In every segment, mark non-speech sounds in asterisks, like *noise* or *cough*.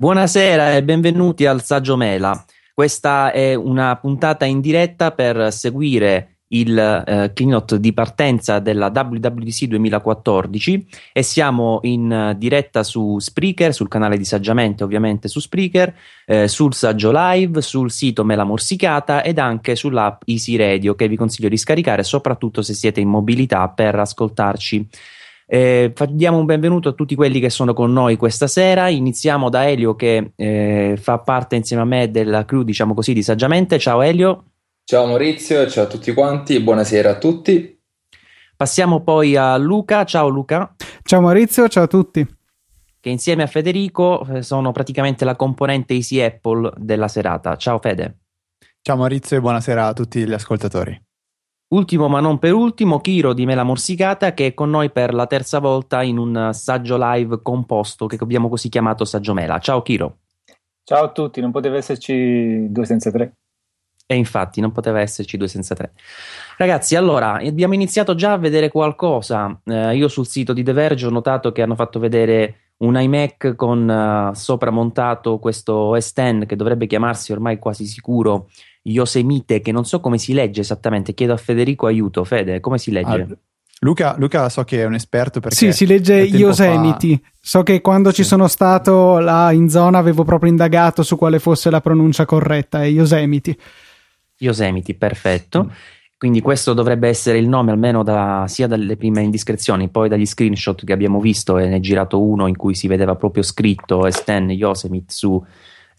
Buonasera e benvenuti al Saggio Mela. Questa è una puntata in diretta per seguire il eh, keynote di partenza della WWDC 2014 e siamo in diretta su Spreaker, sul canale di Saggiamente ovviamente su Spreaker, eh, sul Saggio Live, sul sito Mela Morsicata ed anche sull'app Easy Radio che vi consiglio di scaricare soprattutto se siete in mobilità per ascoltarci eh, diamo un benvenuto a tutti quelli che sono con noi questa sera. Iniziamo da Elio che eh, fa parte insieme a me della crew, diciamo così, di Saggiamente. Ciao Elio. Ciao Maurizio, ciao a tutti quanti, buonasera a tutti. Passiamo poi a Luca. Ciao Luca. Ciao Maurizio, ciao a tutti. Che insieme a Federico eh, sono praticamente la componente Easy Apple della serata. Ciao Fede. Ciao Maurizio e buonasera a tutti gli ascoltatori. Ultimo ma non per ultimo, Kiro di Mela Morsicata che è con noi per la terza volta in un saggio live composto che abbiamo così chiamato Saggio Mela. Ciao Kiro. Ciao a tutti, non poteva esserci due senza tre. E infatti non poteva esserci due senza tre. Ragazzi, allora abbiamo iniziato già a vedere qualcosa. Eh, io sul sito di The Verge ho notato che hanno fatto vedere un iMac con uh, sopra montato questo s 10 che dovrebbe chiamarsi ormai quasi sicuro Yosemite, che non so come si legge esattamente. Chiedo a Federico aiuto. Fede, come si legge? Ah, Luca, Luca, so che è un esperto perché. Sì, si legge Yosemite. Fa... So che quando sì. ci sono stato là in zona avevo proprio indagato su quale fosse la pronuncia corretta, è Yosemite. Yosemite, perfetto. Mm. Quindi questo dovrebbe essere il nome almeno da, sia dalle prime indiscrezioni, poi dagli screenshot che abbiamo visto, e ne è girato uno in cui si vedeva proprio scritto Esten Yosemite su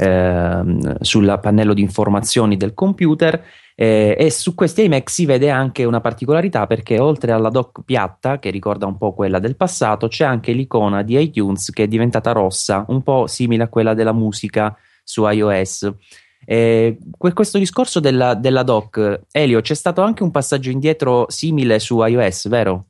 Ehm, sul pannello di informazioni del computer eh, e su questi iMac si vede anche una particolarità perché oltre alla dock piatta che ricorda un po' quella del passato c'è anche l'icona di iTunes che è diventata rossa un po' simile a quella della musica su iOS eh, questo discorso della, della dock Elio c'è stato anche un passaggio indietro simile su iOS vero?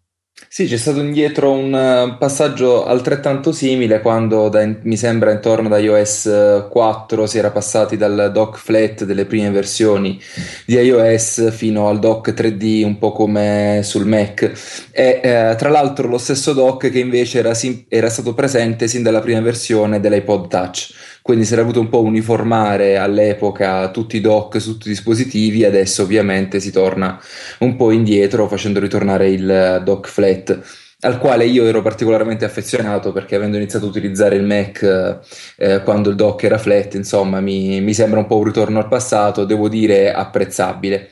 Sì, c'è stato indietro un eh, passaggio altrettanto simile quando da, mi sembra intorno da iOS 4 si era passati dal dock flat delle prime versioni di iOS fino al dock 3D un po' come sul Mac. E eh, tra l'altro lo stesso dock che invece era, era stato presente sin dalla prima versione dell'iPod Touch quindi si era avuto un po' uniformare all'epoca tutti i dock su tutti i dispositivi, adesso ovviamente si torna un po' indietro facendo ritornare il dock flat al quale io ero particolarmente affezionato perché avendo iniziato a utilizzare il Mac eh, quando il dock era flat, insomma, mi, mi sembra un po' un ritorno al passato, devo dire apprezzabile.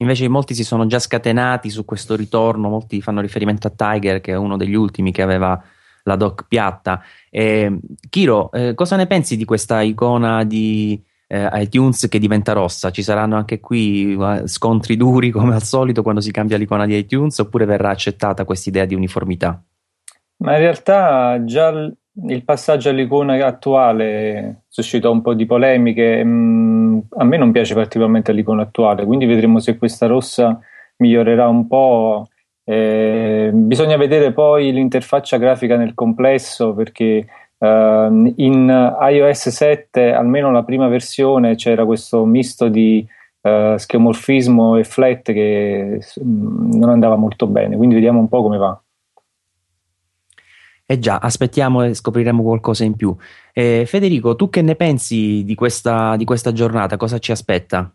Invece molti si sono già scatenati su questo ritorno, molti fanno riferimento a Tiger, che è uno degli ultimi che aveva la doc piatta. Eh, Kiro, eh, cosa ne pensi di questa icona di eh, iTunes che diventa rossa? Ci saranno anche qui uh, scontri duri come al solito quando si cambia l'icona di iTunes oppure verrà accettata questa idea di uniformità? Ma in realtà già il passaggio all'icona attuale suscitò un po' di polemiche. Mm, a me non piace particolarmente l'icona attuale, quindi vedremo se questa rossa migliorerà un po' Eh, bisogna vedere poi l'interfaccia grafica nel complesso perché uh, in iOS 7, almeno la prima versione, c'era questo misto di uh, schemorfismo e flat che um, non andava molto bene, quindi vediamo un po' come va. Eh già, aspettiamo e scopriremo qualcosa in più. Eh, Federico, tu che ne pensi di questa, di questa giornata? Cosa ci aspetta?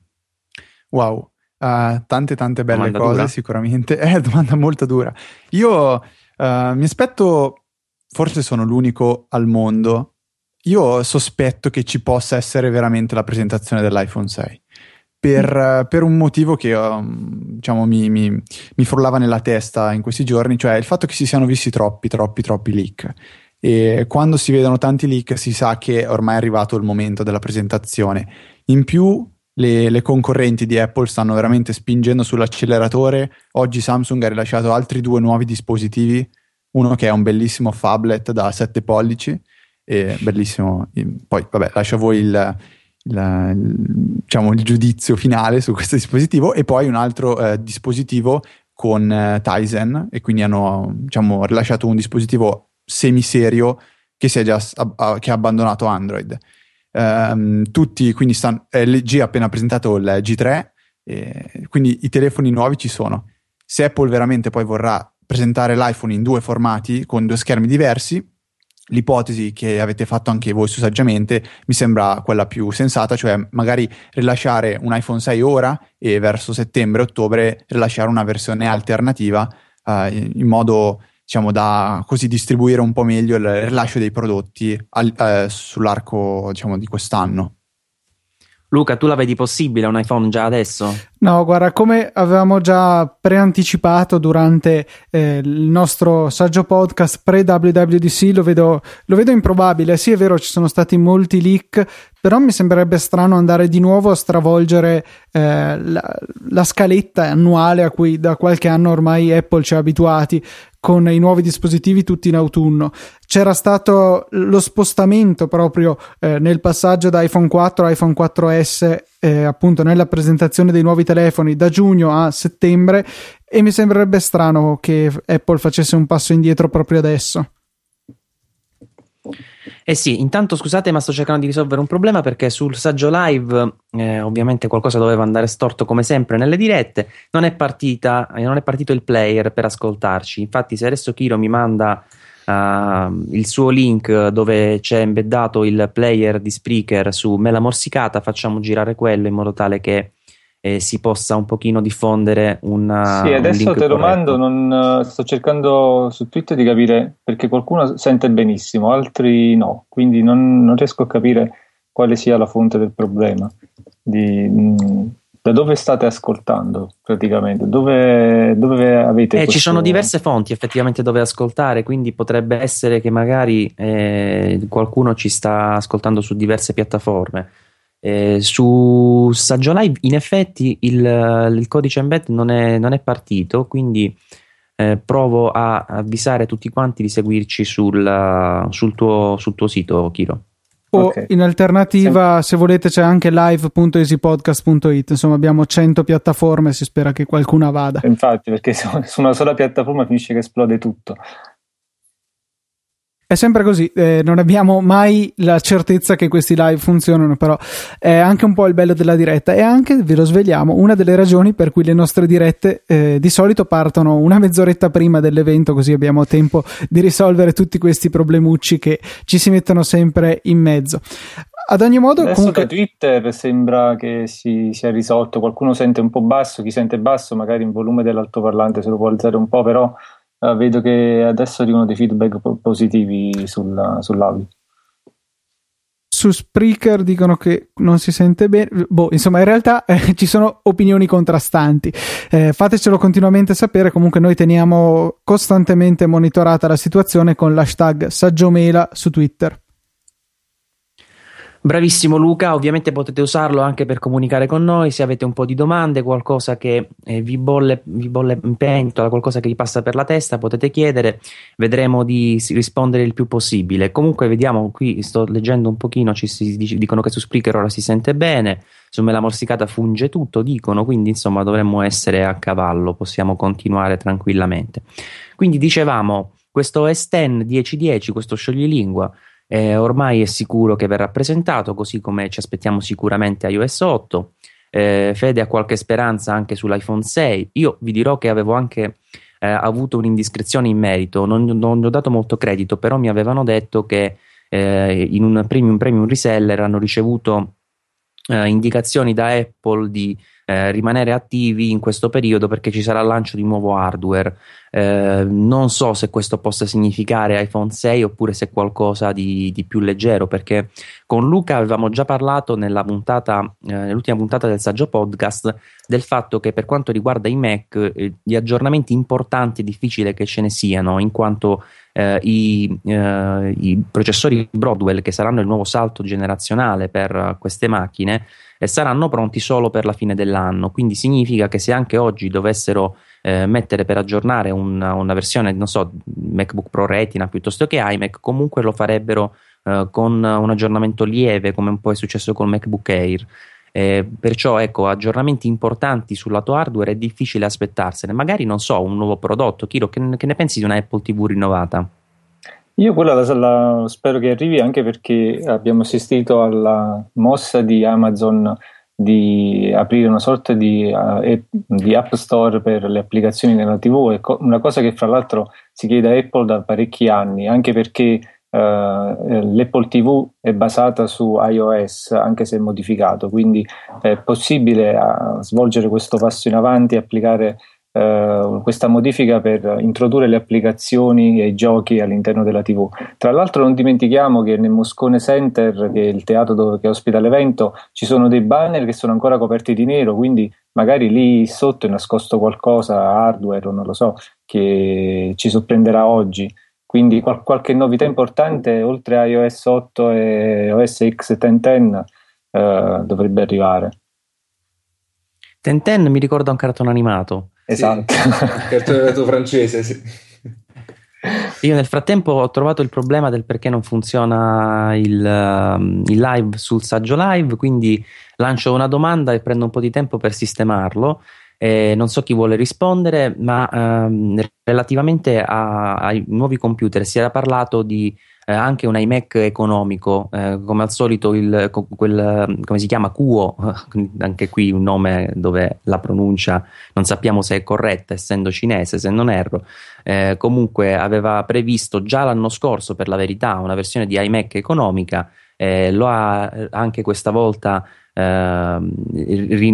Wow, Uh, tante tante belle domanda cose dura. sicuramente. È *laughs* una domanda molto dura. Io uh, mi aspetto, forse sono l'unico al mondo, io sospetto che ci possa essere veramente la presentazione dell'iPhone 6. Per, uh, per un motivo che diciamo, mi, mi, mi frullava nella testa in questi giorni, cioè il fatto che si siano visti troppi, troppi, troppi leak. E quando si vedono tanti leak si sa che ormai è arrivato il momento della presentazione. In più, le, le, concorrenti di Apple stanno veramente spingendo sull'acceleratore. Oggi Samsung ha rilasciato altri due nuovi dispositivi, uno che è un bellissimo phablet da 7 pollici, bellissimo, poi vabbè lascio a voi il, il, diciamo, il, giudizio finale su questo dispositivo, e poi un altro eh, dispositivo con eh, Tizen, e quindi hanno diciamo, rilasciato un dispositivo semiserio che, si è già, che ha abbandonato Android. Um, tutti, quindi stanno, LG ha appena presentato il G3, eh, quindi i telefoni nuovi ci sono. Se Apple veramente poi vorrà presentare l'iPhone in due formati con due schermi diversi, l'ipotesi che avete fatto anche voi su Saggiamente mi sembra quella più sensata, cioè magari rilasciare un iPhone 6 ora e verso settembre-ottobre rilasciare una versione alternativa eh, in modo diciamo da così distribuire un po' meglio il rilascio dei prodotti al, eh, sull'arco diciamo di quest'anno. Luca, tu la vedi possibile un iPhone già adesso? No, guarda, come avevamo già preanticipato durante eh, il nostro saggio podcast pre-WWDC, lo vedo, lo vedo improbabile. Sì, è vero, ci sono stati molti leak, però mi sembrerebbe strano andare di nuovo a stravolgere eh, la, la, scaletta annuale a cui da qualche anno ormai Apple ci ha abituati con i nuovi dispositivi tutti in autunno. C'era stato lo spostamento proprio eh, nel passaggio da iPhone 4 a iPhone 4S, eh, appunto nella presentazione dei nuovi telefoni da giugno a settembre e mi sembrerebbe strano che Apple facesse un passo indietro proprio adesso. Eh sì, intanto scusate, ma sto cercando di risolvere un problema perché sul saggio live, eh, ovviamente qualcosa doveva andare storto come sempre nelle dirette. Non è partita, eh, non è partito il player per ascoltarci. Infatti, se adesso Kiro mi manda uh, il suo link dove c'è embeddato il player di Spreaker su Mela Morsicata, facciamo girare quello in modo tale che eh, si possa un pochino diffondere una, sì, adesso te lo mando, non, uh, sto cercando su Twitter di capire perché qualcuno sente benissimo, altri no, quindi non, non riesco a capire quale sia la fonte del problema. Di, mh, mm, da dove state ascoltando praticamente? Dove, dove avete? Eh, questo... Ci sono diverse fonti effettivamente dove ascoltare, quindi potrebbe essere che magari eh, qualcuno ci sta ascoltando su diverse piattaforme. Eh, su Saggio Live in effetti il, il codice embed non è, non è partito, quindi eh, provo a avvisare tutti quanti di seguirci sul, sul, tuo, sul tuo, sito, Kiro. O okay. in alternativa, sì. se volete, c'è anche live.easypodcast.it. Insomma, abbiamo 100 piattaforme. Si spera che qualcuna vada. Infatti, perché su una sola piattaforma finisce che esplode tutto. È sempre così, eh, non abbiamo mai la certezza che questi live funzionano, però è anche un po' il bello della diretta e anche, ve lo svegliamo, una delle ragioni per cui le nostre dirette eh, di solito partono una mezz'oretta prima dell'evento, così abbiamo tempo di risolvere tutti questi problemucci che ci si mettono sempre in mezzo. Ad ogni modo, Adesso comunque... Twitter sembra che si sia risolto, qualcuno sente un po' basso, chi sente basso magari il volume dell'altoparlante se lo può alzare un po', però Uh, vedo che adesso arrivano dei feedback positivi sul, sull'audio. Su Spreaker dicono che non si sente bene. Boh, insomma, in realtà eh, *laughs* ci sono opinioni contrastanti. Eh, fatecelo continuamente sapere. Comunque, noi teniamo costantemente monitorata la situazione con l'hashtag Saggiomela su Twitter. Bravissimo Luca, ovviamente potete usarlo anche per comunicare con noi se avete un po' di domande, qualcosa che eh, vi, bolle, vi bolle in pentola, qualcosa che vi passa per la testa, potete chiedere, vedremo di rispondere il più possibile. Comunque vediamo, qui sto leggendo un pochino, ci si, dicono che su Spreaker ora si sente bene, su Me la morsicata funge tutto, dicono, quindi insomma dovremmo essere a cavallo, possiamo continuare tranquillamente. Quindi dicevamo, questo S10 1010, questo scioglilingua, eh, ormai è sicuro che verrà presentato, così come ci aspettiamo sicuramente iOS 8. Eh, Fede ha qualche speranza anche sull'iPhone 6. Io vi dirò che avevo anche eh, avuto un'indiscrezione in merito, non, non ho dato molto credito, però mi avevano detto che eh, in un premium, premium reseller hanno ricevuto eh, indicazioni da Apple di eh, rimanere attivi in questo periodo perché ci sarà il lancio di nuovo hardware. Eh, non so se questo possa significare iPhone 6 oppure se qualcosa di, di, più leggero, perché con Luca avevamo già parlato puntata, eh, nell'ultima puntata del saggio podcast del fatto che per quanto riguarda i Mac, eh, gli aggiornamenti importanti è difficile che ce ne siano, in quanto eh, i, eh, i, processori Broadwell, che saranno il nuovo salto generazionale per queste macchine, e saranno pronti solo per la fine dell'anno. Quindi significa che se anche oggi dovessero eh, mettere per aggiornare una, una, versione, non so, MacBook Pro Retina piuttosto che iMac, comunque lo farebbero eh, con un aggiornamento lieve, come un po' è successo con MacBook Air. Eh, perciò ecco, aggiornamenti importanti sul lato hardware è difficile aspettarsene. Magari non so, un nuovo prodotto. Chiro, che, che ne pensi di una Apple TV rinnovata? Io quella la, la, spero che arrivi anche perché abbiamo assistito alla mossa di Amazon di aprire una sorta di, uh, di, app store per le applicazioni nella TV, co- una cosa che fra l'altro si chiede a Apple da parecchi anni, anche perché l'Apple TV è basata su iOS anche se modificato, quindi è possibile svolgere questo passo in avanti e applicare Uh, questa modifica per introdurre le applicazioni e i giochi all'interno della TV. Tra l'altro non dimentichiamo che nel Moscone Center, che è il teatro dove, che ospita l'evento, ci sono dei banner che sono ancora coperti di nero, quindi magari lì sotto è nascosto qualcosa, hardware o non lo so, che ci sorprenderà oggi. Quindi qual- qualche novità importante oltre a iOS 8 e OS X 1010 uh, dovrebbe arrivare. 1010 mi ricorda un cartone animato Esatto. Sì, cartone francese, sì. *laughs* Io nel frattempo ho trovato il problema del perché non funziona il, uh, il, live sul saggio live, quindi lancio una domanda e prendo un po' di tempo per sistemarlo. Eh, non so chi vuole rispondere, ma uh, relativamente a, ai nuovi computer si era parlato di eh, anche un iMac economico, eh, come al solito il, quel, come si chiama, Kuo, *laughs* anche qui un nome dove la pronuncia non sappiamo se è corretta, essendo cinese, se non erro, eh, comunque aveva previsto già l'anno scorso, per la verità, una versione di iMac economica, eh, lo ha anche questa volta eh,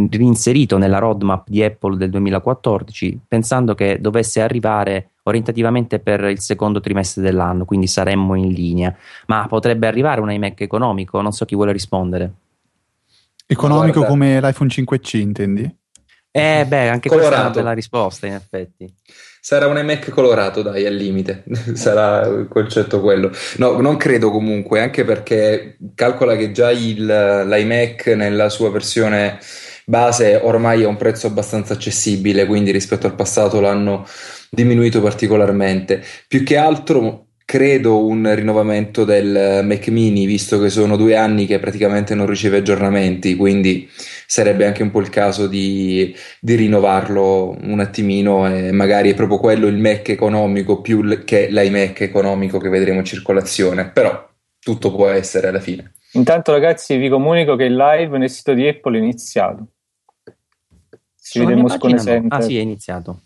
rinserito nella roadmap di Apple del 2014, pensando che dovesse arrivare orientativamente per il secondo trimestre dell'anno, quindi saremmo in linea. Ma potrebbe arrivare un iMac economico? Non so chi vuole rispondere. Economico Guarda. come l'iPhone 5C, intendi? Eh, beh, anche colorato. questa è una bella risposta, in effetti. Sarà un iMac colorato, dai, al limite. *laughs* Sarà il concetto quello. No, non credo comunque, anche perché calcola che già il, l'iMac nella sua versione base ormai a un prezzo abbastanza accessibile, quindi rispetto al passato l'hanno diminuito particolarmente. Più che altro credo un rinnovamento del Mac mini, visto che sono due anni che praticamente non riceve aggiornamenti, quindi sarebbe anche un po' il caso di, di rinnovarlo un attimino e magari è proprio quello il Mac economico più che l'iMac economico che vedremo in circolazione, però tutto può essere alla fine. Intanto ragazzi vi comunico che il live nel sito di Apple è iniziato. Ci vediamo con no. Ah sì, è iniziato.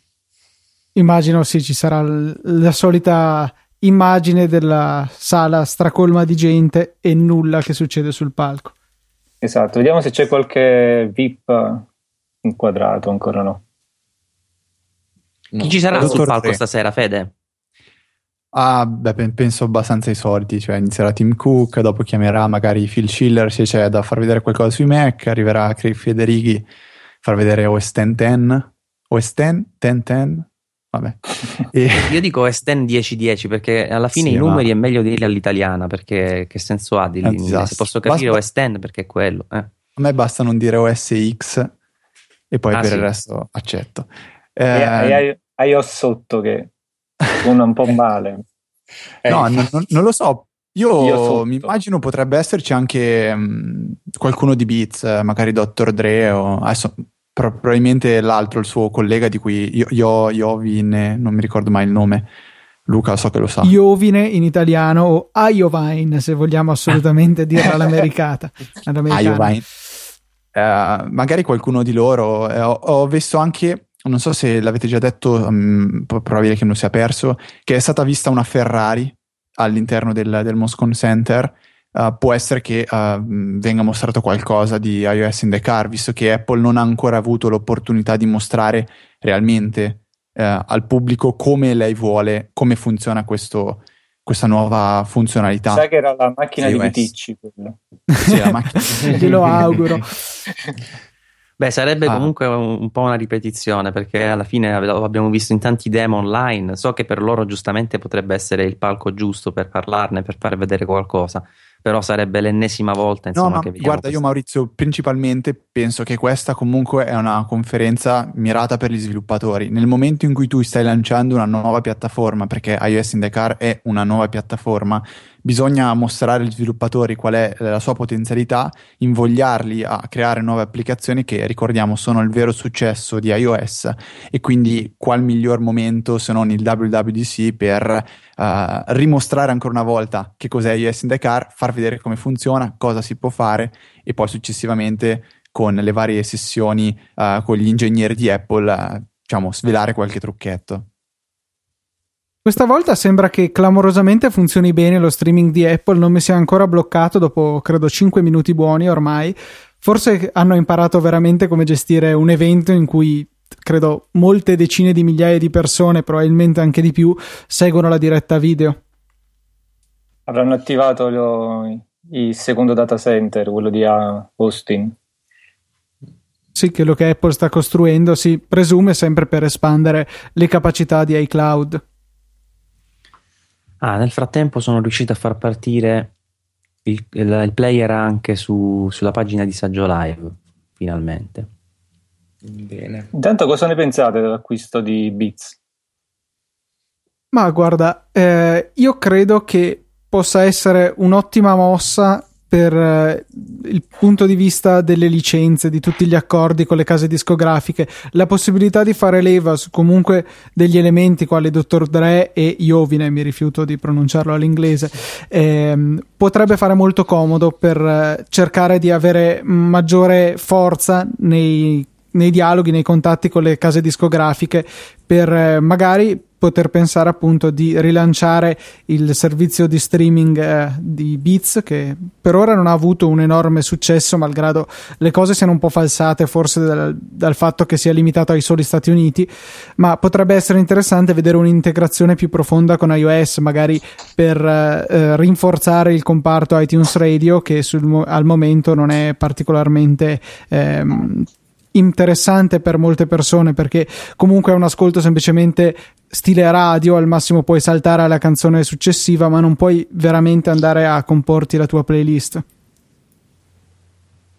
Immagino sì, ci sarà l- la solita immagine della sala stracolma di gente e nulla che succede sul palco. Esatto, vediamo se c'è qualche VIP inquadrato, ancora no. Chi ci sarà sul palco Re. stasera, Fede? Ah, beh, penso abbastanza ai soliti, cioè inizierà Tim Cook, dopo chiamerà magari Phil Schiller se c'è da far vedere qualcosa sui Mac, arriverà Craig Federighi, far vedere OS 1010, OS 10, 1010, Vabbè. *laughs* E... Io dico Esten 10-10 perché alla fine sì, i numeri ma... è meglio dirli all'italiana perché che senso ha di esatto. se posso capire basta... Esten perché è quello. Eh. A me basta non dire OSX e poi ah, per sì. il resto accetto. Eh, e, hai, hai sotto che suona un po' male. Eh. *laughs* No, non, non, lo so. Io, Io mi immagino potrebbe esserci anche um, qualcuno di Beats, magari Dr. Dre o adesso probabilmente l'altro, il suo collega di cui io, io, Iovine, non mi ricordo mai il nome. Luca so che lo sa. Iovine in italiano o Iovine se vogliamo assolutamente *laughs* dire all'americana. Iovine. Uh, magari qualcuno di loro. Ho, ho, visto anche, non so se l'avete già detto, um, probabile che non sia perso, che è stata vista una Ferrari all'interno del, del Moscone Center uh, può essere che uh, venga mostrato qualcosa di iOS in the car, visto che Apple non ha ancora avuto l'opportunità di mostrare realmente uh, al pubblico come lei vuole, come funziona questo, questa nuova funzionalità. Sai che era la macchina di Viticci quella. *laughs* Sì, la macchina. *laughs* Glielo auguro. *laughs* Beh, sarebbe ah. comunque un, un, po' una ripetizione perché alla fine abbiamo visto in tanti demo online. So che per loro giustamente potrebbe essere il palco giusto per parlarne, per far vedere qualcosa però sarebbe l'ennesima volta insomma, no, ma che guarda questa... io Maurizio principalmente penso che questa comunque è una conferenza mirata per gli sviluppatori. Nel momento in cui tu stai lanciando una nuova piattaforma perché iOS in the car è una nuova piattaforma bisogna mostrare agli sviluppatori qual è la sua potenzialità, invogliarli a creare nuove applicazioni che ricordiamo sono il vero successo di iOS e quindi qual miglior momento se non il WWDC per uh, rimostrare ancora una volta che cos'è iOS in the car, far vedere come funziona, cosa si può fare e poi successivamente con le varie sessioni uh, con gli ingegneri di Apple uh, diciamo svelare qualche trucchetto. Questa volta sembra che clamorosamente funzioni bene lo streaming di Apple, non mi sia ancora bloccato dopo credo 5 minuti buoni ormai. Forse hanno imparato veramente come gestire un evento in cui credo molte decine di migliaia di persone, probabilmente anche di più, seguono la diretta video. Avranno attivato lo, il secondo data center, quello di Austin. Sì, quello che Apple sta costruendo si presume sempre per espandere le capacità di iCloud. Ah, nel frattempo sono riuscito a far partire il, il, il player anche su, sulla pagina di Saggio Live, finalmente. Bene. Intanto cosa ne pensate dell'acquisto di Beats? Ma guarda, eh, io credo che possa essere un'ottima mossa per eh, il punto di vista delle licenze, di tutti gli accordi con le case discografiche, la possibilità di fare leva su comunque degli elementi quali Dr. Dre e Iovine, mi rifiuto di pronunciarlo all'inglese, ehm, potrebbe fare molto comodo per eh, cercare di avere maggiore forza nei nei dialoghi, nei contatti con le case discografiche per eh, magari poter pensare appunto di rilanciare il servizio di streaming eh, di Beats che per ora non ha avuto un enorme successo malgrado le cose siano un po' falsate forse dal, dal fatto che sia limitato ai soli Stati Uniti ma potrebbe essere interessante vedere un'integrazione più profonda con iOS magari per eh, eh rinforzare il comparto iTunes Radio che sul, al momento non è particolarmente ehm, interessante per molte persone perché comunque è un ascolto semplicemente stile radio, al massimo puoi saltare alla canzone successiva, ma non puoi veramente andare a comporti la tua playlist.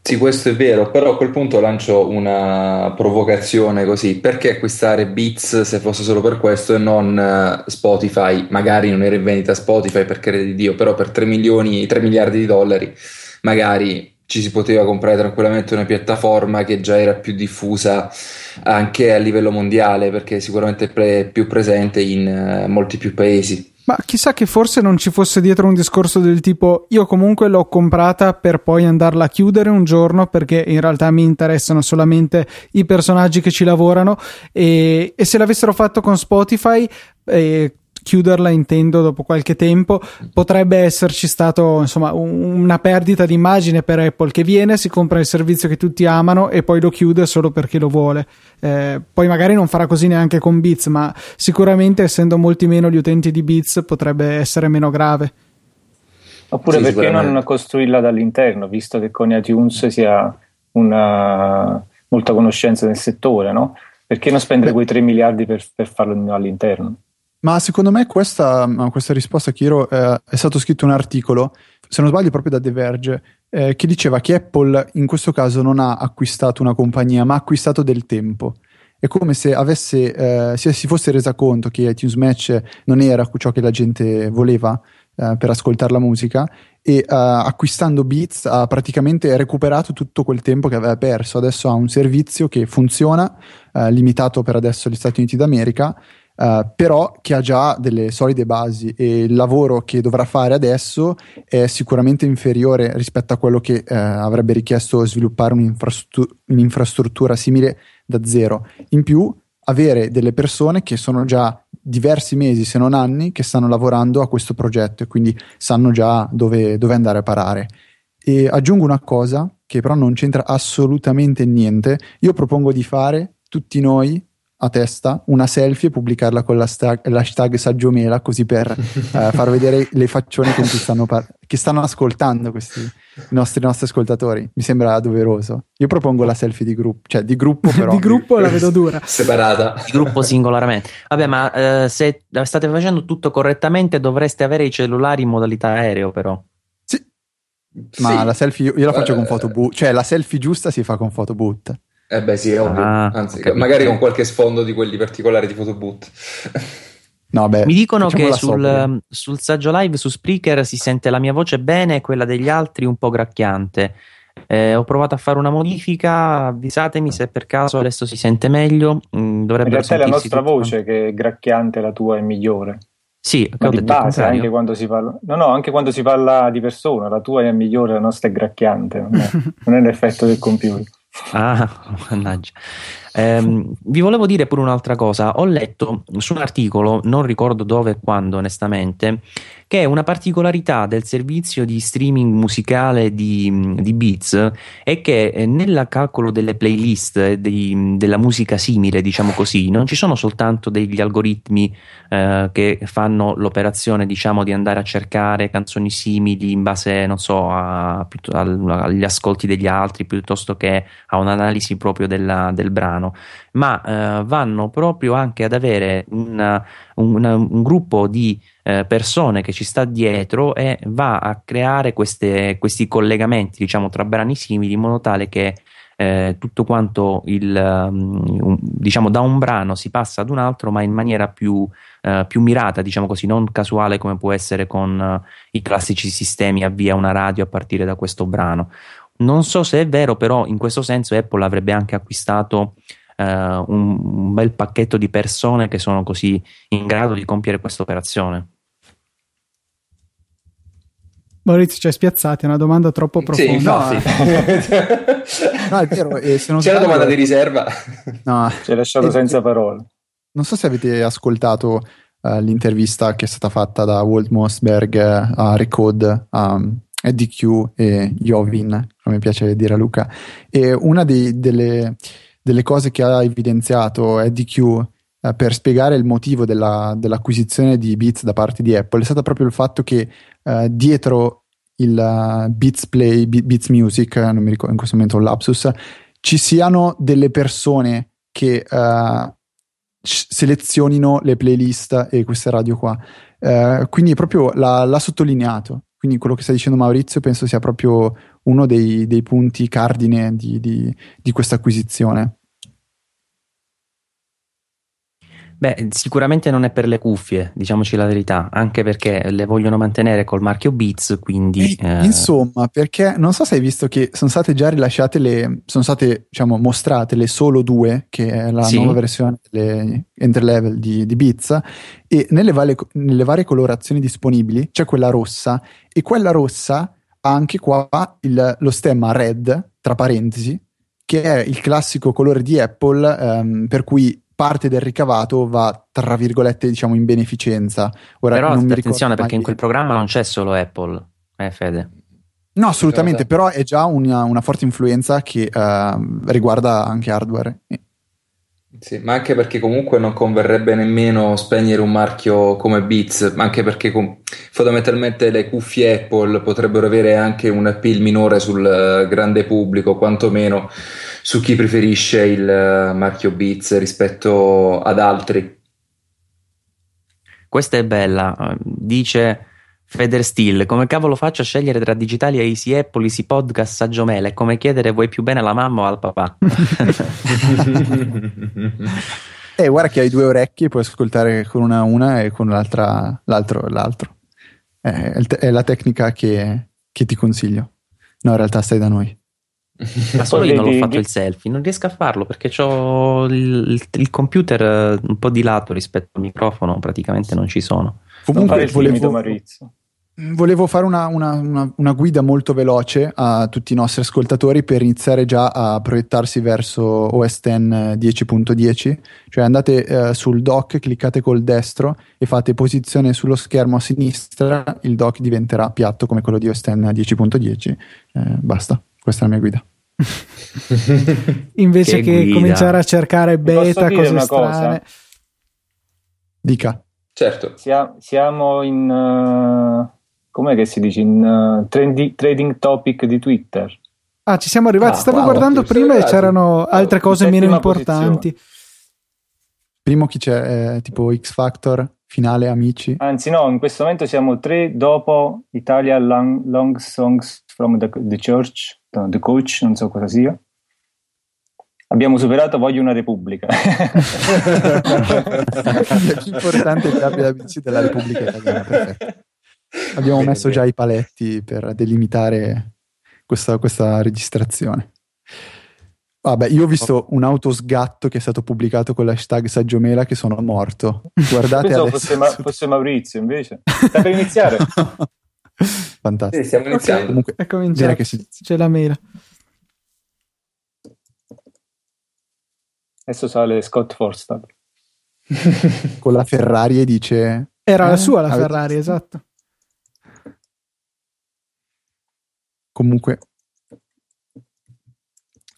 Sì, questo è vero, però a quel punto lancio una provocazione così, perché acquistare Beats se fosse solo per questo e non eh, Spotify? Magari non era in vendita Spotify per carità di Dio, però per 3 milioni, 3 miliardi di dollari, magari ci si poteva comprare tranquillamente una piattaforma che già era più diffusa anche a livello mondiale perché sicuramente è più presente in uh, molti più paesi. Ma chissà che forse non ci fosse dietro un discorso del tipo io comunque l'ho comprata per poi andarla a chiudere un giorno perché in realtà mi interessano solamente i personaggi che ci lavorano e, e se l'avessero fatto con Spotify eh, chiuderla intendo dopo qualche tempo. Potrebbe esserci stato insomma una perdita di immagine per Apple che viene si compra il servizio che tutti amano e poi lo chiude solo perché lo vuole. Eh, poi magari non farà così neanche con Beats ma sicuramente essendo molti meno gli utenti di Beats potrebbe essere meno grave. Oppure sì, perché non costruirla dall'interno visto che con iTunes si ha una molta conoscenza del settore no? perché non spendere quei 3 miliardi per, per farlo all'interno ma secondo me questa, questa risposta, Chiro, eh, è stato scritto un articolo, se non sbaglio proprio da The Verge, eh, che diceva che Apple in questo caso non ha acquistato una compagnia, ma ha acquistato del tempo. È come se avesse, eh, si fosse resa conto che iTunes Match non era ciò che la gente voleva eh, per ascoltare la musica e uh, acquistando Beats ha praticamente recuperato tutto quel tempo che aveva perso. Adesso ha un servizio che funziona, uh, limitato per adesso agli Stati Uniti d'America Uh, però che ha già delle solide basi e il lavoro che dovrà fare adesso è sicuramente inferiore rispetto a quello che uh, avrebbe richiesto sviluppare un'infrastruttura, un'infrastruttura simile da zero. In più, avere delle persone che sono già diversi mesi, se non anni, che stanno lavorando a questo progetto e quindi sanno già dove, dove andare a parare. E aggiungo una cosa che però non c'entra assolutamente niente. Io propongo di fare tutti noi a testa una selfie e pubblicarla con l'hashtag, l'hashtag Saggiomela così per uh, far vedere le faccione cui stanno, par- che stanno ascoltando questi nostri, nostri ascoltatori. Mi sembra doveroso. Io propongo la selfie di gruppo, cioè di gruppo però. di gruppo la vedo dura. *laughs* Separata. Di gruppo singolarmente. Vabbè, ma uh, se state facendo tutto correttamente dovreste avere i cellulari in modalità aereo però. Sì. Ma sì. la selfie io, io la faccio uh, con photoboot, cioè la selfie giusta si fa con photoboot. Eh beh sì, è ovvio. Ah, Anzi, magari con qualche sfondo di quelli particolari di photoboot. No, beh, Mi dicono che sul, sul, saggio live su Spreaker si sente la mia voce bene e quella degli altri un po' gracchiante. Eh, ho provato a fare una modifica, avvisatemi se per caso adesso si sente meglio. Mm, In realtà è la nostra voce che è gracchiante, la tua è migliore. Sì, Ma di base, anche quando si parla. No, no, anche quando si parla di persona, la tua è migliore, la nostra è gracchiante. Non è, non è l'effetto del computer. *laughs* Ah, *laughs* mannaggia. Ehm, vi volevo dire pure un'altra cosa. Ho letto su un articolo, non ricordo dove e quando, onestamente, che una particolarità del servizio di streaming musicale di, di Beats è che eh, nel calcolo delle playlist di, della musica simile, diciamo così, non ci sono soltanto degli algoritmi eh, che fanno l'operazione, diciamo, di andare a cercare canzoni simili in base, non so, a, a, agli ascolti degli altri piuttosto che a un'analisi proprio della, del brano, ma eh, vanno proprio anche ad avere una, una, un gruppo di eh, persone che ci sta dietro e va a creare queste, questi collegamenti diciamo tra brani simili in modo tale che eh, tutto quanto il um, diciamo da un brano si passa ad un altro ma in maniera più, uh, più mirata diciamo così non casuale come può essere con uh, i classici sistemi avvia una radio a partire da questo brano non so se è vero però in questo senso Apple avrebbe anche acquistato uh, un, un bel pacchetto di persone che sono così in grado di compiere questa operazione Maurizio ci hai spiazzati, è una domanda troppo profonda. Sì, *laughs* no, è vero. E se non C'è una domanda di riserva. No. Ci hai lasciato senza parole. Non so se avete ascoltato uh, l'intervista che è stata fatta da Walt Mossberg uh, a Recode, um, Eddie Q e Jovin, come piace dire a Luca. E una dei, delle, delle, cose che ha evidenziato Eddie Q uh, per spiegare il motivo della, dell'acquisizione di Beats da parte di Apple è stato proprio il fatto che uh, dietro il uh, Beats Play, Beats Music, non mi ricordo in questo momento un lapsus, ci siano delle persone che uh, selezionino le playlist e queste radio qua. quindi proprio l'ha, l'ha, sottolineato. Quindi quello che sta dicendo Maurizio penso sia proprio uno dei, dei punti cardine di, di, di questa acquisizione. Beh, sicuramente non è per le cuffie, diciamoci la verità, anche perché le vogliono mantenere col marchio Beats, quindi... Eh... Insomma, perché non so se hai visto che sono state già rilasciate le... sono state, diciamo, mostrate le solo due, che è la sì. nuova versione delle entry level di, di Beats, e nelle, vale, nelle varie colorazioni disponibili c'è quella rossa, e quella rossa ha anche qua il, lo stemma red, tra parentesi, che è il classico colore di Apple, ehm, per cui parte del ricavato va tra virgolette diciamo in beneficenza. Ora, però non attenzione perché in quel programma non c'è solo Apple eh Fede? No assolutamente però è già una, una forte influenza che uh, riguarda anche hardware. Sì, ma anche perché comunque non converrebbe nemmeno spegnere un marchio come Beats, anche perché com- fondamentalmente le cuffie Apple potrebbero avere anche un appeal minore sul uh, grande pubblico, quantomeno su chi preferisce il eh, marchio Beats rispetto ad altri. Questa è bella, dice Feder Steel, come cavolo faccio a scegliere tra digitali e Easy Apple, Easy Podcast, Saggio Mele? È come chiedere vuoi più bene alla mamma o al papà? *laughs* eh, guarda che hai due orecchie, puoi ascoltare con una una e con l'altra l'altro l'altro. Eh, è la tecnica che, che ti consiglio. No, in realtà stai da noi. *laughs* Ma solo io non l'ho fatto il selfie, non riesco a farlo perché ho il, il, computer eh, un po' di lato rispetto al microfono, praticamente non ci sono. Comunque volevo, volevo fare una, una, una, una, guida molto veloce a tutti i nostri ascoltatori per iniziare già a proiettarsi verso OS X 10.10, cioè andate uh, sul dock, cliccate col destro e fate posizione sullo schermo a sinistra, il dock diventerà piatto come quello di OS X 10.10, eh, basta. Questa è la mia guida. *laughs* Invece che, che guida. cominciare a cercare beta, cose strane. Cosa? Dica. Certo. Sia, siamo in... Uh, com'è che si dice? In uh, trendi, trading topic di Twitter. Ah, ci siamo arrivati. Ah, Stavo wow, guardando prima e c'erano altre cose meno importanti. Posizione. Primo chi c'è? Eh, tipo X Factor, finale, amici. Anzi, no, in questo momento siamo tre dopo Italia Long, long Songs from the, the Church The Coach, non so cosa sia. Abbiamo superato Voglio una Repubblica. *laughs* è più importante la bici della Repubblica Italiana. Perfetto. Abbiamo bene, messo bene. già i paletti per delimitare questa, questa registrazione. Vabbè, io ho visto un autosgatto che è stato pubblicato con l'hashtag Saggiomela che sono morto. Guardate Pensavo fosse, Ma- fosse Maurizio invece. Sta per iniziare. *laughs* *laughs* Fantastico. Sì, stiamo iniziando. Okay, Comunque, è cominciato. Che si... C'è la mela. Adesso sale Scott Forstall. *laughs* Con la Ferrari e dice... Era eh, la sua la Ferrari, esatto. Comunque,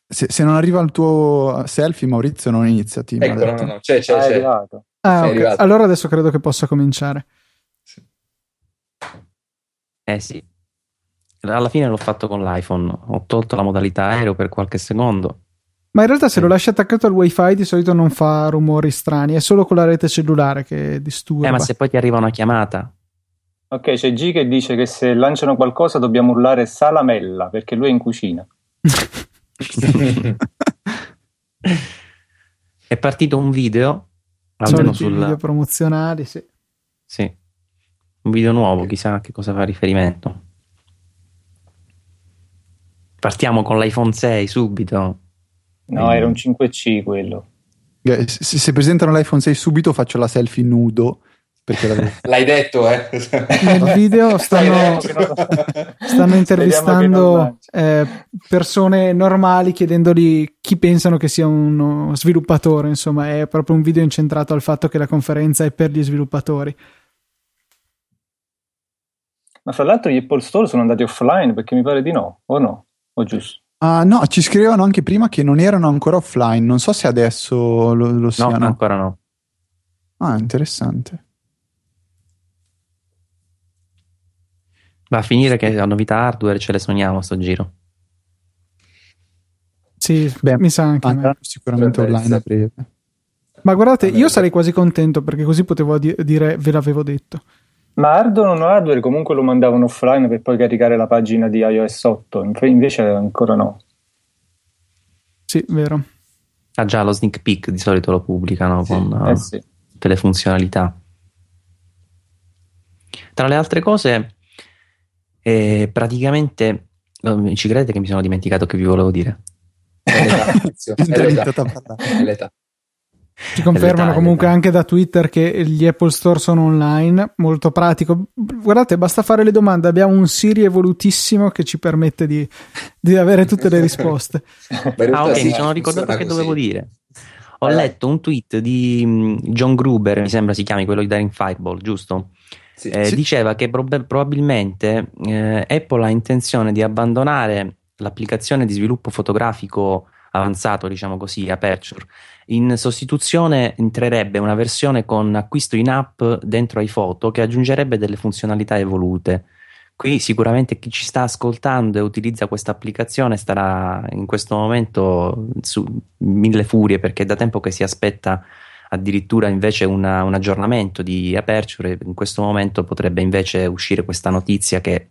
se, se, non arriva il tuo selfie, Maurizio, non inizia. Team, ecco, no, no, c'è, c'è, c'è. Ah, okay. Allora adesso credo che possa cominciare. Eh sì. Alla fine l'ho fatto con l'iPhone. Ho tolto la modalità aereo per qualche secondo. Ma in realtà se lo lasci attaccato al wifi di solito non fa rumori strani, è solo con la rete cellulare che disturba. Eh, ma se poi ti arriva una chiamata. Ok, c'è G che dice che se lanciano qualcosa dobbiamo urlare salamella perché lui è in cucina. *laughs* è partito un video almeno sul video promozionali, sì. Sì. Un video nuovo, chissà a che cosa fa riferimento. Partiamo con l'iPhone 6 subito. No, era un 5C quello. Se, se presentano l'iPhone 6 subito faccio la selfie nudo *laughs* L'hai detto, eh? Nel video stanno, *laughs* stanno intervistando eh, persone normali chiedendogli chi pensano che sia uno sviluppatore. Insomma, è proprio un video incentrato al fatto che la conferenza è per gli sviluppatori. Ma fra l'altro gli Apple Store sono andati offline perché mi pare di no, o no? O giusto? Ah, no, ci scrivevano anche prima che non erano ancora offline. Non so se adesso lo, lo siano. No, ancora no. Ah, interessante. Va a finire che la novità hardware ce le sogniamo a sto giro. Sì, Beh, mi sa anche andranno sicuramente online a breve. Ma guardate, io sarei quasi contento perché così potevo di- dire ve l'avevo detto. Ma hardware o non hardware comunque lo mandavano offline per poi caricare la pagina di iOS 8, invece ancora no. Sì, vero. Ah già, lo sneak peek di solito lo pubblicano sì, con eh sì. tutte le funzionalità. Tra le altre cose, e praticamente ci credete che mi sono dimenticato che vi volevo dire? *laughs* È l'età. È l'età. Ci confermano comunque anche da Twitter che gli Apple Store sono online, molto pratico. Guardate, basta fare le domande, abbiamo un Siri evolutissimo che ci permette di, di avere tutte le risposte. *laughs* ah, ok, mi sono ricordato che dovevo dire. Ho letto un tweet di mm, John Gruber, mi sembra si chiami quello di Daring Fireball, giusto? Sì, eh, sì. Diceva che prob- probabilmente eh, Apple ha intenzione di abbandonare l'applicazione di sviluppo fotografico avanzato, diciamo così, Aperture. In sostituzione entrerebbe una versione con acquisto in app dentro iPhoto che aggiungerebbe delle funzionalità evolute. Qui sicuramente chi ci sta ascoltando e utilizza questa applicazione starà in questo momento su mille furie perché è da tempo che si aspetta addirittura invece una, un aggiornamento di Aperture, in questo momento potrebbe invece uscire questa notizia che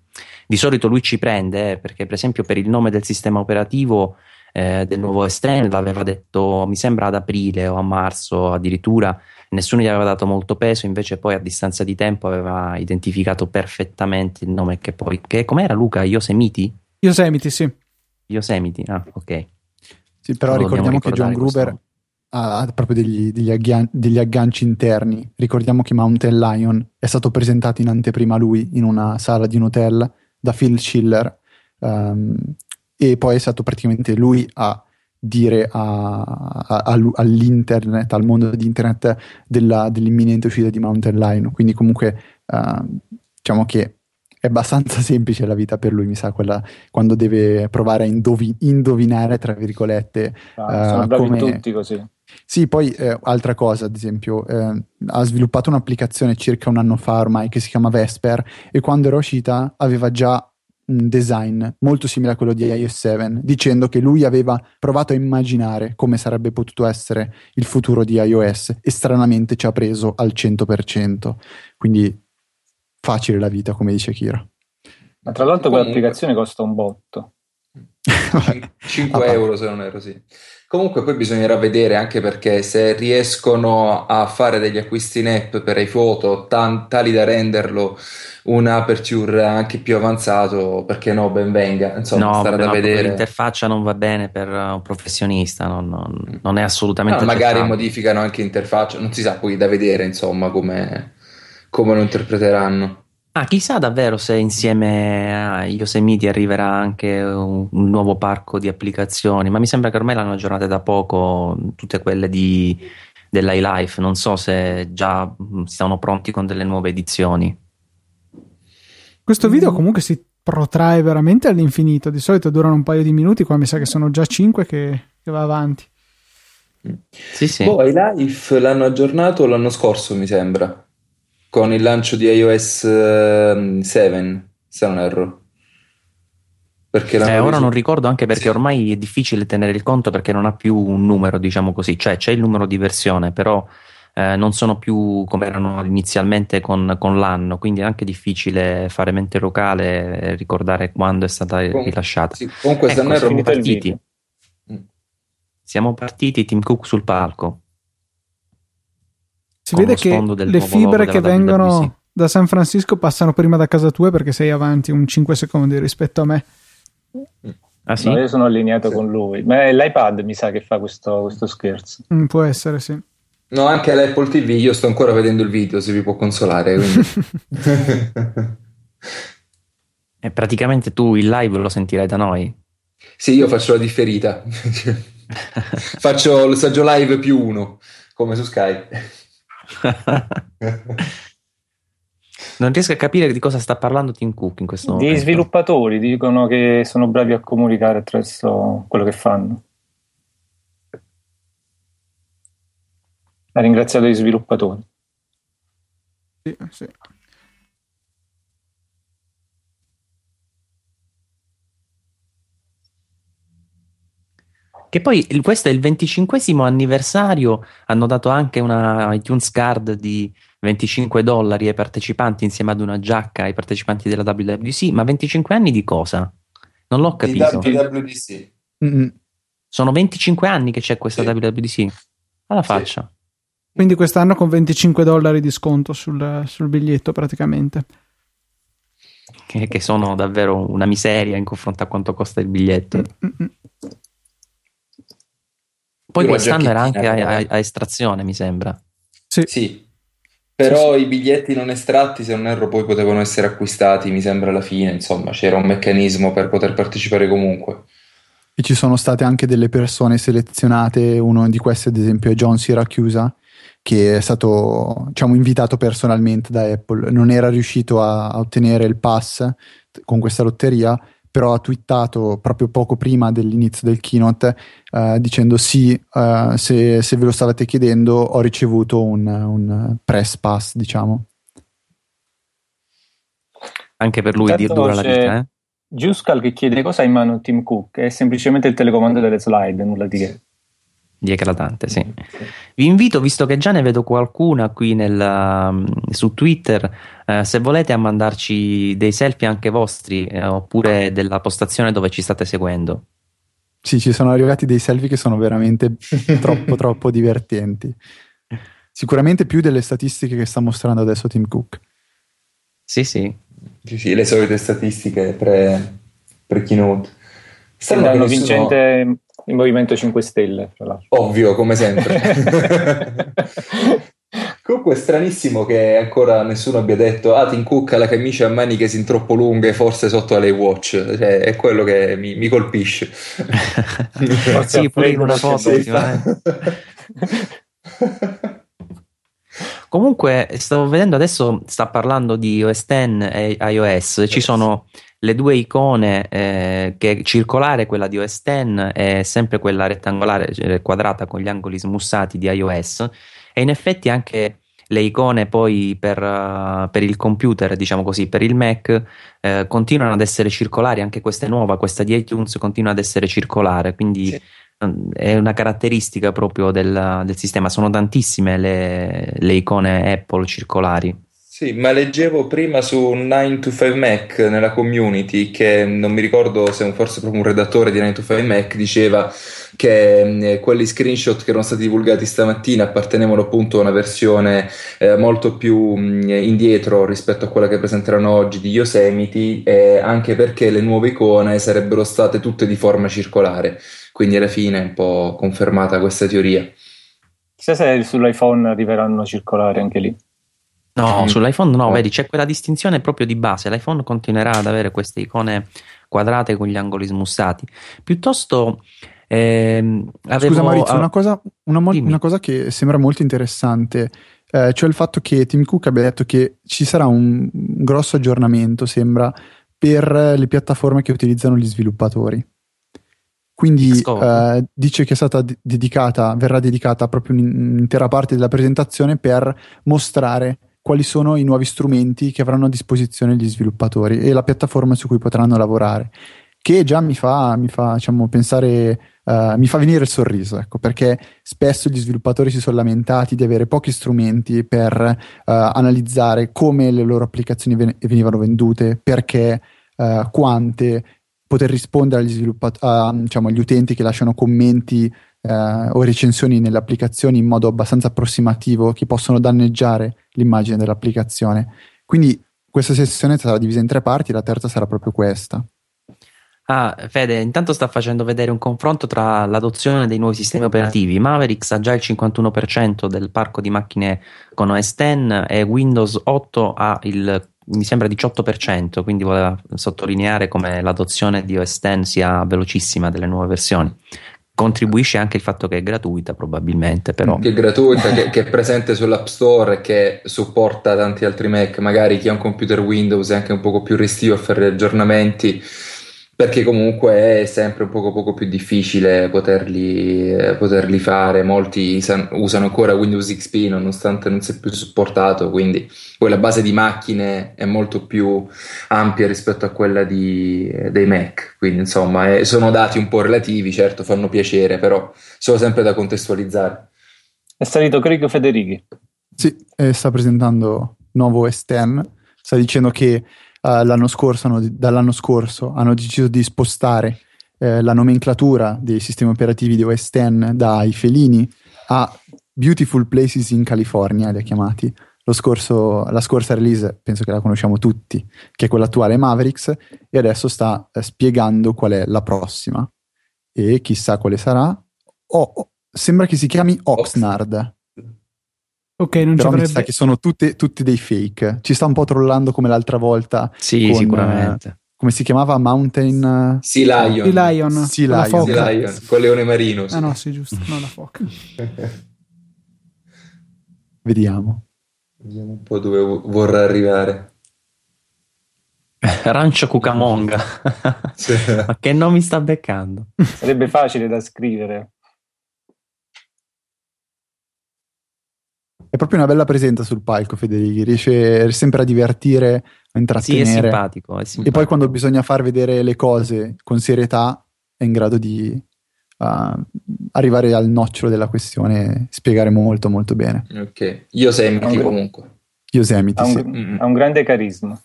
di solito lui ci prende, eh, perché per esempio per il nome del sistema operativo eh, del nuovo S10 l'aveva detto mi sembra ad aprile o a marzo addirittura, nessuno gli aveva dato molto peso, invece poi a distanza di tempo aveva identificato perfettamente il nome che poi, che com'era Luca? Yosemite? Yosemite, sì. Yosemite, ah ok. Sì, però ricordiamo che John Gruber questo ha proprio degli, degli, aggan- degli, agganci interni. Ricordiamo che Mountain Lion è stato presentato in anteprima lui in una sala di un hotel da Phil Schiller um, e poi è stato praticamente lui a dire a, a, all'internet, al mondo di internet della, dell'imminente uscita di Mountain Lion. Quindi comunque uh, diciamo che è abbastanza *laughs* semplice la vita per lui, mi sa, quella quando deve provare a indovi- indovinare, tra virgolette, ah, sono uh, come, tutti così. Sì, poi eh, altra cosa, ad esempio, eh, ha sviluppato un'applicazione circa un anno fa ormai che si chiama Vesper e quando era uscita aveva già un design molto simile a quello di iOS 7, dicendo che lui aveva provato a immaginare come sarebbe potuto essere il futuro di iOS e stranamente ci ha preso al 100%. Quindi facile la vita, come dice Kira. Ma tra l'altro quell'applicazione costa un botto. *laughs* 5 euro se non ero sì. Comunque poi bisognerà vedere anche perché se riescono a fare degli acquisti in app per i foto tan- tali da renderlo un aperture anche più avanzato, perché no, ben venga. Insomma, no, starà da vedere. L'interfaccia non va bene per un professionista, non, non, non è assolutamente no, Magari modificano anche interfaccia, non si sa poi da vedere insomma come, come lo interpreteranno. Ah, chissà davvero se insieme a Yosemite arriverà anche un, un, nuovo parco di applicazioni, ma mi sembra che ormai l'hanno aggiornate da poco tutte quelle di, dell'iLife, non so se già stanno pronti con delle nuove edizioni. Questo video mm. comunque si protrae veramente all'infinito, di solito durano un paio di minuti, qua mi sa che sono già cinque che, che va avanti. Sì, sì. Boh, iLife l'hanno aggiornato l'anno scorso, mi sembra con il lancio di iOS 7, ehm, se non erro. Perché eh, ora non ricordo anche perché sì. ormai è difficile tenere il conto perché non ha più un numero, diciamo così, cioè c'è il numero di versione, però eh, non sono più come erano inizialmente con, con, l'anno, quindi è anche difficile fare mente locale e ricordare quando è stata comunque, rilasciata. Sì, comunque ecco, siamo partiti. Siamo partiti, Tim Cook sul palco. Si vede che le fibre che vengono da San Francisco passano prima da casa tua perché sei avanti un 5 secondi rispetto a me. Ah, sì? no, io sono allineato sì. con lui. Ma è l'iPad mi sa che fa questo, questo scherzo. Mm, può essere, sì. No, anche l'Apple TV, io sto ancora vedendo il video, se vi può consolare. *laughs* e praticamente tu il live lo sentirai da noi. Sì, io faccio la differita. *laughs* faccio il saggio live più uno, come su Skype. Non riesco a capire di cosa sta parlando Tim Cook in questo momento. Gli sviluppatori dicono che sono bravi a comunicare attraverso quello che fanno. Ha ringraziato gli sviluppatori. Sì, sì. Che poi questo è il 25 anniversario, hanno dato anche una iTunes Card di 25 dollari ai partecipanti insieme ad una giacca ai partecipanti della WWDC, ma 25 anni di cosa? Non l'ho capito. Di WWDC. Mm-hmm. Sono 25 anni che c'è questa sì. WWDC. Alla faccia. Sì. Quindi quest'anno con 25 dollari di sconto sul, sul biglietto praticamente. Che, che, sono davvero una miseria in confronto a quanto costa il biglietto. Mm-hmm. Poi quest'anno era anche a, a, a, estrazione, mi sembra. Sì. sì. Però sì, sì. i biglietti non estratti, se non erro, poi potevano essere acquistati, mi sembra alla fine, insomma, c'era un meccanismo per poter partecipare comunque. E ci sono state anche delle persone selezionate, uno di queste ad esempio è John Siracusa, che è stato diciamo, invitato personalmente da Apple, non era riuscito a, a ottenere il pass con questa lotteria, però ha twittato proprio poco prima dell'inizio del keynote uh, dicendo sì, uh, se, se, ve lo stavate chiedendo ho ricevuto un, un press pass, diciamo. Anche per lui dir dura la vita, eh? Giuscal che chiede cosa ha in mano Tim Cook, è semplicemente il telecomando delle slide, nulla di che di eclatante, sì. Vi invito, visto che già ne vedo qualcuna qui nel, um, su Twitter, eh, se volete a mandarci dei selfie anche vostri eh, oppure della postazione dove ci state seguendo. Sì, ci sono arrivati dei selfie che sono veramente *laughs* troppo troppo divertenti. Sicuramente più delle statistiche che sta mostrando adesso Tim Cook. Sì, sì. Sì, sì le solite statistiche pre, pre keynote. Stanno vincente il Movimento 5 Stelle, tra l'altro. Ovvio, come sempre. *laughs* Comunque è stranissimo che ancora nessuno abbia detto ah Tim Cook ha la camicia a maniche sin troppo lunghe forse sotto alle watch. Cioè, è quello che mi, mi colpisce. *laughs* Sì pure in una foto *laughs* comunque stavo vedendo adesso sta parlando di OS X e iOS. Ci sono le due icone eh, che circolare quella di OS X è sempre quella rettangolare cioè quadrata con gli angoli smussati di iOS e in effetti anche le icone poi per, uh, per il computer, diciamo così, per il Mac eh, continuano ad essere circolari, anche questa è nuova, questa di iTunes continua ad essere circolare, quindi sì. è una caratteristica proprio del, del sistema, sono tantissime le, le icone Apple circolari. Sì, ma leggevo prima su 9 to 5 Mac nella community che non mi ricordo se forse proprio un redattore di 9 to 5 Mac diceva che eh, quelli screenshot che erano stati divulgati stamattina appartenevano appunto a una versione eh, molto più mh, indietro rispetto a quella che presenteranno oggi di Yosemite, eh, anche perché le nuove icone sarebbero state tutte di forma circolare. Quindi alla fine è un po' confermata questa teoria. Chissà se sull'iPhone arriveranno circolari anche lì. No, mm. sull'iPhone no, oh. vedi, c'è quella distinzione proprio di base. L'iPhone continuerà ad avere queste icone quadrate con gli angoli smussati. Piuttosto. Ehm, avevo... Scusa Maurizio, una cosa, una, mo- una cosa, che sembra molto interessante, eh, cioè il fatto che Tim Cook abbia detto che ci sarà un grosso aggiornamento, sembra, per le piattaforme che utilizzano gli sviluppatori. Quindi eh, dice che è stata dedicata, verrà dedicata proprio un'intera parte della presentazione per mostrare quali sono i nuovi strumenti che avranno a disposizione gli sviluppatori e la piattaforma su cui potranno lavorare. Che già mi fa, mi fa diciamo, pensare, uh, mi fa venire il sorriso, ecco, perché spesso gli sviluppatori si sono lamentati di avere pochi strumenti per uh, analizzare come le loro applicazioni ven- venivano vendute, perché, uh, quante, poter rispondere agli, sviluppat- a, diciamo, agli utenti che lasciano commenti eh, o recensioni nelle applicazioni in modo abbastanza approssimativo che possono danneggiare l'immagine dell'applicazione. Quindi questa sessione sarà divisa in tre parti, la terza sarà proprio questa. Ah, Fede, intanto sta facendo vedere un confronto tra l'adozione dei nuovi sistemi operativi. Mavericks ha già il 51% del parco di macchine con OS X e Windows 8 ha il mi sembra 18%, quindi voleva sottolineare come l'adozione di OS X sia velocissima delle nuove versioni. Contribuisce anche il fatto che è gratuita, probabilmente, però. Che è gratuita, che, che, è presente sull'App Store e che supporta tanti altri Mac. Magari chi ha un computer Windows è anche un poco più restio a fare aggiornamenti perché comunque è sempre un poco, poco più difficile poterli, eh, poterli fare. Molti san, usano ancora Windows XP nonostante non sia più supportato, quindi poi la base di macchine è molto più ampia rispetto a quella di, dei Mac. Quindi insomma, eh, sono dati un po' relativi, certo fanno piacere, però sono sempre da contestualizzare. È salito Craig Federighi. Sì, eh, sta presentando nuovo S10. Sta dicendo che l'anno scorso, hanno, dall'anno scorso hanno deciso di spostare eh, la nomenclatura dei sistemi operativi di OS X dai felini a Beautiful Places in California, li ha chiamati. Scorso, la scorsa release, penso che la conosciamo tutti, che è quella attuale Mavericks, e adesso sta eh, spiegando qual è la prossima. E chissà quale sarà. Oh, sembra che si chiami Oxnard. Ok, non Però ci mi sa che sono tutte, tutti dei fake. Ci sta un po' trollando come l'altra volta. Sì, con, sicuramente. Uh, come si chiamava? Mountain... Sea Lion. Sea Lion. Sea Lion. Sea Lion. Con leone marino. Sì. Ah no, sì, giusto. Non la foca. *laughs* Vediamo. Vediamo un po' dove vorrà arrivare. *laughs* Rancio Cucamonga. *laughs* Ma che nomi sta beccando? Sarebbe facile da scrivere. È proprio una bella presenza sul palco, Federici. Riesce sempre a divertire, a intrattenere. Sì, è simpatico, è simpatico. E poi quando bisogna far vedere le cose con serietà, è in grado di uh, arrivare al nocciolo della questione, spiegare molto, molto bene. Ok, Yosemite comunque. Yosemite, ha un, sì. Ha un grande carisma.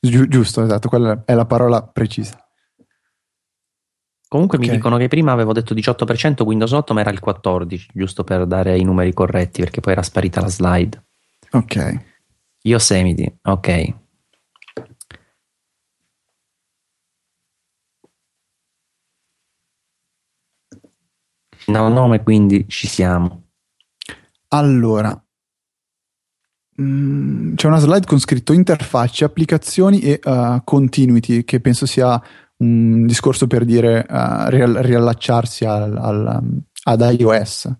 Gi- giusto, esatto, quella è la parola precisa. Comunque okay. mi dicono che prima avevo detto 18% Windows 8, ma era il 14, giusto per dare i numeri corretti, perché poi era sparita la slide. Ok. Yosemite, ok. No, nome quindi ci siamo. Allora, mm, c'è una slide con scritto interfacce, applicazioni e uh, continuity, che penso sia un discorso per dire uh, riallacciarsi al, al, ad iOS.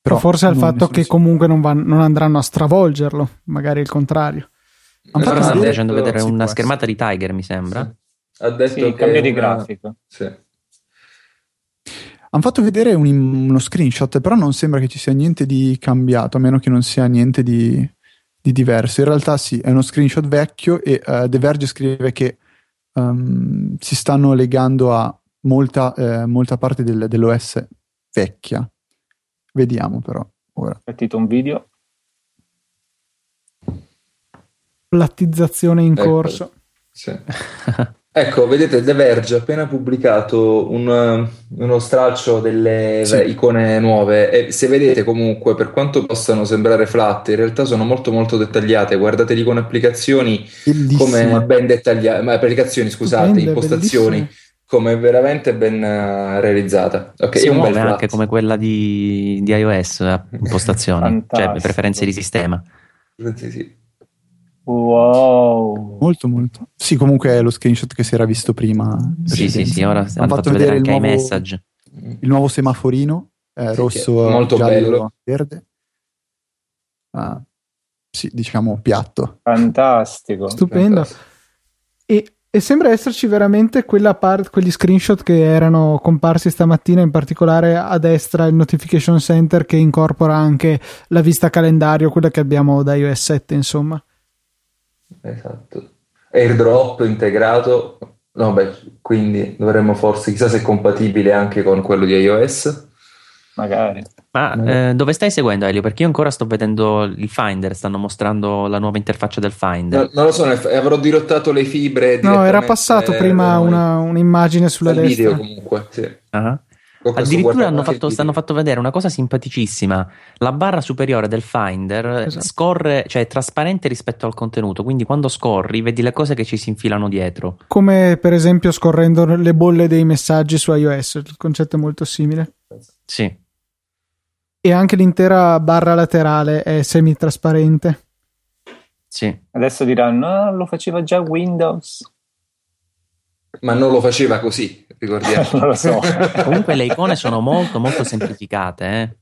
Però forse al fatto che comunque non, van, non, andranno a stravolgerlo, magari il contrario. Ma stanno vedere, facendo vedere una schermata di Tiger, mi sembra. Sì. Ha detto sì, cambio di grafico. Sì. Hanno fatto vedere un, uno screenshot, però non sembra che ci sia niente di cambiato, a meno che non sia niente di, di diverso. In realtà sì, è uno screenshot vecchio e uh, The Verge scrive che um, si stanno legando a molta, eh, molta parte del, dell'OS vecchia. Vediamo però ora. Partito un video. Plattizzazione in ecco, corso. Sì. *laughs* ecco, vedete, The Verge ha appena pubblicato un, uno stralcio delle sì. icone nuove e se vedete comunque, per quanto possano sembrare flat, in realtà sono molto molto dettagliate. Guardate lì con applicazioni Bellissima. come ben dettagliate, applicazioni scusate, Stupende, impostazioni. Bellissime come veramente ben uh, realizzata. Ok, si muove anche come quella di, di iOS, impostazione, *laughs* cioè preferenze di sistema. Sì, sì. Wow. Molto, molto. Sì, comunque è lo screenshot che si era visto prima. Sì, sì, sì, ora hanno fatto, fatto vedere, vedere anche nuovo, i messaggi. Il nuovo semaforino, eh, sì, rosso, molto giallo, bello. verde. Ah, sì, diciamo piatto. Fantastico. Stupendo. Fantastico. E e sembra esserci veramente quella parte, quegli screenshot che erano comparsi stamattina, in particolare a destra il notification center che incorpora anche la vista calendario, quella che abbiamo da iOS 7, insomma. Esatto. AirDrop integrato, no, beh, quindi dovremmo forse, chissà se è compatibile anche con quello di iOS. Magari. Ma eh, dove stai seguendo Elio? Perché io ancora sto vedendo il Finder, stanno mostrando la nuova interfaccia del Finder. No, non lo so, avrò dirottato le fibre. No, era passato prima una, un'immagine sulla destra. video comunque, sì. Uh-huh. Addirittura hanno fatto, hanno fatto, vedere una cosa simpaticissima. La barra superiore del Finder esatto. scorre, cioè è trasparente rispetto al contenuto, quindi quando scorri vedi le cose che ci si infilano dietro. Come per esempio scorrendo le bolle dei messaggi su iOS, il concetto è molto simile. Sì e anche l'intera barra laterale è semi-trasparente. Sì. Adesso diranno, ah, lo faceva già Windows. Ma non lo faceva così, ricordiamo. *laughs* non lo so. *laughs* Comunque le icone sono molto molto semplificate, eh.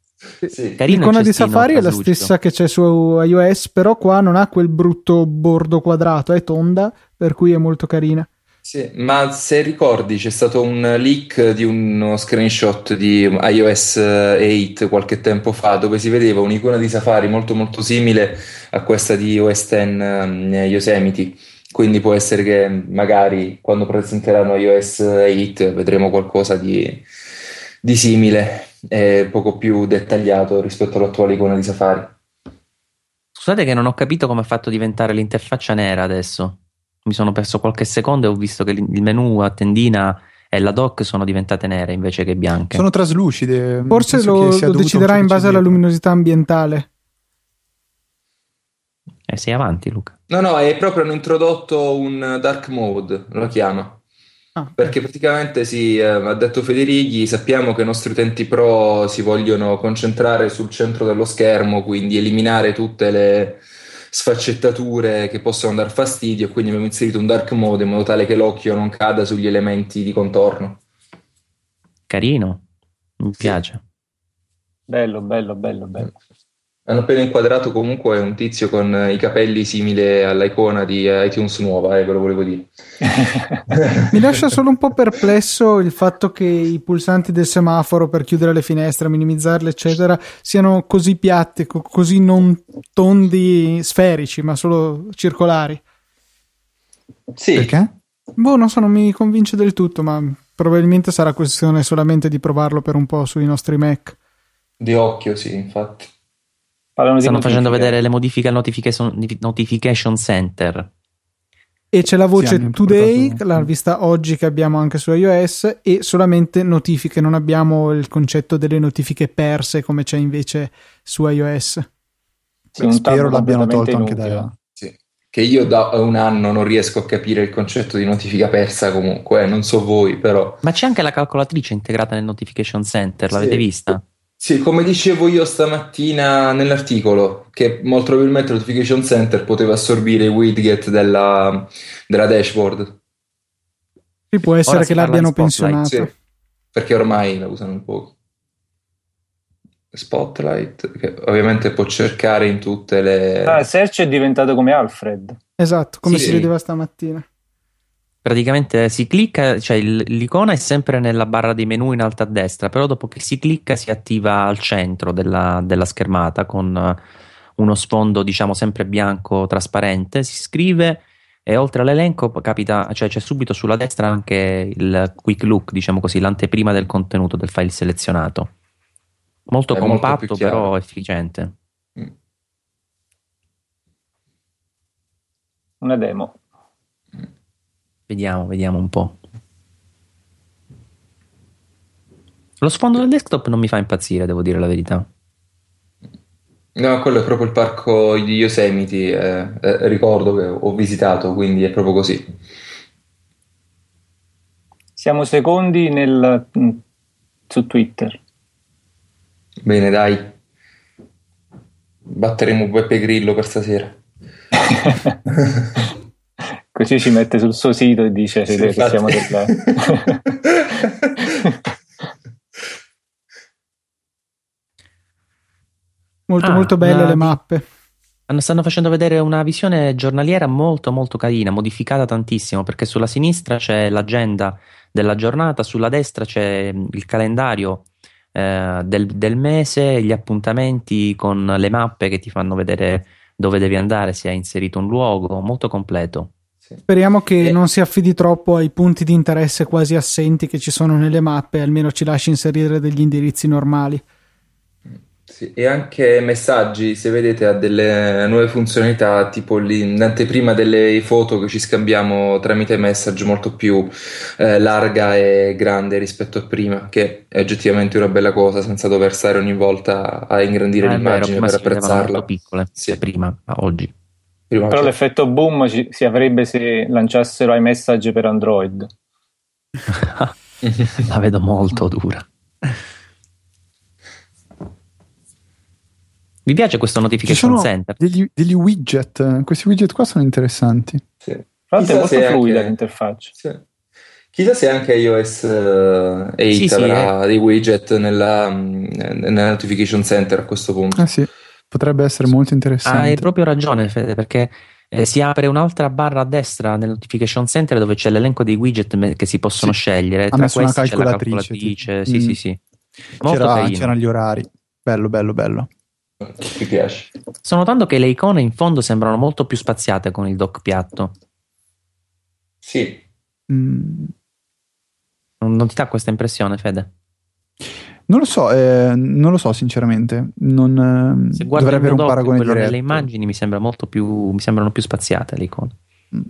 Sì. L'icona di Safari è la stessa che c'è su iOS, però qua non ha quel brutto bordo quadrato, è tonda, per cui è molto carina. Sì, ma se ricordi c'è stato un leak di uno screenshot di iOS 8 qualche tempo fa dove si vedeva un'icona di Safari molto molto simile a questa di OS X um, Yosemite. Quindi può essere che magari quando presenteranno iOS 8 vedremo qualcosa di, di simile e poco più dettagliato rispetto all'attuale icona di Safari. Scusate che non ho capito come ha fatto diventare l'interfaccia nera adesso mi sono perso qualche secondo e ho visto che il menu a tendina e la dock sono diventate nere invece che bianche. Sono traslucide. Forse lo, lo deciderà in base alla luminosità ambientale. Eh, sei avanti, Luca. No, no, è proprio hanno introdotto un dark mode, lo chiama. Ah. Perché praticamente sì, eh, ha detto Federighi, sappiamo che i nostri utenti pro si vogliono concentrare sul centro dello schermo, quindi eliminare tutte le, sfaccettature che possono dar fastidio, quindi abbiamo inserito un dark mode in modo tale che l'occhio non cada sugli elementi di contorno. Carino, mi piace. Bello, bello, bello, bello. Hanno appena inquadrato comunque un tizio con i capelli simili all'icona di iTunes nuova, eh, ve lo volevo dire. *laughs* Mi lascia solo un po' perplesso il fatto che i pulsanti del semaforo per chiudere le finestre, minimizzarle, eccetera, siano così piatti, così non tondi sferici, ma solo circolari. Sì. Perché? Boh, non so, non mi convince del tutto, ma probabilmente sarà questione solamente di provarlo per un po' sui nostri Mac. Di occhio, sì, infatti. Parlano Stanno facendo vedere le modifiche al notification, notification center. E c'è la voce sì, Today, portato... l'ha vista oggi che abbiamo anche su iOS, e solamente notifiche, non abbiamo il concetto delle notifiche perse come c'è invece su iOS. Sì, spero l'abbiano tolto anche da... Sì. Che io da un anno non riesco a capire il concetto di notifica persa comunque, eh, non so voi però. Ma c'è anche la calcolatrice integrata nel notification center, l'avete sì. vista? Sì, come dicevo io stamattina nell'articolo, che molto probabilmente il Notification Center poteva assorbire i widget della, della dashboard. Sì, può essere Ora che l'abbiano pensionato. Sì, perché ormai la usano un po'. Spotlight, che ovviamente può cercare in tutte le... Ah, Search è diventato come Alfred. Esatto, come sì. si vedeva stamattina praticamente si clicca, cioè l'icona è sempre nella barra dei menu in alto a destra, però dopo che si clicca si attiva al centro della, della schermata con eh, uno sfondo diciamo sempre bianco trasparente, si scrive e oltre all'elenco capita, cioè c'è subito sulla destra anche il quick look, diciamo così, l'anteprima del contenuto del file selezionato. Molto è compatto molto però efficiente. Mm. Una demo. Vediamo, vediamo un po'. Lo sfondo del desktop non mi fa impazzire, devo dire la verità. No, quello è proprio il parco di Yosemite, eh, eh, ricordo che ho visitato, quindi è proprio così. Siamo secondi nel, su Twitter. Bene, dai. Batteremo Beppe Grillo per stasera. *laughs* Così ci mette sul suo sito e dice sì, che siamo del *laughs* molto ah, molto belle le mappe. Stanno facendo vedere una visione giornaliera molto molto carina, modificata tantissimo, perché sulla sinistra c'è l'agenda della giornata, sulla destra c'è il calendario eh, del, del, mese, gli appuntamenti con le mappe che ti fanno vedere dove devi andare, se hai inserito un luogo, molto completo. Speriamo che e... non si affidi troppo ai punti di interesse quasi assenti che ci sono nelle mappe, almeno ci lasci inserire degli indirizzi normali. Sì, e anche messaggi, se vedete, ha delle nuove funzionalità, tipo l'anteprima delle foto che ci scambiamo tramite message molto più eh, larga e grande rispetto a prima, che è oggettivamente una bella cosa, senza dover stare ogni volta a ingrandire eh, l'immagine vero, per apprezzarla. molto piccole, sì. prima, a oggi. Prima Però l'effetto boom ci, si avrebbe se lanciassero iMessage per Android. *laughs* La vedo molto dura. Vi piace questo notification center? Degli, degli, widget, questi widget qua sono interessanti. Sì. Tra l'altro è molto fluida anche... l'interfaccia. Sì. Chissà se anche iOS 8 eh, sì, avrà sì, dei widget nella, mm, nella, notification center a questo punto. Ah sì, potrebbe essere molto interessante. Hai proprio ragione Fede, perché eh, si apre un'altra barra a destra nel notification center dove c'è l'elenco dei widget che si possono sì. scegliere. Tra questi c'è la calcolatrice. Sì, mm. sì, sì. C'era, c'erano gli orari. Bello, bello, bello. Ti piace? Sto notando che le icone in fondo sembrano molto più spaziate con il dock piatto. Sì. Mm. Non ti dà questa impressione, Fede? Non lo so, eh, non lo so sinceramente. Non, Se guardi dovrei avere un paragone quello diretto. nelle immagini mi, sembra più, mi sembrano più spaziate le icone. Mm.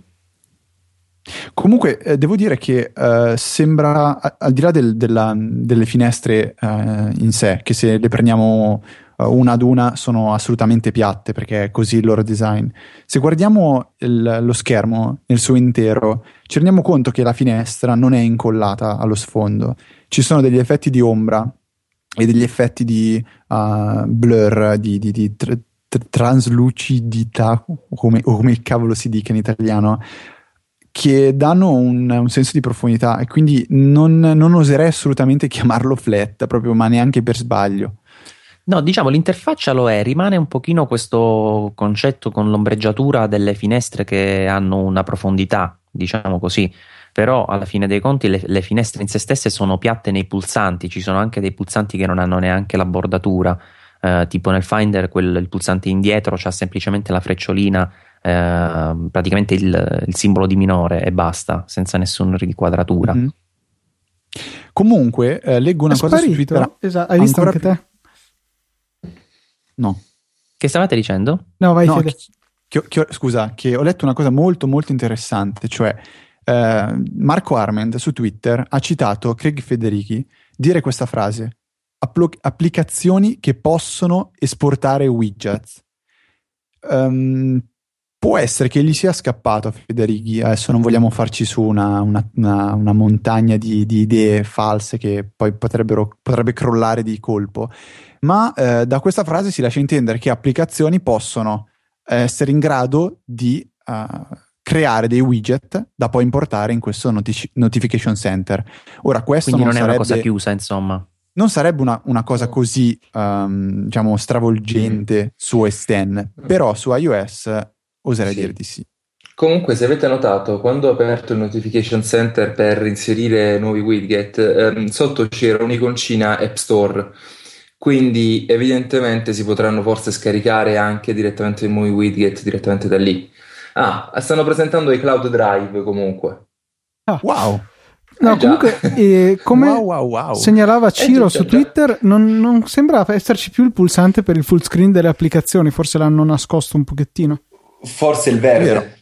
Comunque, eh, devo dire che eh, sembra, al di là del, della, delle finestre eh, in sé, che se le prendiamo uh, una ad una sono assolutamente piatte perché è così il loro design. Se guardiamo il, lo schermo nel suo intero, ci rendiamo conto che la finestra non è incollata allo sfondo. Ci sono degli effetti di ombra e degli effetti di uh, blur, di, di, di tr- tr- translucidità, come, o come cavolo si dica in italiano, che danno un, un, senso di profondità e quindi non, non, oserei assolutamente *laughs* chiamarlo flat, proprio, ma neanche per sbaglio. No, diciamo l'interfaccia lo è, rimane un pochino questo concetto con l'ombreggiatura delle finestre che hanno una profondità, diciamo così, però alla fine dei conti le, le, finestre in se stesse sono piatte nei pulsanti, ci sono anche dei pulsanti che non hanno neanche la bordatura, eh, tipo nel Finder quel, il pulsante indietro ha semplicemente la frecciolina, eh, praticamente il, il, simbolo di minore e basta, senza nessuna riquadratura. Mm-hmm. Comunque, eh, leggo una È cosa sparito. su Twitter. Esatto, hai visto anche più... te? No. Che stavate dicendo? No, vai no, che, che, che, scusa, che ho letto una cosa molto molto interessante, cioè eh, Marco Arment su Twitter ha citato Craig Federichi dire questa frase, applicazioni che possono esportare widgets. Um, può essere che gli sia scappato a Federighi, adesso non vogliamo farci su una, una, una, una montagna di, di, idee false che poi potrebbe crollare di colpo, ma eh, da questa frase si lascia intendere che applicazioni possono essere in grado di uh, creare dei widget da poi importare in questo notici- notification center. Ora, questo Quindi non, non è sarebbe... una cosa chiusa, insomma non sarebbe una, una cosa così um, diciamo stravolgente su S10 però su iOS oserei sì. dire di sì Comunque, se avete notato, quando ho aperto il Notification Center per inserire nuovi widget, ehm, sotto c'era un'iconcina App Store quindi evidentemente si potranno forse scaricare anche direttamente i nuovi widget direttamente da lì. Ah, stanno presentando i Cloud Drive comunque. Ah. Wow! No, eh comunque, eh, come wow, wow, wow. segnalava eh, Ciro eh, su Twitter, non, non, sembra esserci più il pulsante per il full screen delle applicazioni, forse l'hanno nascosto un pochettino. Forse il verde.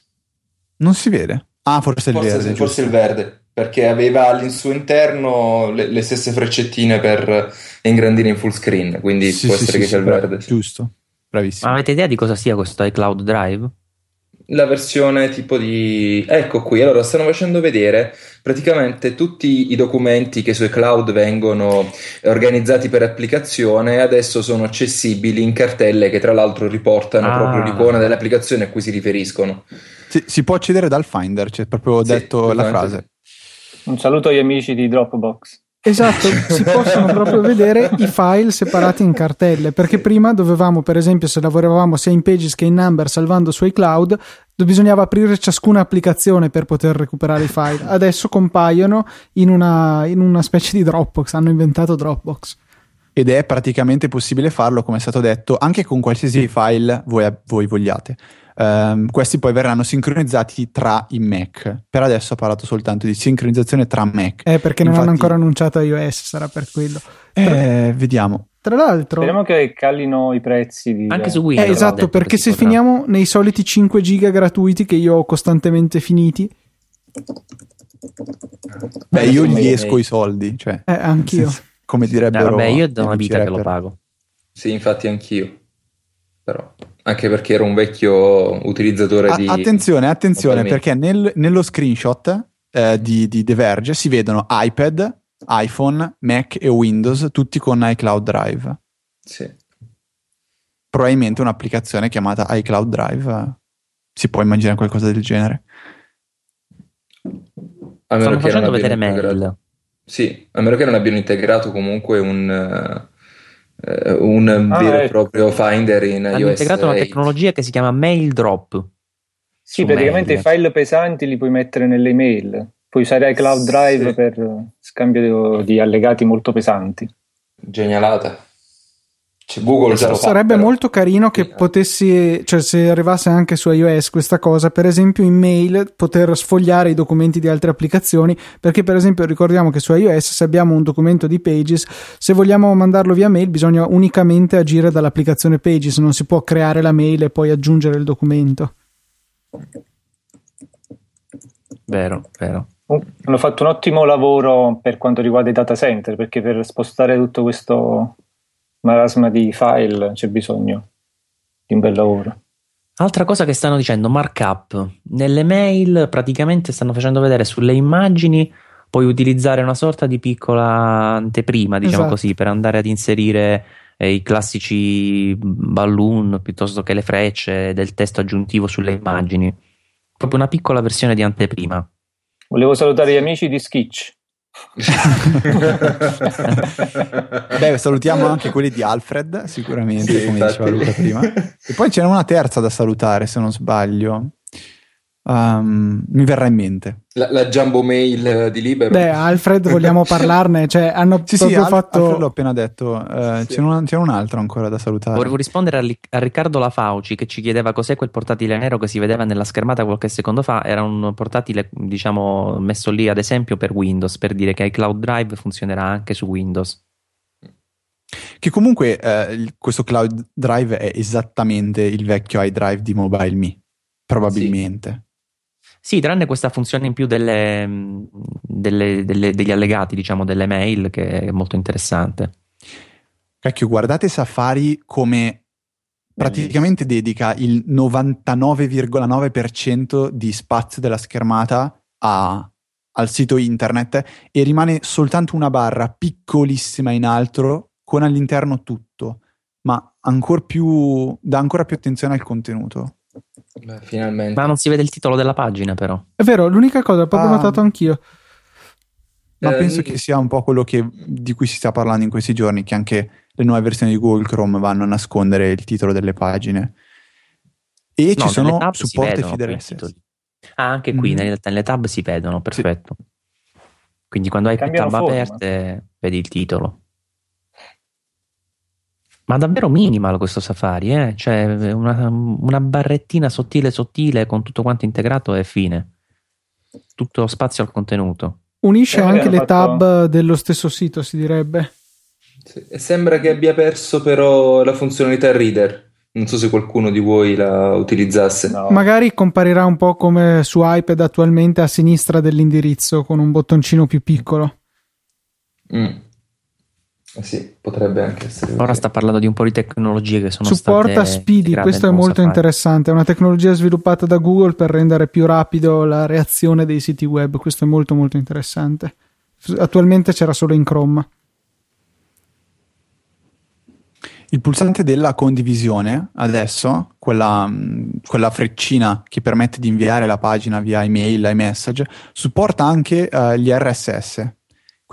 Non si vede. Ah, forse, forse il verde. Forse il verde perché aveva al suo interno le, le, stesse freccettine per ingrandire in full screen, quindi sì, può sì, essere sì, che sia il verde. Giusto, bravissimo. Ma avete idea di cosa sia questo iCloud Drive? La versione tipo di... Ecco qui, allora stanno facendo vedere praticamente tutti i documenti che sui cloud vengono organizzati per applicazione adesso sono accessibili in cartelle che tra l'altro riportano ah. proprio l'icona dell'applicazione a cui si riferiscono. Si, si può accedere dal Finder, c'è proprio sì, detto la frase. Un saluto agli amici di Dropbox. Esatto, *laughs* si possono proprio vedere i file separati in cartelle, perché prima dovevamo, per esempio, se lavoravamo sia in Pages che in Number salvando su iCloud, bisognava aprire ciascuna applicazione per poter recuperare i file. Adesso compaiono in una, in una specie di Dropbox, hanno inventato Dropbox. Ed è praticamente possibile farlo, come è stato detto, anche con qualsiasi file voi, voi vogliate. Um, questi poi verranno sincronizzati tra i Mac. Per adesso ho parlato soltanto di sincronizzazione tra Mac. Eh, perché non hanno ancora annunciato iOS, sarà per quello. Eh, tra... vediamo. Tra l'altro, speriamo che callino i prezzi di... anche su Windows. Eh, esatto, perché se potrà. finiamo nei soliti 5 giga gratuiti che io ho costantemente finiti. Beh, io gli esco i soldi, cioè. Eh, anch'io. *laughs* Come direbbero. Eh, vabbè, io da una vita che lo pago. Sì, infatti anch'io. Però anche perché ero un vecchio utilizzatore A- di... Attenzione, attenzione, perché nel, nello screenshot eh, di, di The Verge si vedono iPad, iPhone, Mac e Windows, tutti con iCloud Drive. Sì. Probabilmente un'applicazione chiamata iCloud Drive. Eh, si può immaginare qualcosa del genere. A meno Stanno che facendo vedere mail. Sì, a meno che non abbiano integrato comunque un... Eh, un ah, vero e ecco. proprio Finder in Hanno iOS. integrato una tecnologia che si chiama Mail Drop. Sì, praticamente mail. i file pesanti li puoi mettere nelle email. Puoi usare iCloud Drive sì. per scambio di allegati molto pesanti. Genialata. C'è Google già lo Sarebbe però. molto carino che potessi, cioè se arrivasse anche su iOS questa cosa, per esempio in mail poter sfogliare i documenti di altre applicazioni, perché per esempio ricordiamo che su iOS se abbiamo un documento di Pages, se vogliamo mandarlo via mail bisogna unicamente agire dall'applicazione Pages, non si può creare la mail e poi aggiungere il documento. Vero, vero. Hanno fatto un ottimo lavoro per quanto riguarda i data center, perché per spostare tutto questo marasma di file c'è bisogno di un bel lavoro. Altra cosa che stanno dicendo, markup. Nelle mail praticamente stanno facendo vedere sulle immagini puoi utilizzare una sorta di piccola anteprima, diciamo esatto. così, per andare ad inserire eh, i classici balloon piuttosto che le frecce del testo aggiuntivo sulle immagini. Proprio una piccola versione di anteprima. Volevo salutare gli amici di Sketch *laughs* Beh, salutiamo anche quelli di Alfred, sicuramente, sì, come infatti. diceva Luca prima. E poi c'era una terza da salutare, se non sbaglio. Um, mi verrà in mente la, la, jumbo mail di Libero. Beh, Alfred, vogliamo *laughs* parlarne? Cioè, hanno sì, proprio sì, fatto. Alfred l'ho appena detto. Uh, sì. c'è, un, c'è, un, altro ancora da salutare. Volevo rispondere a, a, Riccardo Lafauci che ci chiedeva cos'è quel portatile nero che si vedeva nella schermata qualche secondo fa. Era un portatile, diciamo, messo lì ad esempio per Windows, per dire che iCloud Drive funzionerà anche su Windows. Che comunque eh, questo Cloud Drive è esattamente il vecchio iDrive di Mobile Me, probabilmente. Sì, tranne questa funzione in più delle, delle, delle, degli allegati, diciamo, delle mail, che è molto interessante. Cacchio, guardate Safari come praticamente dedica il 99,9% di spazio della schermata a, al sito internet e rimane soltanto una barra piccolissima in alto con all'interno tutto, ma ancora più, dà ancora più attenzione al contenuto. Beh, finalmente. Ma non si vede il titolo della pagina, però. È vero, l'unica cosa, proprio ah. notato anch'io. Ma eh, penso che sia un po' quello che, di cui si sta parlando in questi giorni, che anche le nuove versioni di Google Chrome vanno a nascondere il titolo delle pagine. E no, ci sono supporti FidelSS. Ah, anche qui mm. nelle, nelle, tab si vedono, perfetto. Sì. Quindi quando hai più tab forma. aperte, vedi il titolo. Ma davvero minimal questo Safari, eh? cioè una, una, barrettina sottile sottile con tutto quanto integrato e fine. Tutto spazio al contenuto. Unisce eh, anche le fatto... tab dello stesso sito, si direbbe. Sì. Sembra che abbia perso però la funzionalità reader. Non so se qualcuno di voi la utilizzasse. No. Magari comparirà un po' come su iPad attualmente a sinistra dell'indirizzo con un bottoncino più piccolo. Mm. Eh sì, potrebbe anche essere. Ora sta parlando di un po' di tecnologie che sono Supporta Speedy, questo è molto Safari. interessante. È una tecnologia sviluppata da Google per rendere più rapido la reazione dei siti web. Questo è molto molto interessante. Attualmente c'era solo in Chrome. Il pulsante della condivisione, adesso, quella, quella, freccina che permette di inviare la pagina via email, iMessage, supporta anche uh, gli RSS.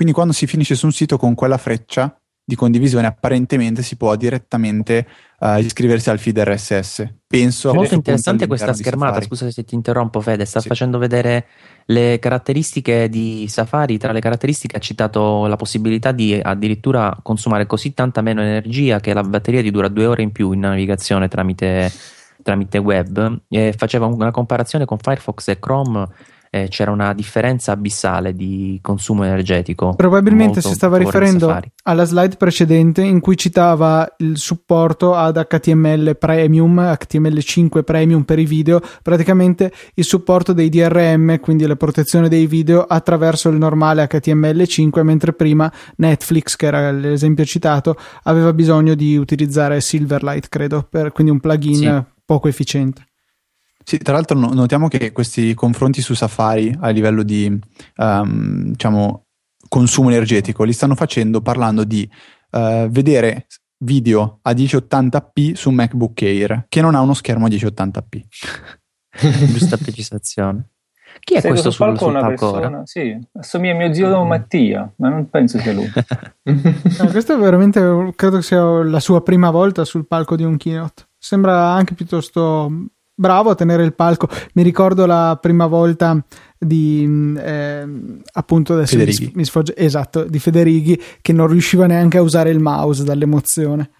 Quindi quando si finisce su un sito con quella freccia di condivisione, apparentemente si può direttamente uh, iscriversi al feed RSS. Penso molto interessante questa schermata. Scusa se ti interrompo, Fede. Sta sì. facendo vedere le caratteristiche di Safari. Tra le caratteristiche ha citato la possibilità di addirittura consumare così tanta meno energia che la batteria ti dura due ore in più in navigazione tramite, tramite web. E faceva una comparazione con Firefox e Chrome eh, c'era una differenza abissale di consumo energetico. Probabilmente si stava riferendo alla slide precedente in cui citava il supporto ad HTML Premium, HTML5 Premium per i video, praticamente il supporto dei DRM, quindi la protezione dei video attraverso il normale HTML5, mentre prima Netflix, che era l'esempio citato, aveva bisogno di utilizzare Silverlight, credo, per, quindi un plugin sì. poco efficiente. Sì, tra l'altro notiamo che questi confronti su Safari a livello di um, diciamo, consumo energetico li stanno facendo parlando di uh, vedere video a 1080p su MacBook Air che non ha uno schermo a 1080p. *laughs* Giusta precisazione. Chi è Sei questo sul, palco? Sul una persona, sì, assomiglia a mio zio mm. Mattia, ma non penso sia lui. *laughs* no, questo è veramente, credo che sia la sua prima volta sul palco di un keynote. Sembra anche piuttosto bravo a tenere il palco. Mi ricordo la prima volta di eh, appunto adesso mi, mi sfogge, esatto, di Federighi che non riusciva neanche a usare il mouse dall'emozione.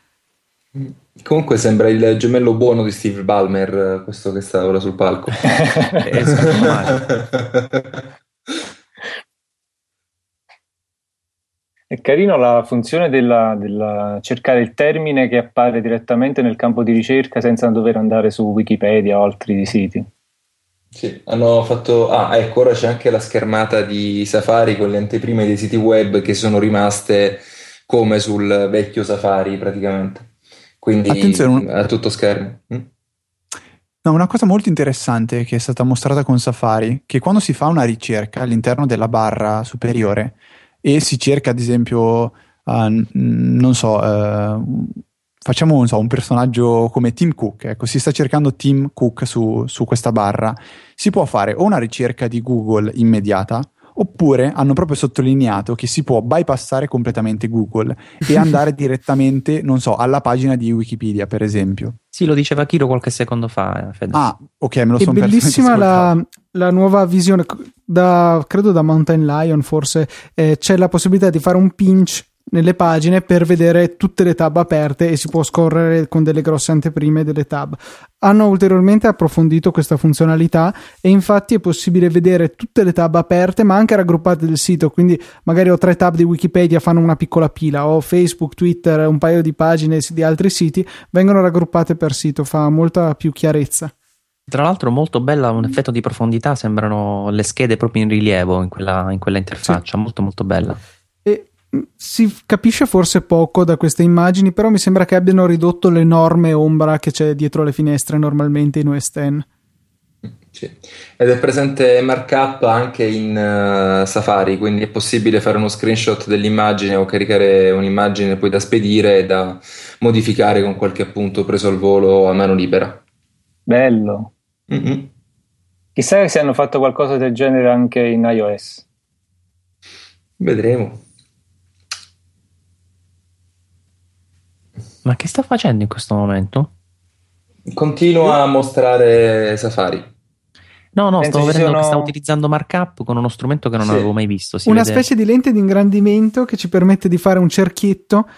Comunque sembra il gemello buono di Steve Ballmer, questo che sta ora sul palco. *laughs* *laughs* È carino la funzione della, della, cercare il termine che appare direttamente nel campo di ricerca senza dover andare su Wikipedia o altri siti. Sì, hanno fatto. Ah, ecco, ora c'è anche la schermata di Safari con le anteprime dei siti web che sono rimaste come sul vecchio Safari praticamente. Quindi Attenzione, a tutto schermo. Mm? No, una cosa molto interessante che è stata mostrata con Safari, che quando si fa una ricerca all'interno della barra superiore, e si cerca ad esempio, uh, non so, uh, facciamo so, un personaggio come Tim Cook, ecco, si sta cercando Tim Cook su, su questa barra, si può fare o una ricerca di Google immediata, oppure hanno proprio sottolineato che si può bypassare completamente Google e *laughs* andare direttamente, non so, alla pagina di Wikipedia, per esempio. Sì, lo diceva Kiro qualche secondo fa. Eh, Fede. Ah, ok, me lo sono perso. È bellissima la, la, nuova visione, da, credo da Mountain Lion forse, eh, c'è la possibilità di fare un pinch nelle pagine per vedere tutte le tab aperte e si può scorrere con delle grosse anteprime delle tab. Hanno ulteriormente approfondito questa funzionalità e infatti è possibile vedere tutte le tab aperte ma anche raggruppate del sito, quindi magari ho tre tab di Wikipedia fanno una piccola pila, o Facebook, Twitter, un paio di pagine di altri siti vengono raggruppate per sito, fa molta più chiarezza. Tra l'altro molto bella, un effetto di profondità, sembrano le schede proprio in rilievo in quella, in quella interfaccia, sì. molto molto bella. E si capisce forse poco da queste immagini, però mi sembra che abbiano ridotto l'enorme ombra che c'è dietro le finestre normalmente in OS X. Sì. Ed è presente markup anche in uh, Safari, quindi è possibile fare uno screenshot dell'immagine o caricare un'immagine poi da spedire e da modificare con qualche appunto preso al volo a mano libera. Bello. Mm-hmm. Chissà se hanno fatto qualcosa del genere anche in iOS. Vedremo. Ma che sta facendo in questo momento? Continua a mostrare Safari. No, no, Penso stavo vedendo sono... che sta utilizzando markup con uno strumento che non sì. avevo mai visto. Si Una vede... specie di lente di ingrandimento che ci permette di fare un cerchietto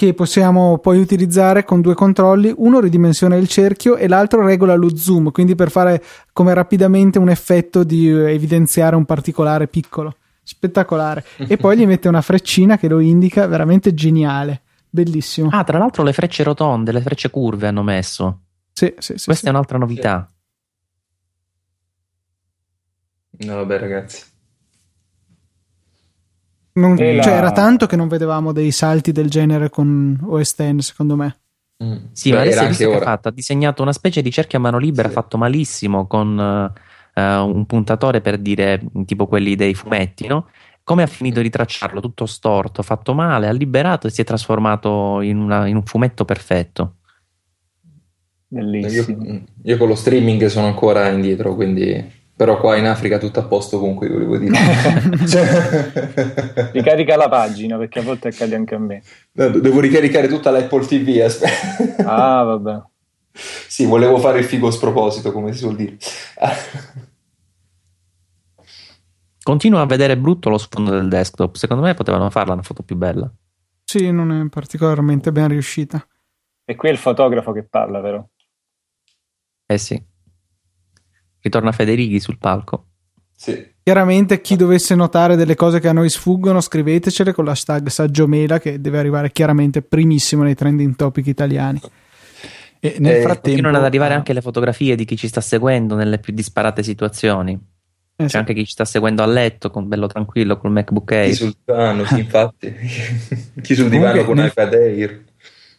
che possiamo poi utilizzare con due controlli. Uno ridimensiona il cerchio e l'altro regola lo zoom, quindi per fare come rapidamente un effetto di evidenziare un particolare piccolo. Spettacolare. e poi gli mette una freccina che lo indica, veramente geniale. Bellissimo. Ah, tra l'altro le frecce rotonde, le frecce curve hanno messo. Sì, sì, sì. Questa sì. è un'altra novità. No, vabbè, ragazzi. Non, la... Cioè, era tanto che non vedevamo dei salti del genere con OS X, secondo me. Mm. Sì, Beh, ma adesso visto che ha fatto, ha disegnato una specie di cerchio a mano libera sì. fatto malissimo con uh, un puntatore per dire tipo quelli dei fumetti, no? Come ha finito di tracciarlo? Tutto storto, fatto male, ha liberato e si è trasformato in, una, in un fumetto perfetto. Bellissimo. Io, io, con lo streaming sono ancora indietro, quindi. Però qua in Africa tutto a posto comunque, volevo dire. *laughs* cioè... *laughs* Ricarica la pagina perché a volte accade anche a me. No, devo ricaricare tutta l'Apple TV. Aspetta. *laughs* ah, vabbè. Sì, volevo fare il figo a sproposito, come si suol dire. Continuo a vedere brutto lo sfondo del desktop. Secondo me potevano farla una foto più bella. Sì, non è particolarmente ben riuscita. E qui è il fotografo che parla, vero? Eh sì. Ritorna Federighi sul palco. Sì. Chiaramente chi dovesse notare delle cose che a noi sfuggono, scrivetecele con l'hashtag Saggiomela che deve arrivare chiaramente primissimo nei trending topic italiani. E nel eh, frattempo continuano ad arrivare anche le fotografie di chi ci sta seguendo nelle più disparate situazioni. Eh, C'è sì. anche chi ci sta seguendo a letto, con bello tranquillo col MacBook Air. Chi sul divano, sì, infatti. *laughs* chi sul divano con nel... iPad Air.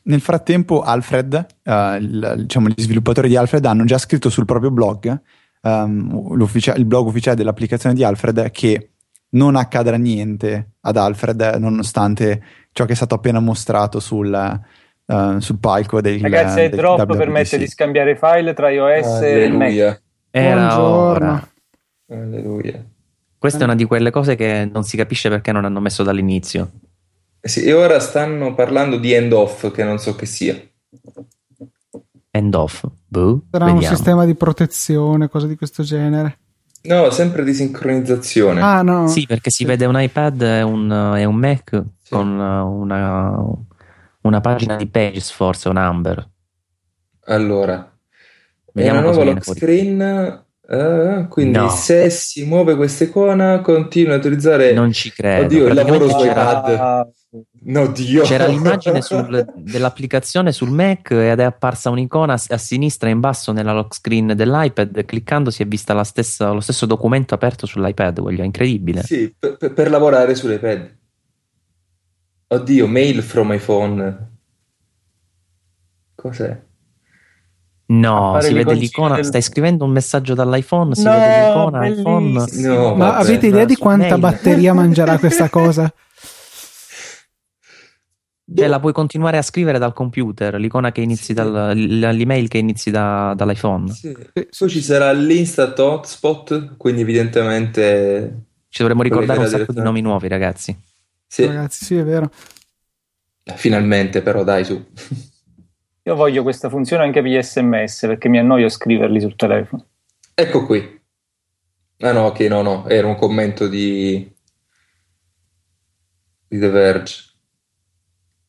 Nel frattempo, Alfred, uh, il, diciamo, gli sviluppatori di Alfred hanno già scritto sul proprio blog, um, il blog ufficiale dell'applicazione di Alfred, che non accadrà niente ad Alfred nonostante ciò che è stato appena mostrato sul, uh, sul palco del Ragazzi, del, drop WWDC. permette di scambiare file tra iOS Alleluia. e Mac. Era ora. Alleluia. Questa è una di quelle cose che non si capisce perché non hanno messo dall'inizio. Eh sì, e ora stanno parlando di end off, che non so che sia. End off? Boh, Sarà vediamo. un sistema di protezione, cose di questo genere. No, sempre di sincronizzazione. Ah, no. Sì, perché si vede un iPad e un, e un Mac sì. con una, una, pagina di Pages, forse un Amber. Allora, Vediamo è una nuova lock screen Uh, quindi no. se si muove questa icona continua a utilizzare non ci credo oddio il lavoro su iPad no Dio. C'era l'immagine sul, dell'applicazione sul Mac ed è apparsa un'icona a sinistra in basso nella lock screen dell'iPad. Cliccando si è vista stessa, lo stesso documento aperto sull'iPad voglio, incredibile. Sì per, per lavorare sull'iPad. Oddio mail from iPhone. Cos'è? No, si vede l'icona. Del... Stai scrivendo un messaggio dall'iPhone, si no, vede l'icona iPhone. No, Ma vabbè, avete idea di quanta batteria mangerà questa *laughs* cosa? Cioè, la puoi continuare a scrivere dal computer, l'icona che inizi sì. dal, l'email che inizi da, dall'iPhone. Sì. Poi ci sarà l'instant hotspot, quindi evidentemente ci dovremmo ricordare un sacco di nomi nuovi, ragazzi. Sì. Ragazzi, sì, è vero. Finalmente, però, dai, su. *laughs* Io voglio questa funzione anche per gli sms perché mi annoio a scriverli sul telefono. Ecco qui. Ah no, ok, no, no, era un commento di, di The Verge.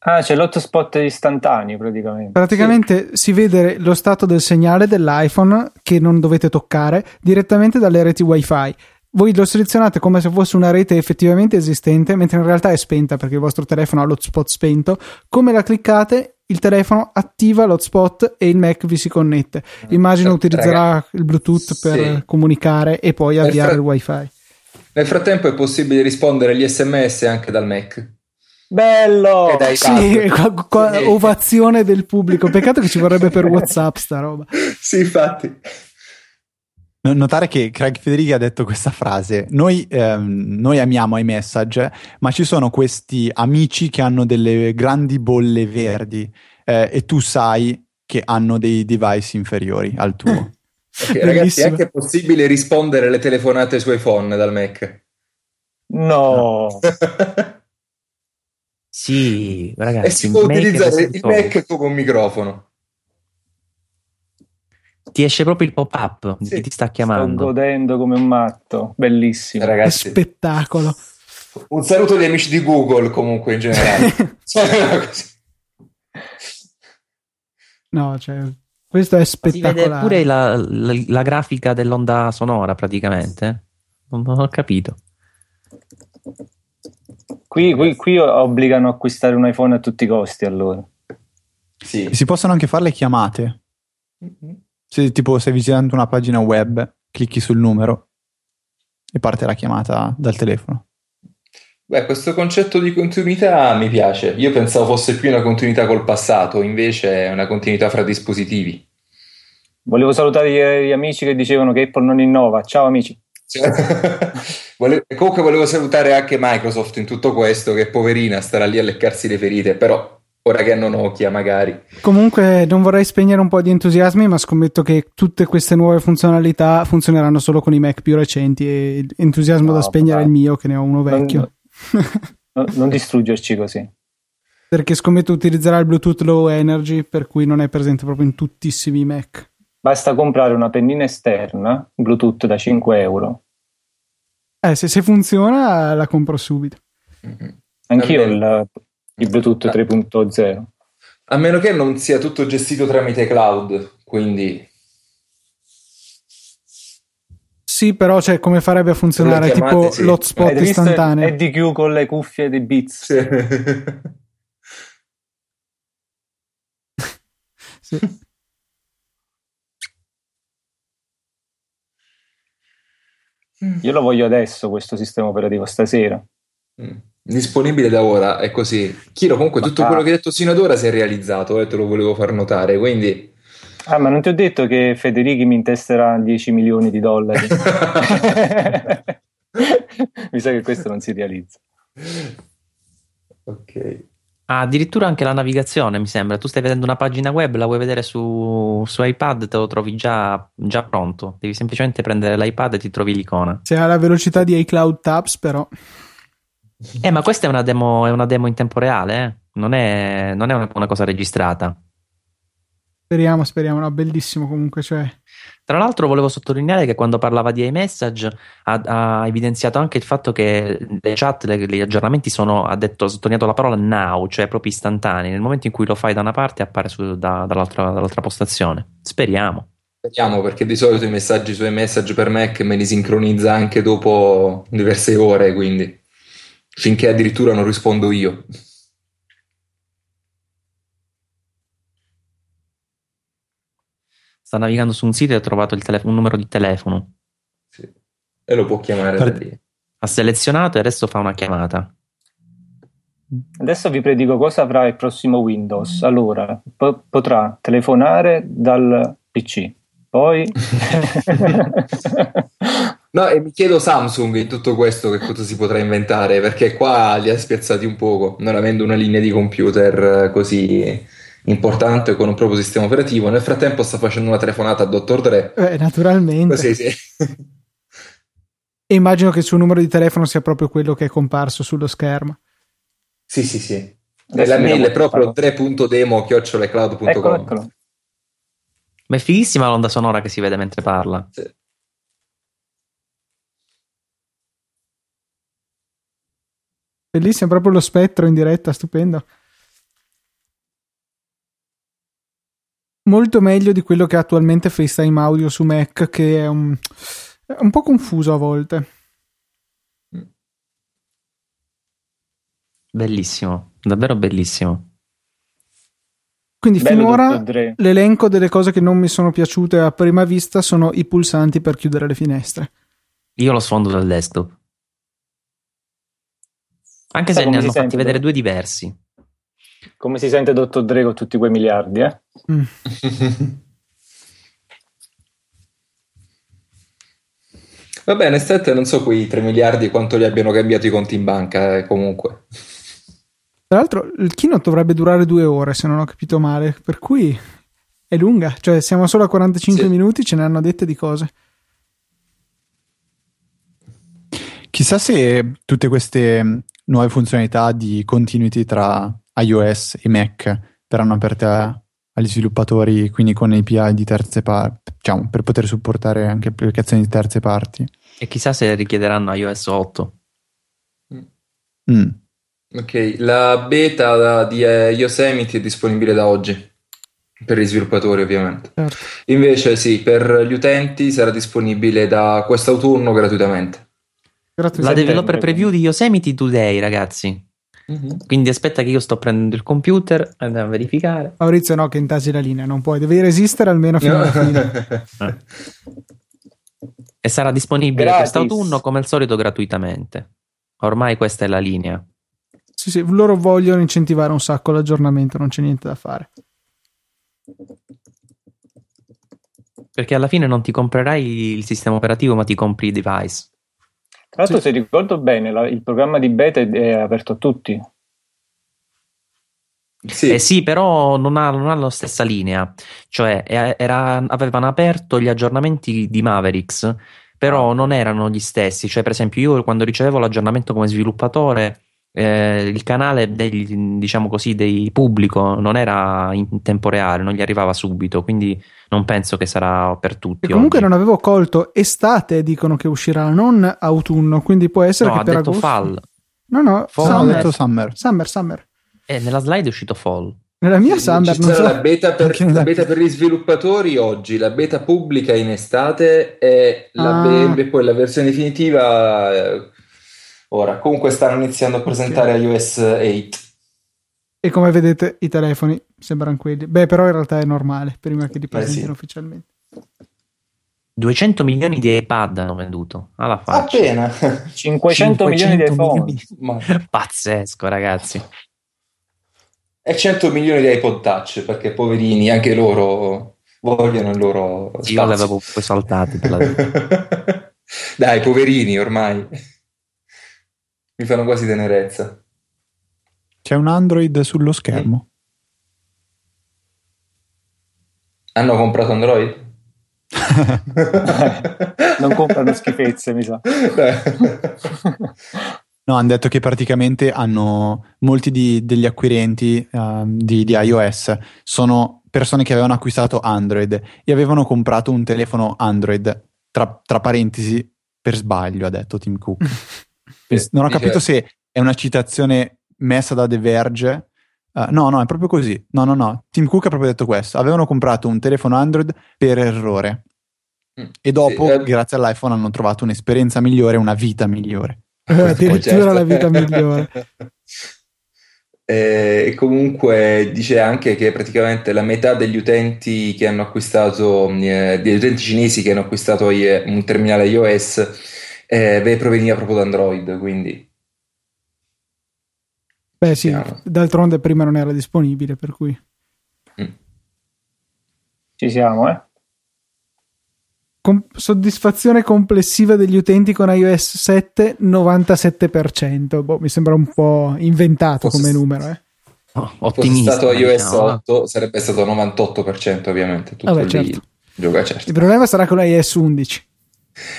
Ah, c'è l'hotspot istantaneo praticamente. Praticamente sì. si vede lo stato del segnale dell'iPhone che non dovete toccare direttamente dalle reti wifi. Voi lo selezionate come se fosse una rete effettivamente esistente, mentre in realtà è spenta perché il vostro telefono ha l'hotspot spento. Come la cliccate, il telefono attiva l'hotspot e il Mac vi si connette. Immagino sì, utilizzerà ragazzi. il Bluetooth per sì. comunicare e poi avviare fra- il WiFi. Nel frattempo è possibile rispondere agli sms anche dal Mac. Bello! Sì, qua, qua, ovazione del pubblico. Peccato che ci vorrebbe per *laughs* WhatsApp sta roba. sì, infatti. Notare che Craig Federighi ha detto questa frase: noi, ehm, noi, amiamo iMessage, ma ci sono questi amici che hanno delle grandi bolle verdi eh, e tu sai che hanno dei device inferiori al tuo. *laughs* okay, ragazzi, è anche possibile rispondere alle telefonate su iPhone dal Mac? No. *laughs* sì, ragazzi. E si può utilizzare il Mac come un microfono ti esce proprio il pop-up sì, ti sta chiamando. Sto godendo come un matto, bellissimo. Ragazzi, spettacolo. Un saluto agli amici di Google comunque in generale. *laughs* no, cioè, questo è spettacolare. Si vede pure la, la, la, grafica dell'onda sonora praticamente. Non, non ho capito. Qui, qui, qui, obbligano a acquistare un iPhone a tutti i costi allora. Sì. Si possono anche fare le chiamate. Mm-hmm. Se tipo stai visitando una pagina web, clicchi sul numero e parte la chiamata dal telefono. Beh, questo concetto di continuità mi piace. Io pensavo fosse più una continuità col passato, invece è una continuità fra dispositivi. Volevo salutare gli amici che dicevano che Apple non innova. Ciao amici. *laughs* Comunque volevo salutare anche Microsoft in tutto questo, che poverina starà lì a leccarsi le ferite, però ora che hanno Nokia magari. Comunque non vorrei spegnere un po' di entusiasmi, ma scommetto che tutte queste nuove funzionalità funzioneranno solo con i Mac più recenti e entusiasmo no, da spegnere è il mio che ne ho uno vecchio. Non, *laughs* non, non distruggerci così. Perché scommetto utilizzerà il Bluetooth Low Energy, per cui non è presente proprio in tuttissimi Mac. Basta comprare una pennina esterna Bluetooth da 5 euro. Eh, se, se funziona la compro subito. Mm-hmm. Anch'io il, il Bluetooth 3.0. A meno che non sia tutto gestito tramite cloud, quindi... Sì, però cioè, come farebbe a funzionare chiamate, tipo sì. l'hotspot eh, istantaneo? EDQ con le cuffie dei Beats. Sì. *laughs* sì. Io lo voglio adesso questo sistema operativo, stasera. Mm disponibile da ora, è così. Chiro, comunque ma tutto ah. quello che hai detto sino ad ora si è realizzato, eh, te lo volevo far notare, quindi... Ah, ma non ti ho detto che Federici mi intesterà 10 milioni di dollari? *laughs* *laughs* mi sa che questo non si realizza. Ok. Ah, addirittura anche la navigazione, mi sembra. Tu stai vedendo una pagina web, la vuoi vedere su, su iPad, te lo trovi già, già, pronto. Devi semplicemente prendere l'iPad e ti trovi l'icona. Se ha la velocità di iCloud Tabs, però. Eh, ma questa è una demo, è una demo in tempo reale, eh? non è, non è una, una, cosa registrata. Speriamo, speriamo, no, bellissimo comunque. Cioè. Tra l'altro volevo sottolineare che quando parlava di iMessage ha, ha evidenziato anche il fatto che le chat, le, gli aggiornamenti sono, ha, detto, ha sottolineato la parola now, cioè proprio istantanei. Nel momento in cui lo fai da una parte appare su, da, dall'altra, dall'altra postazione. Speriamo. Speriamo perché di solito i messaggi su iMessage per Mac me li sincronizza anche dopo diverse ore, quindi finché addirittura non rispondo io. Sta navigando su un sito e ha trovato telefo- un numero di telefono. Sì. E lo può chiamare per... da lì. Ha selezionato e adesso fa una chiamata. Adesso vi predico cosa avrà il prossimo Windows. Allora, po- potrà telefonare dal PC. Poi *laughs* No, e mi chiedo Samsung in tutto questo che cosa si potrà inventare, perché qua li ha spiazzati un poco, non avendo una linea di computer così importante con un proprio sistema operativo. Nel frattempo sta facendo una telefonata a Dottor Dre. Eh, naturalmente. Così, sì. E *laughs* immagino che il suo numero di telefono sia proprio quello che è comparso sullo schermo. Sì, sì, sì. la mail è proprio 3.demo.cloud.com. Eccolo, eccolo. Ma è fighissima l'onda sonora che si vede mentre parla. Sì. Bellissimo, proprio lo spettro in diretta, stupendo. Molto meglio di quello che è attualmente FaceTime Audio su Mac, che è un, è un po' confuso a volte. Bellissimo, davvero bellissimo. Quindi Bello finora l'elenco delle cose che non mi sono piaciute a prima vista sono i pulsanti per chiudere le finestre. Io lo sfondo dal desktop. Anche se ne hanno fatti vedere due diversi. Come si sente Dottor Dre con tutti quei miliardi, eh? Mm. Va bene, Stet, non so quei 3 miliardi quanto li abbiano cambiati i conti in banca, eh, comunque. Tra l'altro, il keynote dovrebbe durare due ore, se non ho capito male, per cui è lunga, cioè siamo solo a 45 sì. minuti, ce ne hanno dette di cose. Chissà se tutte queste nuove funzionalità di continuity tra iOS e Mac verranno aperte agli sviluppatori, quindi con API di terze parti, diciamo, per poter supportare anche applicazioni di terze parti. E chissà se richiederanno iOS 8. Mm. Ok, la beta di Yosemite è disponibile da oggi. Per gli sviluppatori, ovviamente. Certo. Invece, sì, per gli utenti sarà disponibile da quest'autunno gratuitamente. La developer preview di Yosemite Today, ragazzi. Mm-hmm. Quindi aspetta che io sto prendendo il computer, andiamo a verificare. Maurizio no che intasi la linea, non puoi, devi resistere almeno fino alla fine. *laughs* e sarà disponibile Gratis. quest'autunno come al solito gratuitamente. Ormai questa è la linea. Sì, sì, loro vogliono incentivare un sacco l'aggiornamento, non c'è niente da fare. Perché alla fine non ti comprerai il sistema operativo, ma ti compri il device. Tra l'altro, sì. se ricordo bene, la, il programma di beta è aperto a tutti. Sì. Eh sì, però non ha, non ha, la stessa linea. Cioè, era, avevano aperto gli aggiornamenti di Mavericks, però non erano gli stessi. Cioè, per esempio, io quando ricevevo l'aggiornamento come sviluppatore, eh, il canale degli, diciamo così, dei pubblico non era in tempo reale, non gli arrivava subito, quindi non penso che sarà per tutti. E comunque oggi. non avevo colto estate, dicono che uscirà, non autunno, quindi può essere no, che ha per detto agosto... fall. No, no, fall, summer. ha detto summer. Summer, summer. E nella slide è uscito fall. Nella mia Summer non so. la, beta per, la beta per, gli sviluppatori oggi, la beta pubblica in estate e la ah. be- poi la versione definitiva eh, ora. Comunque stanno iniziando a presentare okay. iOS 8. E come vedete i telefoni sembrano quelli. Beh, però in realtà è normale, prima che li presentino sì. ufficialmente. 200 milioni di iPad hanno venduto alla faccia. Appena 500, 500 milioni di iPhone. Milioni. Pazzesco, ragazzi e 100 milioni di iPod Touch perché poverini anche loro vogliono il loro sì, io l'avevo poi saltati *laughs* dai poverini ormai mi fanno quasi tenerezza c'è un Android sullo schermo hanno comprato Android? *laughs* non comprano schifezze mi sa *laughs* No, hanno detto che praticamente hanno molti di, degli acquirenti uh, di, di, iOS sono persone che avevano acquistato Android e avevano comprato un telefono Android, tra, tra parentesi, per sbaglio, ha detto Tim Cook. *laughs* non ho capito se è una citazione messa da The Verge. Uh, no, no, è proprio così. No, no, no. Tim Cook ha proprio detto questo. Avevano comprato un telefono Android per errore. Mm. E dopo, sì, eh. grazie all'iPhone, hanno trovato un'esperienza migliore, una vita migliore. Addirittura certo. la vita *laughs* migliore. E comunque dice anche che praticamente la metà degli utenti che hanno acquistato, eh, degli utenti cinesi che hanno acquistato un terminale iOS, eh, proveniva proprio da Android. Quindi, beh, sì, Piano. d'altronde prima non era disponibile, per cui mm. ci siamo, eh com- soddisfazione complessiva degli utenti con iOS 7 97%. Boh, mi sembra un po' inventato fosse come numero. Eh. Oh, ottimista, fosse stato iOS diciamo. 8 sarebbe stato 98% ovviamente. Tutto Vabbè, certo. Gioca, certo. Il problema sarà con iOS 11.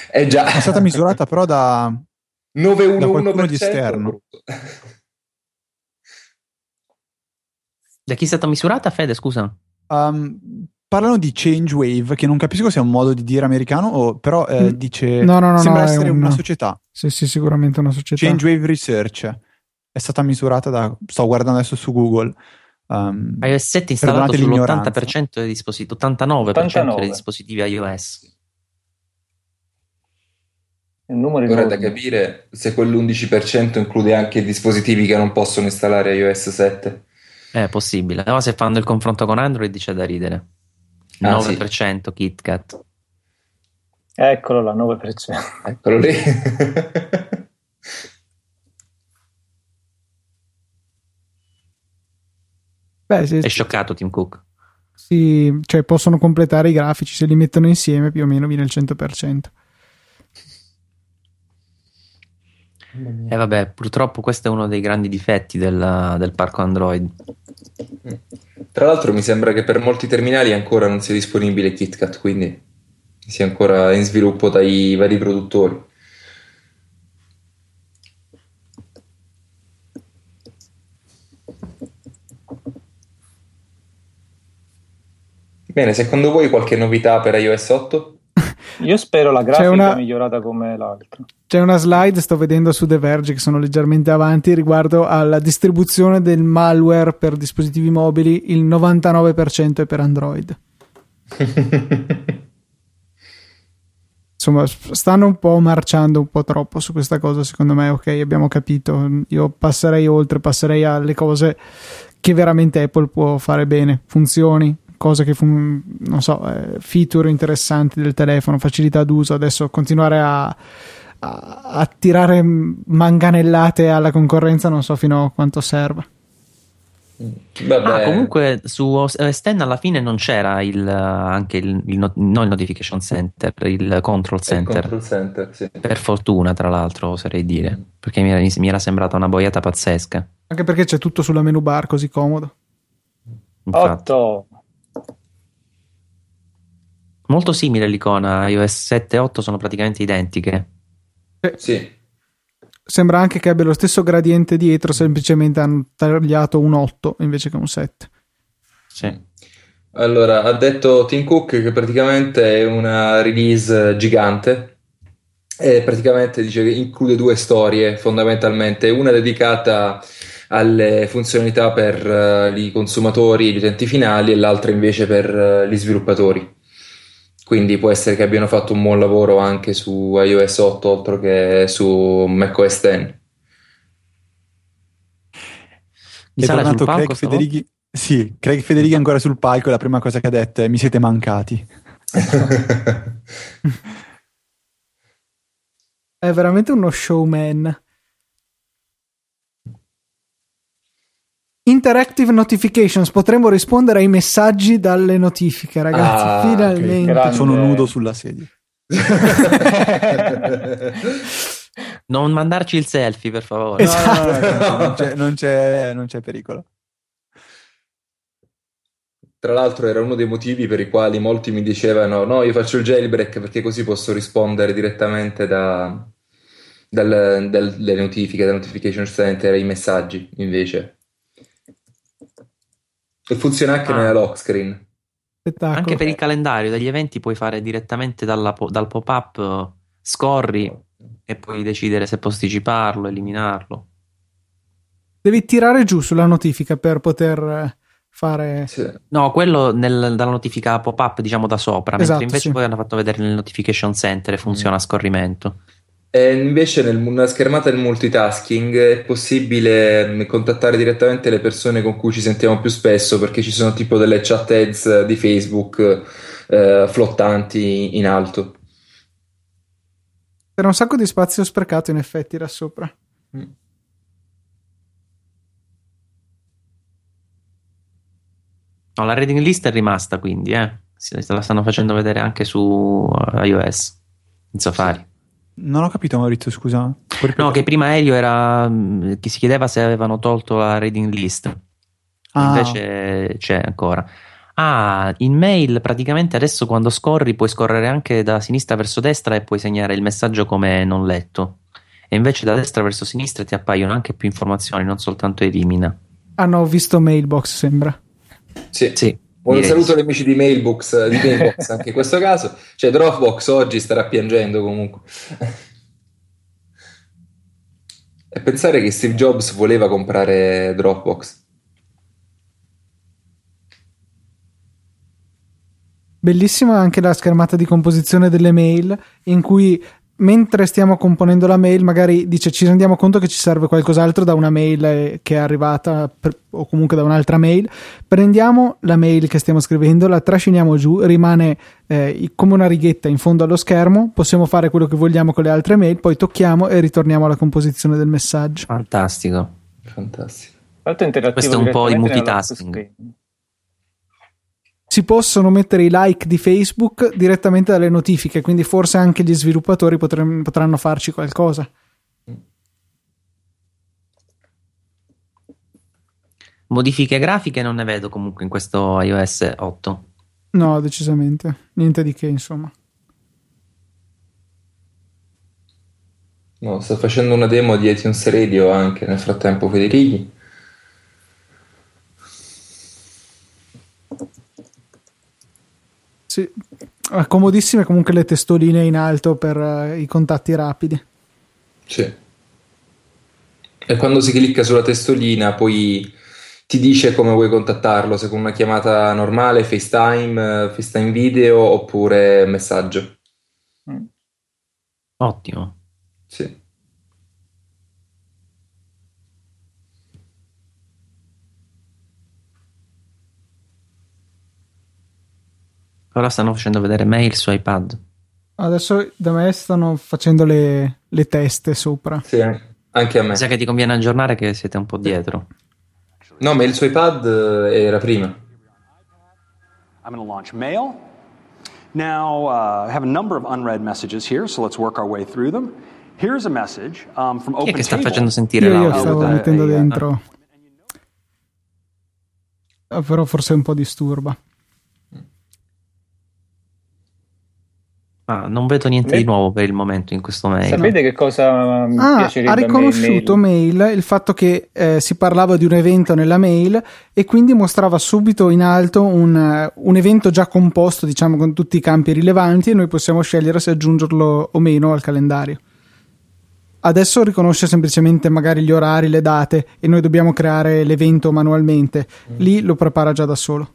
È già. È stata misurata però da, 911% da di esterno. Da chi è stata misurata, Fede? Scusa. Um, parlano di change wave, che non capisco se è un modo di dire americano, o, però eh, mm. dice no, no, no, sembra no, essere un... una società. Sì, sì, sicuramente una società. Change wave research è stata misurata da sto guardando adesso su Google. Um, iOS 7 installato sull'80% dei dispositivi, 89%, 89. dei dispositivi iOS. Il numero Ora è da capire se quell'11% include anche dispositivi che non possono installare iOS 7. È possibile, ma se fanno il confronto con Android c'è da ridere. Ah, 9% sì. KitKat. Eccolo là, 9%. *laughs* Eccolo lì. Beh, se... È scioccato Tim Cook. Sì, cioè possono completare i grafici, se li mettono insieme più o meno viene il 100%. E eh vabbè, purtroppo questo è uno dei grandi difetti del, del parco Android. Tra l'altro mi sembra che per molti terminali ancora non sia disponibile KitKat, quindi sia ancora in sviluppo dai vari produttori. Bene, secondo voi qualche novità per iOS 8? *laughs* Io spero la grafica una... migliorata come l'altra. C'è una slide, sto vedendo su The Verge che sono leggermente avanti riguardo alla distribuzione del malware per dispositivi mobili, il 99% è per Android. *laughs* Insomma, stanno un po' marciando un po' troppo su questa cosa, secondo me, ok, abbiamo capito. Io passerei oltre, passerei alle cose che veramente Apple può fare bene, funzioni, cose che fun- non so, eh, feature interessanti del telefono, facilità d'uso, adesso continuare a a, a tirare manganellate alla concorrenza non so fino a quanto serva. Vabbè. Ah, comunque su OS X alla fine non c'era il, anche il, il, non il notification center, il control center. Il control center sì. Per fortuna, tra l'altro, oserei dire, perché mi era, mi era sembrata una boiata pazzesca. Anche perché c'è tutto sulla menu bar così comodo. 8 Molto simile l'icona, iOS 7 e 8 sono praticamente identiche. Sì. Sembra anche che abbia lo stesso gradiente dietro, semplicemente hanno tagliato un 8 invece che un 7. Sì. Allora, ha detto Tim Cook che praticamente è una release gigante e praticamente dice che include due storie fondamentalmente, una dedicata alle funzionalità per uh, i consumatori, gli utenti finali e l'altra invece per uh, gli sviluppatori. Quindi può essere che abbiano fatto un buon lavoro anche su iOS 8 oltre che su macOS 10. Mi è tornato Craig Federighi. Sì, Craig Federighi è ancora sul palco e la prima cosa che ha detto è mi siete mancati. *laughs* *laughs* è veramente uno showman. Interactive notifications, potremmo rispondere ai messaggi dalle notifiche, ragazzi. Ah, finalmente. Okay. Sono nudo sulla sedia. *laughs* non mandarci il selfie, per favore. Esatto. No, no, no, non, c'è, non, c'è, non c'è pericolo. Tra l'altro era uno dei motivi per i quali molti mi dicevano no, io faccio il jailbreak perché così posso rispondere direttamente da, dal, dalle notifiche, dal notification center ai messaggi invece. E funziona anche ah. nella lock screen. Spettacolo. Anche per il calendario degli eventi puoi fare direttamente dalla, dal pop-up, scorri e puoi decidere se posticiparlo, eliminarlo. Devi tirare giù sulla notifica per poter eh, fare. Sì. No, quello nel, dalla notifica pop-up, diciamo da sopra, esatto, mentre invece sì. poi hanno fatto vedere nel notification center e funziona mm. a scorrimento. E invece nella schermata del multitasking è possibile mm, contattare direttamente le persone con cui ci sentiamo più spesso perché ci sono tipo delle chat ads di Facebook eh, flottanti in alto. C'era un sacco di spazio sprecato in effetti là sopra. Mm. No, la reading list è rimasta quindi, eh. La stanno facendo vedere anche su iOS, in Safari. Non ho capito Maurizio, scusa. No, che prima Aereo era mm, chi si chiedeva se avevano tolto la reading list. Ah. Invece c'è ancora. Ah, in mail praticamente adesso quando scorri puoi scorrere anche da sinistra verso destra e puoi segnare il messaggio come non letto. E invece da destra verso sinistra ti appaiono anche più informazioni, non soltanto elimina. Hanno visto Mailbox, sembra. Sì. sì. Un saluto agli amici di Mailbox, di Mailbox anche in questo caso. *laughs* Cioè, Dropbox oggi starà piangendo comunque. e pensare che Steve Jobs voleva comprare Dropbox. Bellissima anche la schermata di composizione delle mail in cui mentre stiamo componendo la mail, magari dice ci rendiamo conto che ci serve qualcos'altro da una mail eh, che è arrivata per, o comunque da un'altra mail. Prendiamo la mail che stiamo scrivendo, la trasciniamo giù, rimane eh, come una righetta in fondo allo schermo. Possiamo fare quello che vogliamo con le altre mail, poi tocchiamo e ritorniamo alla composizione del messaggio. Fantastico. Fantastico. Questo è un po' il multitasking si possono mettere i like di Facebook direttamente dalle notifiche, quindi forse anche gli sviluppatori potrem- potranno farci qualcosa. Modifiche grafiche non ne vedo comunque in questo iOS 8. No, decisamente. Niente di che, insomma. No, sto facendo una demo di iTunes Radio anche nel frattempo, Federighi. Sì, comodissime comunque le testoline in alto per uh, i contatti rapidi. Sì. E quando si clicca sulla testolina poi ti dice come vuoi contattarlo, se con una chiamata normale, FaceTime, FaceTime video oppure messaggio. Mm. Ottimo. Sì. Ora stanno facendo vedere mail su iPad. Adesso da me stanno facendo le, le teste sopra. Sì, anche a me. Sa che ti conviene aggiornare che siete un po' dietro. No, ma il suo iPad eh, era prima. I'm going to launch mail. Now, uh, I have a number of unread messages here, so let's work our way through them. Here's a message um, from Chi è che sta facendo sentire Io, io l'audio? stavo Uh, mettendo dentro. Ah, Però forse un po' disturba. Ah, non vedo niente Beh. di nuovo per il momento in questo mail. Sapete che cosa mi Ah, piacerebbe ha a me riconosciuto mail? mail il fatto che eh, si parlava di un evento nella mail e quindi mostrava subito in alto un, eh, un evento già composto, diciamo, con tutti i campi rilevanti e noi possiamo scegliere se aggiungerlo o meno al calendario. Adesso riconosce semplicemente magari gli orari, le date e noi dobbiamo creare l'evento manualmente. Lì lo prepara già da solo.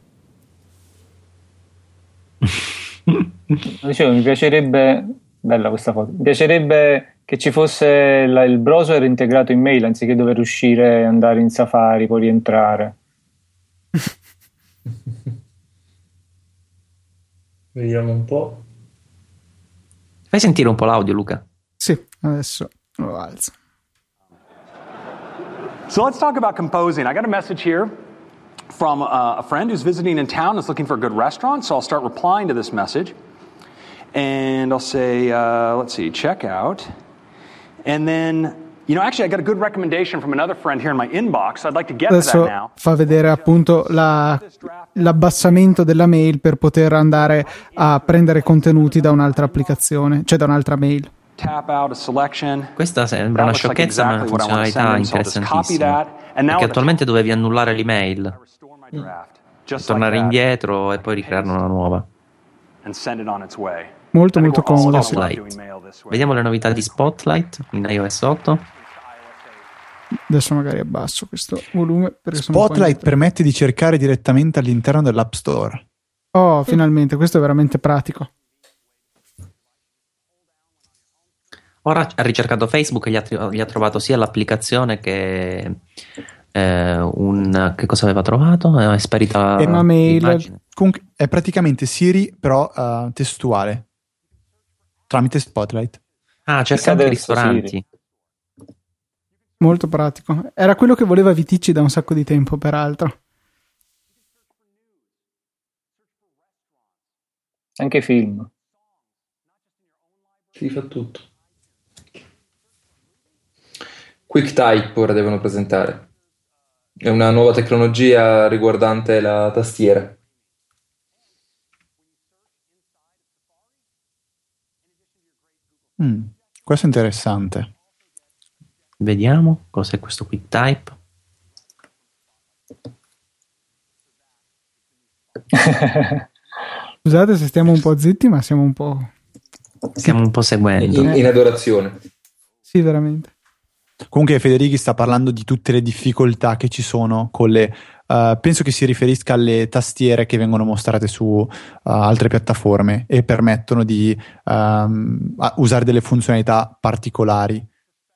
*laughs* Dicevo, mi piacerebbe, bella questa foto, mi piacerebbe che ci fosse la- il browser integrato in mail anziché dover uscire, andare in Safari, poi rientrare. *laughs* Vediamo un po'. Fai sentire un po' l'audio, Luca. Sì, adesso lo alzo. So let's talk about composing. I got a message here from uh, a friend who's visiting in town and is looking for a good restaurant. So I'll start replying to this message. And I'll say, uh, let's see, check out. And then, you know, actually, I got a good recommendation from another friend here in my inbox. I'd like to get to that Adesso now. fa vedere appunto la- l'abbassamento della mail per poter andare a prendere contenuti da un'altra applicazione, cioè da un'altra mail. Tap out a selection. Questa sembra una sciocchezza, ma è una funzionalità interessantissima. Perché attualmente dovevi annullare l'email, Just tornare indietro e poi ricrearne una nuova. Molto molto comodo. Spotlight. Vediamo le novità di Spotlight in iOS 8. Adesso magari abbasso questo volume Spotlight permette di cercare direttamente all'interno dell'App Store. Oh, finalmente, questo è veramente pratico. Ora ha ricercato Facebook e gli ha, gli ha trovato sia l'applicazione che eh, un... che cosa aveva trovato? È sparita È una mail. Comunque è praticamente Siri, però eh, testuale. Tramite Spotlight. Ah, cerca anche ristoranti. Molto pratico. Era quello che voleva Viticci da un sacco di tempo, peraltro. Anche film. Si fa tutto. QuickType ora devono presentare. È una nuova tecnologia riguardante la tastiera. Mm, questo è interessante. Vediamo cos'è questo QuickType. *laughs* Scusate se stiamo un po' zitti, ma siamo un po'. Stiamo un po' seguendo. In, in adorazione. Sì, veramente. Comunque Federighi sta parlando di tutte le difficoltà che ci sono con le... eh, penso che si riferisca alle tastiere che vengono mostrate su eh, altre piattaforme e permettono di a- usare delle funzionalità particolari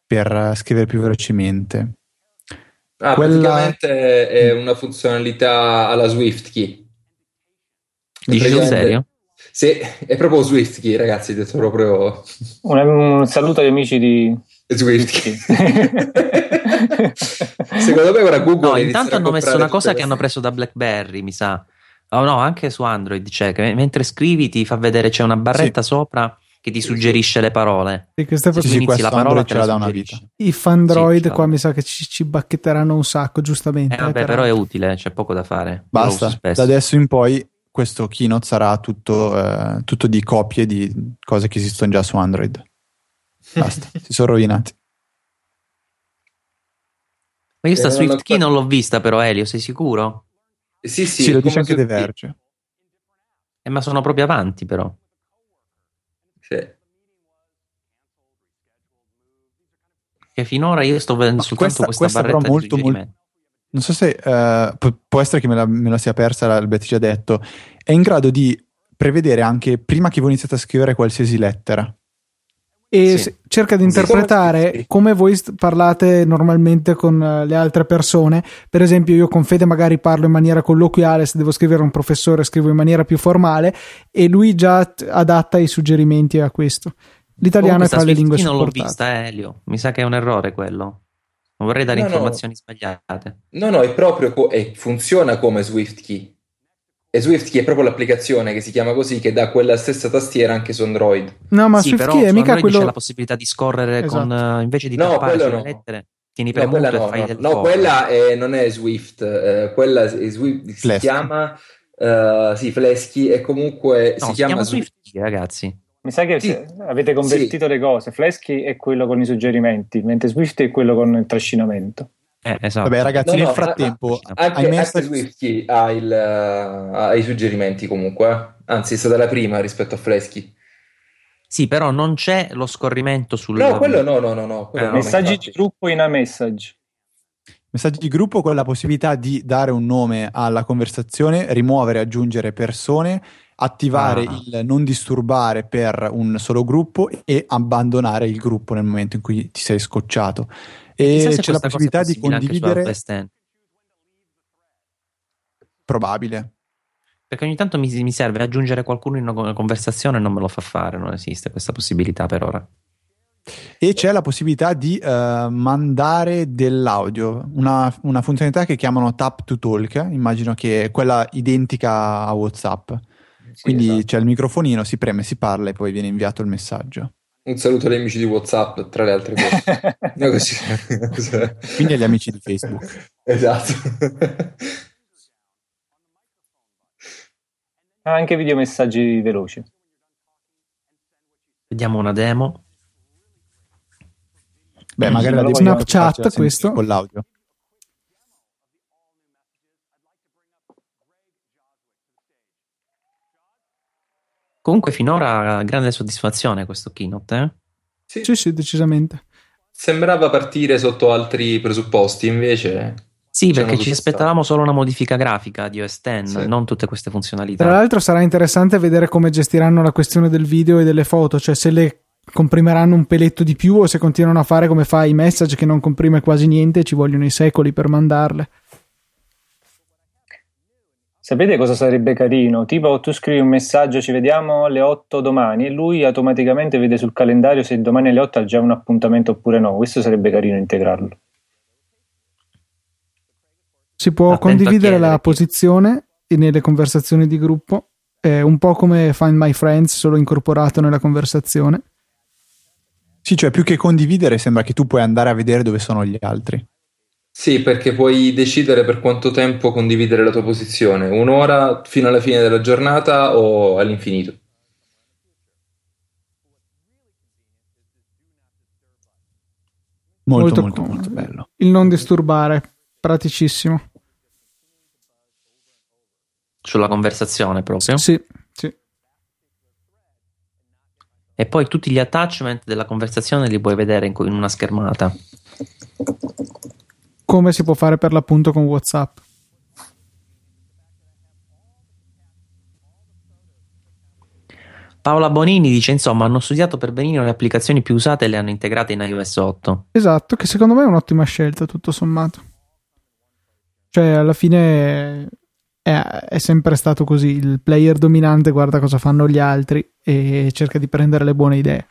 per eh, scrivere più velocemente. Ah, Quella- praticamente è una funzionalità alla Swift Key. Dici sul serio? Sì, è proprio Swift Key, ragazzi, detto proprio Un, un saluto agli amici di Swift. Secondo me ora Google No, intanto hanno messo una cosa che hanno preso da BlackBerry, mi sa. Oh no, anche su Android c'è, che mentre scrivi ti fa vedere c'è una barretta sopra che ti suggerisce le parole. Sì, Se Sì, tu sì, la parola ce la da una vita. I Fandroid Sì, qua mi sa che ci, ci bacchetteranno un sacco, giustamente. Eh, vabbè, eh, però è utile, c'è poco da fare. Basta, da adesso in poi questo keynote sarà tutto, eh, tutto di copie di cose che esistono già su Android. Basta, si sono rovinati. Ma io sta Eh, non Swift Key non l'ho vista però, Elio, sei sicuro? Sì, sì, Sì, lo dice anche Key. Verge. Eh, ma sono proprio avanti però. Sì. Che finora io sto vedendo Ma soltanto questa- questa, questa però barretta di molto, suggerimenti. Non so se eh, pu- può essere che me la, me la sia persa, l'avete già detto. È in grado di prevedere anche prima che voi iniziate a scrivere qualsiasi lettera e sì. cerca di interpretare sì. come voi parlate normalmente con eh, le altre persone. Per esempio, io con Fede magari parlo in maniera colloquiale, se devo scrivere a un professore scrivo in maniera più formale e lui già adatta i suggerimenti a questo. L'italiano è tra le lingue supportate. non l'ho vista, Elio. Mi sa che è un errore quello. Non vorrei dare no, informazioni no. sbagliate. No, no, è proprio co- è, funziona come SwiftKey. E SwiftKey è proprio l'applicazione che si chiama così, che dà quella stessa tastiera anche su Android. No, ma sì, SwiftKey è mica quello... c'è la possibilità di scorrere esatto. con, uh, invece di no, tappare sulle no. lettere. Tieni no, quella no, no, no quella è, non è Swift, eh, quella è Swift, si chiama uh, sì, Fleschi e comunque no, si, si chiama, chiama SwiftKey, ragazzi. Mi sa che sì. avete convertito sì. le cose. Fleschi è quello con i suggerimenti, mentre Swift è quello con il trascinamento. Eh, esatto. Vabbè, ragazzi, no, nel frattempo anche, anche Swift ha, il, uh, ha, i suggerimenti comunque. Eh. Anzi, è stata la prima rispetto a Fleschi. Sì, però non c'è lo scorrimento sul. No, quello no, no, no. no, eh, messaggi di gruppo in a message. Messaggi di gruppo con la possibilità di dare un nome alla conversazione, rimuovere, aggiungere persone attivare ah. il non disturbare per un solo gruppo e abbandonare il gruppo nel momento in cui ti sei scocciato. E c'è la possibilità di condividere. Probabile. Perché ogni tanto mi, mi, serve aggiungere qualcuno in una conversazione e non me lo fa fare, non esiste questa possibilità per ora. E c'è la possibilità di uh, mandare dell'audio, una, una funzionalità che chiamano Tap to Talk, immagino che è quella identica a WhatsApp quindi esatto. c'è il microfonino, si preme, si parla e poi viene inviato il messaggio. Un saluto agli amici di WhatsApp, tra le altre cose. *laughs* Quindi agli amici di Facebook. *laughs* Esatto. Ah, anche videomessaggi veloci. Vediamo una demo. Beh, magari la Snapchat questo. Con l'audio. Comunque finora grande soddisfazione questo keynote, eh? Sì. sì, sì, decisamente. Sembrava partire sotto altri presupposti, invece... Sì, perché ci aspettavamo solo una modifica grafica di OS X, sì. non tutte queste funzionalità. Tra l'altro sarà interessante vedere come gestiranno la questione del video e delle foto, cioè se le comprimeranno un peletto di più o se continuano a fare come fa iMessage che non comprime quasi niente e ci vogliono i secoli per mandarle. Sapete cosa sarebbe carino? Tipo tu scrivi un messaggio, ci vediamo alle 8 domani e lui automaticamente vede sul calendario se domani alle 8 ha già un appuntamento oppure no. Questo sarebbe carino integrarlo. Si può Attento condividere la posizione nelle conversazioni di gruppo, è un po' come Find My Friends, solo incorporato nella conversazione. Sì, cioè più che condividere sembra che tu puoi andare a vedere dove sono gli altri. Sì, perché puoi decidere per quanto tempo condividere la tua posizione, un'ora fino alla fine della giornata o all'infinito. Molto, molto, molto, molto bello. Il non disturbare, praticissimo. Sulla conversazione proprio? Sì, sì. E poi tutti gli attachment della conversazione li puoi vedere in una schermata come si può fare per l'appunto con WhatsApp. Paola Bonini dice: Insomma, hanno studiato per benino le applicazioni più usate e le hanno integrate in iOS 8. Esatto, che secondo me è un'ottima scelta, tutto sommato. Cioè, alla fine è, è, sempre stato così: il player dominante guarda cosa fanno gli altri e cerca di prendere le buone idee.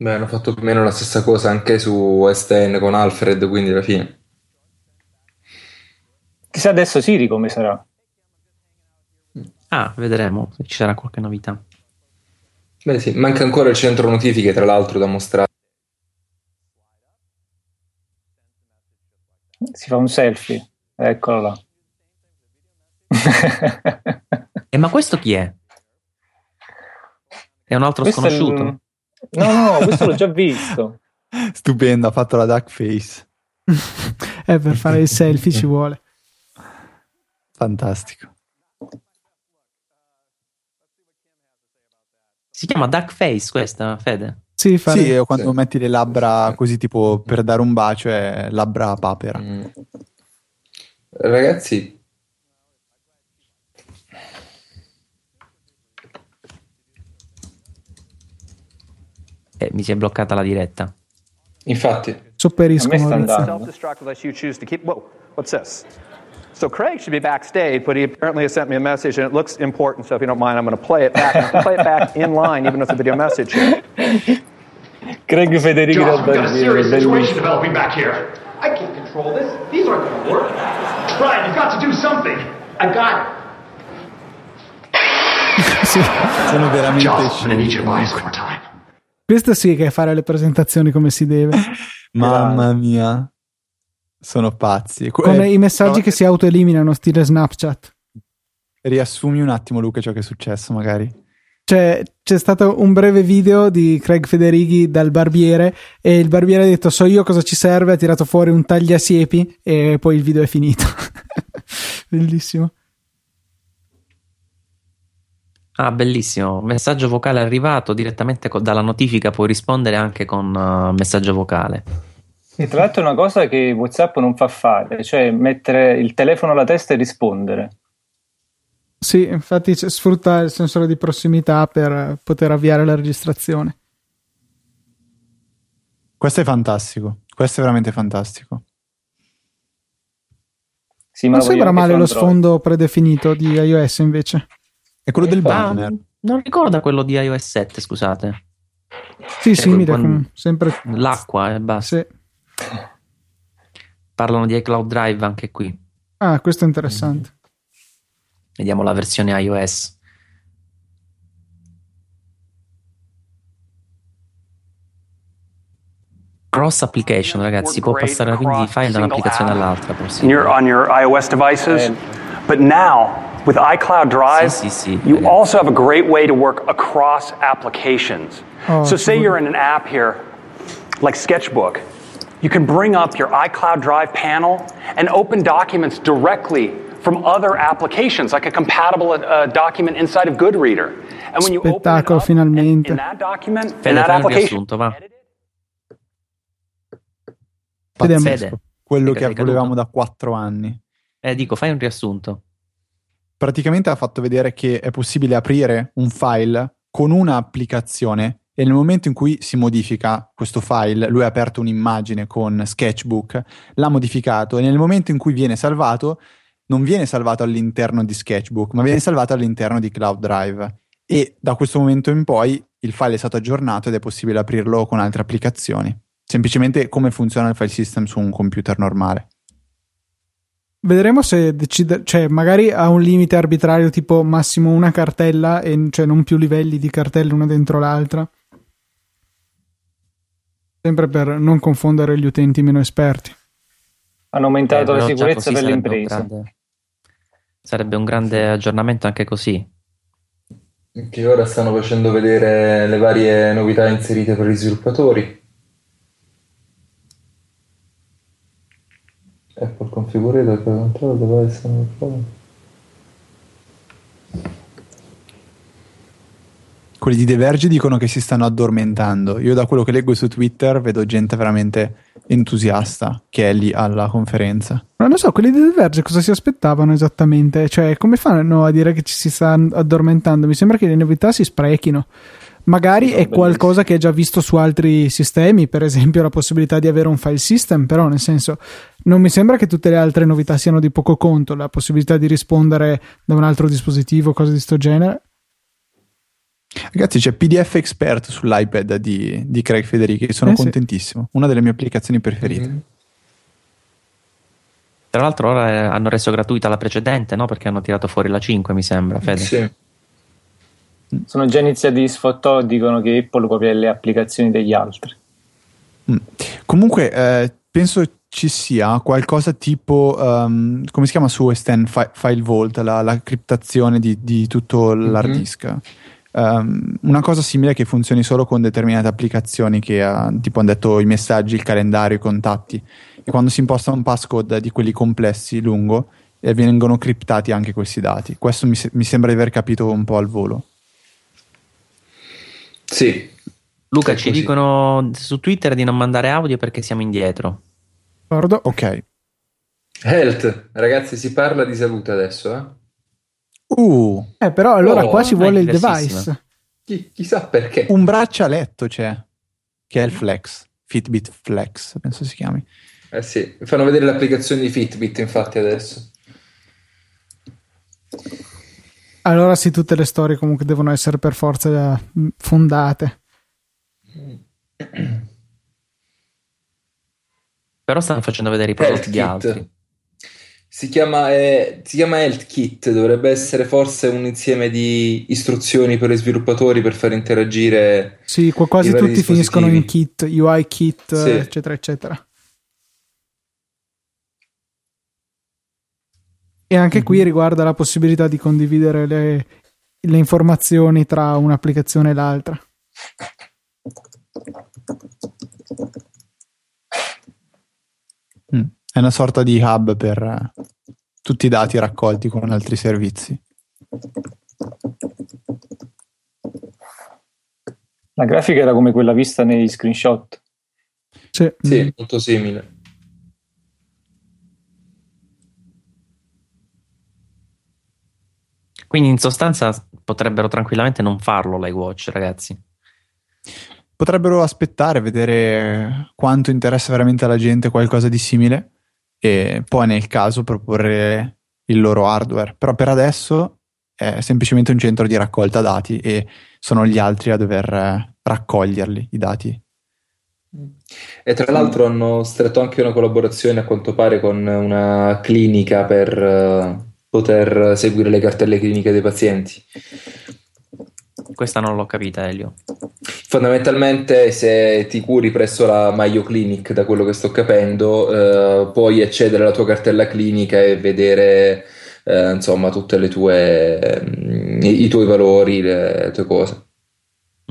Beh, hanno fatto più o meno la stessa cosa anche su West End con Alfred, quindi alla fine. Chissà adesso Siri come sarà. Ah, vedremo se ci sarà qualche novità. Beh sì, manca ancora il centro notifiche tra l'altro da mostrare. Si fa un selfie, eccolo là. e eh, ma questo chi è? È un altro questo sconosciuto? No, no, questo l'ho già *laughs* visto. Stupendo, ha fatto la duck face. *laughs* eh, per fare il selfie ci vuole. Fantastico. Si chiama duck face questa, Fede? Sì, fare... sì quando sì. metti le labbra così tipo per dare un bacio è labbra papera. Mm. Ragazzi, E mi si è bloccata la diretta. Infatti. Sopperisco. What's this? So Craig should be backstage, but he apparently has sent me a message, and it looks important. So if you don't mind, I'm going to play it back. play it back *laughs* in line, even with the video message. Craig Federici John, we've got a serious situation developing back here. I can't control this. These aren't going to work. Brian, you've got to do something. I got it. sono veramente John, Questo sì che è fare le presentazioni come si deve. *laughs* Mamma mia. Sono pazzi. Con eh, i messaggi no, che si autoeliminano, stile Snapchat. Riassumi un attimo, Luca, ciò che è successo, magari. Cioè, c'è stato un breve video di Craig Federighi dal barbiere e il barbiere ha detto so io cosa ci serve, ha tirato fuori un tagliasiepi e poi il video è finito. *laughs* Bellissimo. Ah, bellissimo. Messaggio vocale arrivato direttamente dalla notifica, puoi rispondere anche con uh, messaggio vocale. E tra l'altro è una cosa che WhatsApp non fa fare, cioè mettere il telefono alla testa e rispondere. Sì, infatti sfrutta il sensore di prossimità per poter avviare la registrazione. Questo è fantastico, questo è veramente fantastico. Sì, non sembra male lo sfondo predefinito di iOS invece. È quello del banner. non ricorda quello di iOS 7, scusate. Sì, cioè, simile, quando... sempre... L'acqua e eh, basta. Sì. Parlano di iCloud Drive anche qui. Ah, questo è interessante. Vediamo la versione iOS. Cross application, ragazzi, si può passare quindi di file da un'applicazione all'altra. On your iOS devices, but now with iCloud Drive, sì, sì, sì, you also have a great way to work across applications. Oh, so say you're in an app here, like Sketchbook. You can bring up your iCloud Drive panel and open documents directly from other applications, like a compatible uh, document inside of Goodreader. And when you open it up finalmente. In, in that document, Fede, in that application, va. Pazzesco. Quello che volevamo da quattro anni. Eh, dico, fai un riassunto. Praticamente ha fatto vedere che è possibile aprire un file con un'applicazione e nel momento in cui si modifica questo file, lui ha aperto un'immagine con Sketchbook, l'ha modificato e nel momento in cui viene salvato, non viene salvato all'interno di Sketchbook, ma viene salvato all'interno di Cloud Drive. E da questo momento in poi il file è stato aggiornato ed è possibile aprirlo con altre applicazioni. Semplicemente come funziona il file system su un computer normale. Vedremo se decide, cioè magari ha un limite arbitrario tipo massimo una cartella e cioè non più livelli di cartelle una dentro l'altra. Sempre per non confondere gli utenti meno esperti. Hanno aumentato eh, la sicurezza per le imprese. Sarebbe un grande aggiornamento anche così. Che ora stanno facendo vedere le varie novità inserite per gli sviluppatori. Apple configurator per controllo device quelli di The Verge dicono che si stanno addormentando. Io da quello che leggo su Twitter vedo gente veramente entusiasta che è lì alla conferenza. Non lo so, quelli di The Verge cosa si aspettavano esattamente? Cioè, come fanno a dire che ci si sta addormentando? Mi sembra che le novità si sprechino. Magari è qualcosa che è già visto su altri sistemi, per esempio la possibilità di avere un file system, però nel senso non mi sembra che tutte le altre novità siano di poco conto, la possibilità di rispondere da un altro dispositivo, cose di questo genere. Ragazzi, c'è PDF Expert sull'iPad di, di Craig Federici, sono eh, contentissimo. Sì. Una delle mie applicazioni preferite. Mm-hmm. Tra l'altro, ora eh, hanno reso gratuita la precedente, no? Perché hanno tirato fuori la 5, mi sembra. Fede. Sì. Sono già iniziati gli sfottò, dicono che Apple copia le applicazioni degli altri. Mm. Comunque, eh, penso ci sia qualcosa tipo, um, come si chiama su West File Vault, la, la criptazione di, di tutto l'hard mm-hmm. disk um, una cosa simile che funzioni solo con determinate applicazioni che uh, tipo hanno detto i messaggi, il calendario, i contatti e quando si imposta un passcode di quelli complessi, lungo, e vengono criptati anche questi dati. Questo mi, se- mi sembra di aver capito un po' al volo. Sì. Luca, ci dicono su Twitter di non mandare audio perché siamo indietro. Guarda. Ok. Health, ragazzi, si parla di salute adesso, eh? Uh. Eh, però allora oh, qua ci vuole il device. Chi, chissà perché. Un braccialetto c'è. che è il Flex, Fitbit Flex, penso si chiami. Eh sì, fanno vedere l'applicazione di Fitbit infatti adesso. Allora sì, tutte le storie comunque devono essere per forza fondate. *clears throat* Però stanno facendo vedere i prodotti di altri. Si chiama, eh, si chiama Health Kit, dovrebbe essere forse un insieme di istruzioni per i sviluppatori per far interagire. Sì, quasi tutti finiscono in kit, UI kit, sì. eccetera, eccetera. E anche mm-hmm. qui mhm. riguarda la possibilità di condividere le, le informazioni tra un'applicazione e l'altra. Mm. È una sorta di hub per uh, tutti i dati raccolti con altri servizi. La grafica era come quella vista nei screenshot. Sì, sì molto simile. Quindi in sostanza potrebbero tranquillamente non farlo l'iWatch, ragazzi. Potrebbero aspettare, vedere quanto interessa veramente alla gente qualcosa di simile e poi nel caso proporre il loro hardware. Però per adesso è semplicemente un centro di raccolta dati e sono gli altri a dover raccoglierli, i dati. E tra l'altro hanno stretto anche una collaborazione a quanto pare con una clinica per uh, poter seguire le cartelle cliniche dei pazienti. Questa non l'ho capita, Elio. Fondamentalmente, se ti curi presso la Mayo Clinic, da quello che sto capendo, eh, puoi accedere alla tua cartella clinica e vedere eh, insomma tutte le tue mm, i, i, tuoi valori, le, le tue cose.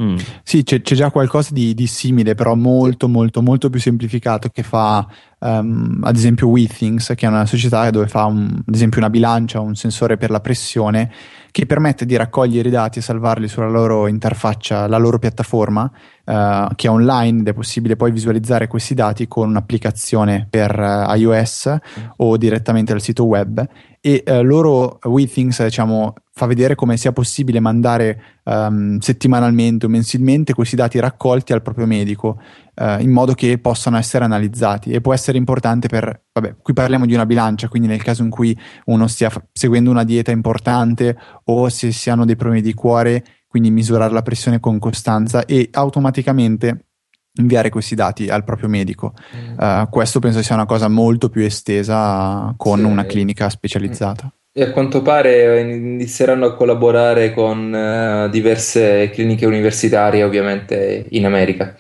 Mm. Sì, c'è, c'è, già qualcosa di, di, simile, però molto, molto, molto più semplificato che fa um, ad esempio WeThings, che è una società dove fa un, ad esempio una bilancia, un sensore per la pressione che permette di raccogliere i dati e salvarli sulla loro interfaccia, la loro piattaforma, uh, che è online ed è possibile poi visualizzare questi dati con un'applicazione per uh, iOS mm. o direttamente dal sito web. E uh, loro, WeThings, diciamo, fa vedere come sia possibile mandare um, settimanalmente o mensilmente questi dati raccolti al proprio medico uh, in modo che possano essere analizzati. E può essere importante per, vabbè, qui parliamo di una bilancia, quindi nel caso in cui uno stia f- seguendo una dieta importante o se si hanno dei problemi di cuore, quindi misurare la pressione con costanza e automaticamente inviare questi dati al proprio medico. Uh, questo penso sia una cosa molto più estesa con sì. una clinica specializzata. E a quanto pare inizieranno a collaborare con uh, diverse cliniche universitarie, ovviamente in America.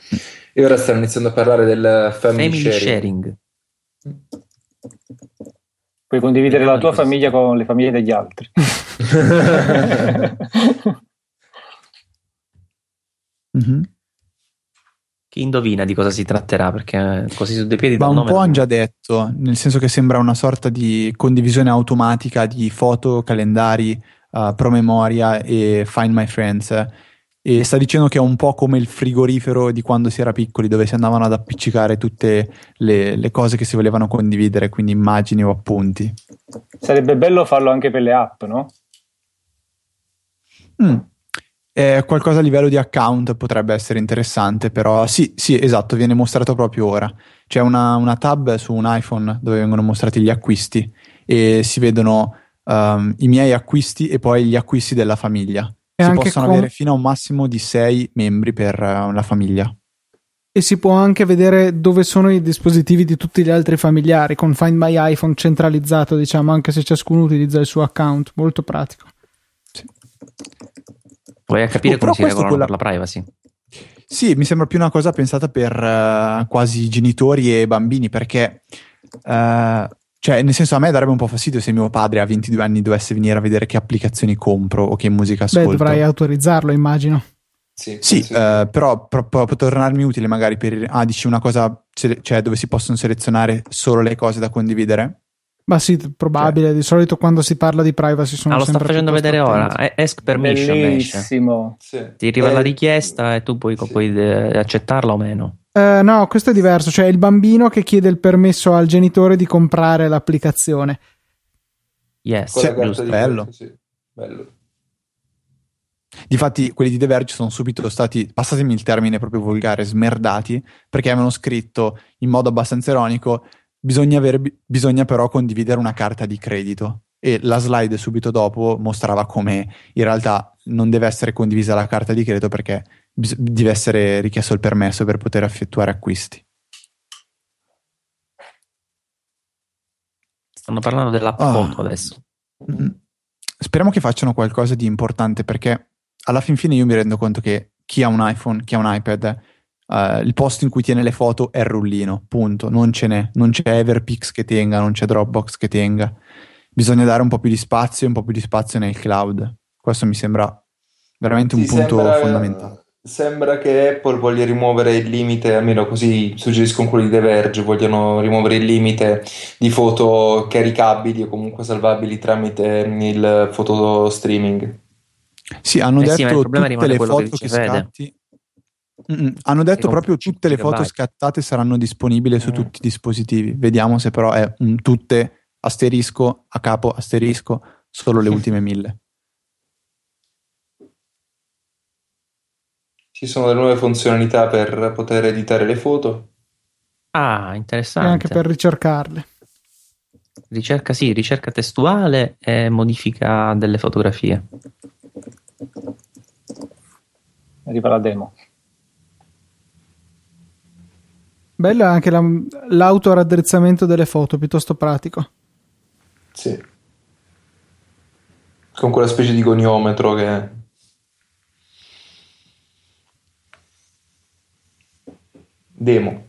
E ora stanno iniziando a parlare del family, family sharing. sharing. Puoi condividere la tua famiglia con le famiglie degli altri. mm-hmm. *laughs* *laughs* Indovina di cosa si tratterà? Perché così su due piedi Ma un po' hanno già detto, nel senso che sembra una sorta di condivisione automatica di foto, calendari, uh, promemoria e Find My Friends. E sta dicendo che è un po' come il frigorifero di quando si era piccoli, dove si andavano ad appiccicare tutte le, le cose che si volevano condividere, quindi immagini o appunti. Sarebbe bello farlo anche per le app, no? Mm, eh, qualcosa a livello di account potrebbe essere interessante, però sì, sì, esatto, viene mostrato proprio ora. C'è una, una tab su un iPhone dove vengono mostrati gli acquisti e si vedono um, i miei acquisti e poi gli acquisti della famiglia. E si possono con... avere fino a un massimo di sei membri per uh, la famiglia. E si può anche vedere dove sono i dispositivi di tutti gli altri familiari con Find My iPhone centralizzato, diciamo, anche se ciascuno utilizza il suo account. Molto pratico. Sì. Vuoi capire oh, come si regolano quella... per la privacy? Sì, mi sembra più una cosa pensata per uh, quasi genitori e bambini, perché uh, cioè, nel senso, a me darebbe un po' fastidio se mio padre a 22 anni dovesse venire a vedere che applicazioni compro o che musica ascolto. Beh, dovrai autorizzarlo, immagino. Sì, sì uh, però, però, può tornarmi utile magari per... Ah, dici una cosa, cioè dove si possono selezionare solo le cose da condividere? Ma sì, probabile. Cioè. Di solito quando si parla di privacy sono ah, lo sto facendo vedere ora. Ask permission. Bellissimo. Sì. Ti arriva eh, la richiesta e tu puoi, sì. puoi eh, accettarla o meno. Uh, no, questo è diverso. Cioè, il bambino che chiede il permesso al genitore di comprare l'applicazione. Yes, cioè, giusto. Bello. Sì. Bello. Difatti, quelli di The Verge sono subito stati, passatemi il termine proprio volgare, smerdati perché avevano scritto in modo abbastanza ironico: bisogna, avere, bisogna però condividere una carta di credito. E la slide subito dopo mostrava come in realtà non deve essere condivisa la carta di credito perché bis- deve essere richiesto il permesso per poter effettuare acquisti. Stanno parlando dell'app oh. foto adesso. Mm. Speriamo che facciano qualcosa di importante perché alla fin fine io mi rendo conto che chi ha un iPhone, chi ha un iPad, uh, il posto in cui tiene le foto è il rullino, punto. Non ce n'è, non c'è Everpix che tenga, non c'è Dropbox che tenga. Bisogna dare un po' più di spazio, un po' più di spazio nel cloud. Questo mi sembra veramente un punto sembra, fondamentale. Sembra che Apple voglia rimuovere il limite, almeno così suggeriscono quelli di The Verge, vogliono rimuovere il limite di foto caricabili o comunque salvabili tramite il foto streaming. Sì, hanno eh detto sì, tutte le foto che, che scatti. Mm-mm. Hanno detto proprio tutte le foto scattate saranno disponibili mm. su tutti i dispositivi. Vediamo se però è un tutte asterisco a capo asterisco solo le *laughs* ultime mille. Ci sono delle nuove funzionalità per poter editare le foto. Ah, interessante. E anche per ricercarle. Ricerca sì, ricerca testuale e modifica delle fotografie. Arriva la demo. Bello anche la, l'autoraddrizzamento delle foto, piuttosto pratico. Sì. Con quella specie di goniometro che... Demo.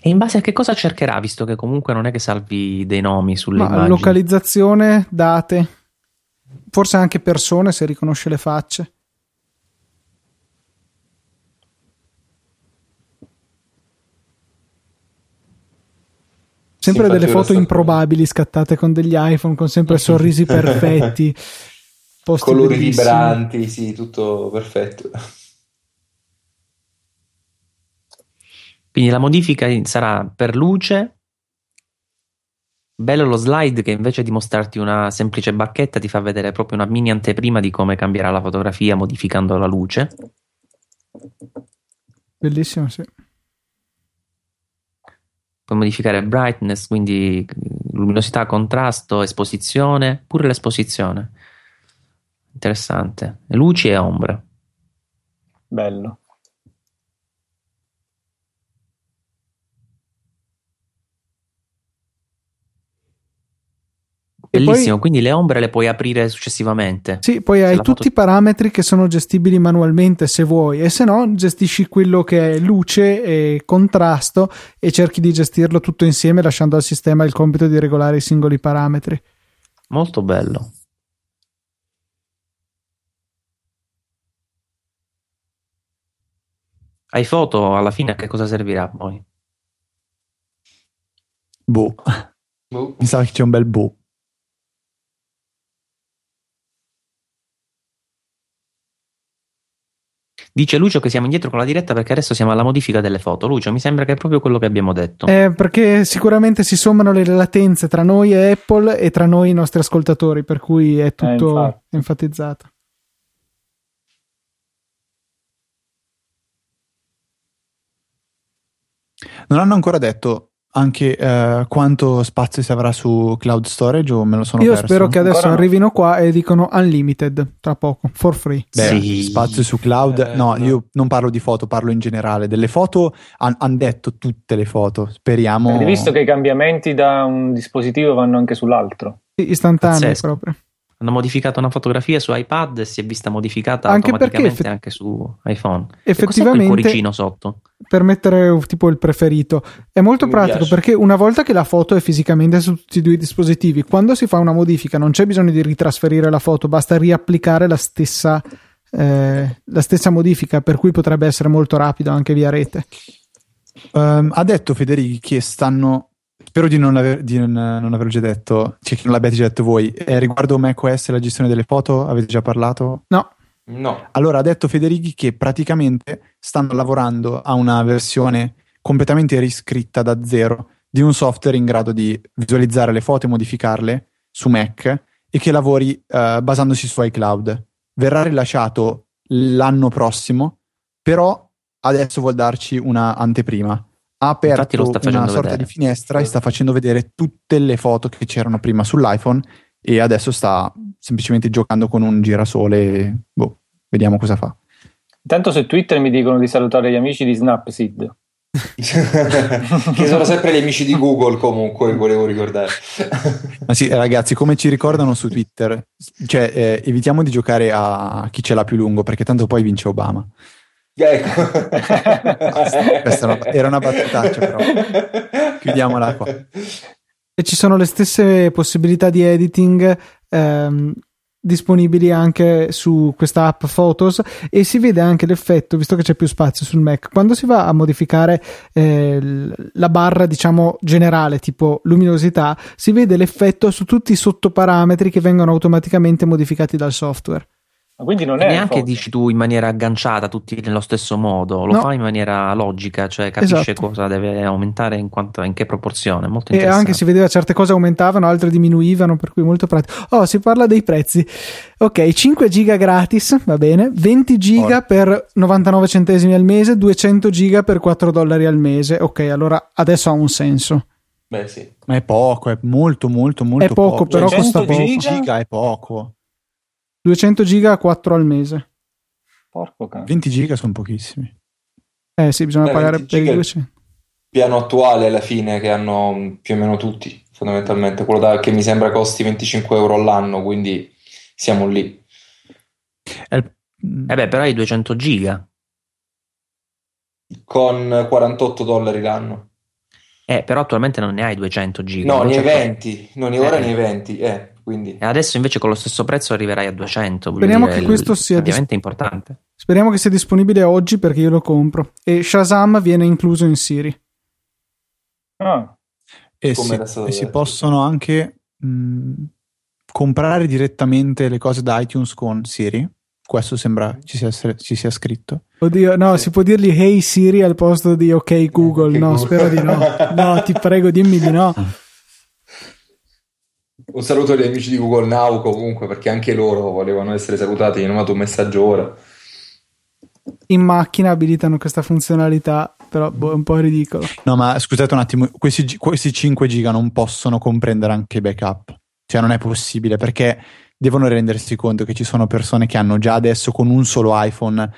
E in base a che cosa cercherà, visto che comunque non è che salvi dei nomi sulle Ma immagini? Localizzazione, date, forse anche persone se riconosce le facce. Sempre delle foto improbabili scattate con degli iPhone, con sempre *laughs* sorrisi perfetti, *laughs* colori vibranti, sì, tutto perfetto. Quindi la modifica sarà per luce. Bello lo slide che invece di mostrarti una semplice bacchetta ti fa vedere proprio una mini anteprima di come cambierà la fotografia modificando la luce. Bellissimo, sì. Puoi modificare brightness, quindi luminosità, contrasto, esposizione, pure l'esposizione. Interessante. Luci e ombre. Bello. Bellissimo, poi, quindi le ombre le puoi aprire successivamente. Sì, poi hai tutti foto... i parametri che sono gestibili manualmente se vuoi e se no gestisci quello che è luce e contrasto e cerchi di gestirlo tutto insieme lasciando al sistema il compito di regolare i singoli parametri. Molto bello. Hai foto alla fine a che cosa servirà poi? Boh. boh. Mi sa che c'è un bel boh. Dice Lucio che siamo indietro con la diretta perché adesso siamo alla modifica delle foto. Lucio, mi sembra che è proprio quello che abbiamo detto. Eh, perché sicuramente si sommano le latenze tra noi e Apple e tra noi e i nostri ascoltatori, per cui è tutto eh, enfatizzato. Non hanno ancora detto anche eh, quanto spazio si avrà su cloud storage o me lo sono Io perso? spero che adesso Ancora arrivino no. qua e dicono unlimited tra poco, for free. Beh, sì. spazio su cloud, eh, no, no, io non parlo di foto, parlo in generale. Delle foto hanno han detto tutte le foto, speriamo. Hai visto che i cambiamenti da un dispositivo vanno anche sull'altro? Sì, istantanei Pazzesco. proprio hanno modificato una fotografia su iPad e si è vista modificata anche automaticamente effett- anche su iPhone. Effettivamente, quel cuoricino sotto? Per mettere tipo il preferito. È molto Mi pratico piace. perché una volta che la foto è fisicamente su tutti e due i dispositivi, quando si fa una modifica non c'è bisogno di ritrasferire la foto, basta riapplicare la stessa, eh, la stessa modifica, per cui potrebbe essere molto rapido anche via rete. Um, ha detto Federici che stanno Spero di non, aver, di non, non averlo già detto, cioè che non l'abbiate già detto voi. Eh, riguardo macOS e la gestione delle foto, avete già parlato? No. No. Allora ha detto Federighi che praticamente stanno lavorando a una versione completamente riscritta da zero di un software in grado di visualizzare le foto e modificarle su Mac e che lavori uh, basandosi su iCloud. Verrà rilasciato l'anno prossimo, però adesso vuol darci una anteprima. Ha aperto una sorta vedere. di finestra e sta facendo vedere tutte le foto che c'erano prima sull'iPhone e adesso sta semplicemente giocando con un girasole. Boh, vediamo cosa fa. Intanto su Twitter mi dicono di salutare gli amici di Snapseed. *laughs* che sono sempre gli amici di Google comunque volevo ricordare *laughs* ma sì ragazzi come ci ricordano su Twitter cioè eh, evitiamo di giocare a chi ce l'ha più lungo perché tanto poi vince Obama ecco *laughs* questa era una, era una battutaccia però chiudiamola qua e ci sono le stesse possibilità di editing ehm, disponibili anche su questa app Photos e si vede anche l'effetto, visto che c'è più spazio sul Mac, quando si va a modificare eh, la barra diciamo generale tipo luminosità, si vede l'effetto su tutti i sottoparametri che vengono automaticamente modificati dal software. Quindi non è neanche dici tu in maniera agganciata tutti nello stesso modo, lo no. fai in maniera logica, cioè capisce esatto. cosa deve aumentare in, quanto, in che proporzione. Molto e anche si vedeva certe cose aumentavano, altre diminuivano, per cui molto pratico. Oh, si parla dei prezzi. Ok, 5 giga gratis, va bene, 20 giga oh. per 99 centesimi al mese, 200 giga per 4 dollari al mese. Ok, allora adesso ha un senso. Beh, sì. Ma è poco, è molto, molto, molto è poco. poco. però costa poco. 20 giga è poco. 200 giga a 4 al mese. Porco cane. 20 giga sono pochissimi. Eh sì, bisogna Beh, pagare per i 200. Piano attuale alla fine che hanno più o meno tutti, fondamentalmente, quello da, che mi sembra costi 25 euro all'anno, quindi siamo lì. Eh beh, però hai 200 giga. Con 48 dollari l'anno. Eh, però attualmente non ne hai 200 giga. No, ne hai 20, non ora eh. ne hai 20, eh. Quindi. E adesso invece con lo stesso prezzo arriverai a 200. Speriamo che questo sia ovviamente dis- importante. Speriamo che sia disponibile oggi perché io lo compro. E Shazam viene incluso in Siri. Ah. E, si, e si, possono anche mh, comprare direttamente le cose da iTunes con Siri. Questo sembra ci sia, ci sia scritto. Oddio, no, si può dirgli Hey Siri al posto di Ok Google. No, spero di no. *laughs* No, ti prego, dimmi di no. *laughs* Un saluto agli amici di Google Now comunque perché anche loro volevano essere salutati, mi hanno mandato un messaggio ora. In macchina abilitano questa funzionalità, però boh, è un po' ridicolo. No, ma scusate un attimo, questi, questi 5 giga non possono comprendere anche backup. Cioè non è possibile perché devono rendersi conto che ci sono persone che hanno già adesso con un solo iPhone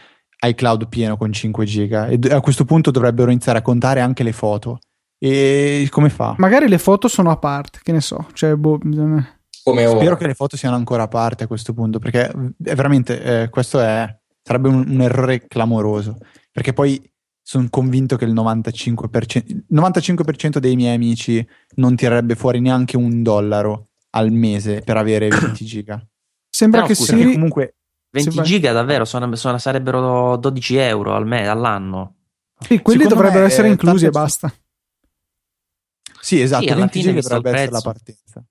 iCloud pieno con 5 giga e a questo punto dovrebbero iniziare a contare anche le foto e come fa? Magari le foto sono a parte, che ne so. Cioè, boh, bisogna... Come Spero che le foto siano ancora a parte a questo punto, perché è veramente eh, questo è, sarebbe un, un, errore clamoroso. Perché poi sono convinto che il 95%, il 95% dei miei amici non tirerebbe fuori neanche un dollaro al mese per avere *coughs* 20 giga. Sembra Però, che scusa, Siri... comunque 20 sembra... giga davvero sono, sono, sarebbero 12 euro al me, all'anno. Sì, quelli Secondo dovrebbero essere inclusi e basta. Sì, esatto, sì, 20 giga dovrebbe essere la partenza.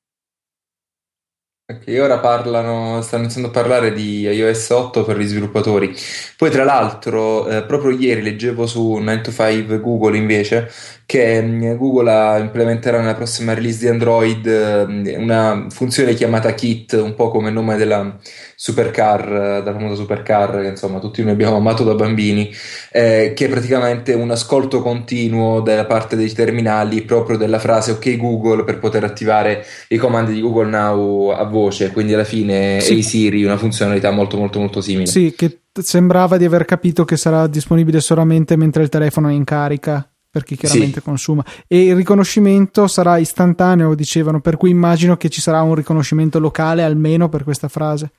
Ok, ora parlano, stanno iniziando a parlare di iOS 8 per gli sviluppatori. Poi, tra l'altro, eh, proprio ieri leggevo su 9 to 5 Google invece che mm, Google implementerà nella prossima release di Android mm, una funzione chiamata Kit, un po' come il nome della supercar, della famosa supercar che insomma tutti noi abbiamo amato da bambini, eh, che è praticamente un ascolto continuo da parte dei terminali proprio della frase ok Google per poter attivare i comandi di Google Now a voce, quindi alla fine sì. Hey Siri, una funzionalità molto molto molto simile. Sì, che sembrava di aver capito che sarà disponibile solamente mentre il telefono è in carica per chi chiaramente sì. consuma e il riconoscimento sarà istantaneo dicevano per cui immagino che ci sarà un riconoscimento locale almeno per questa frase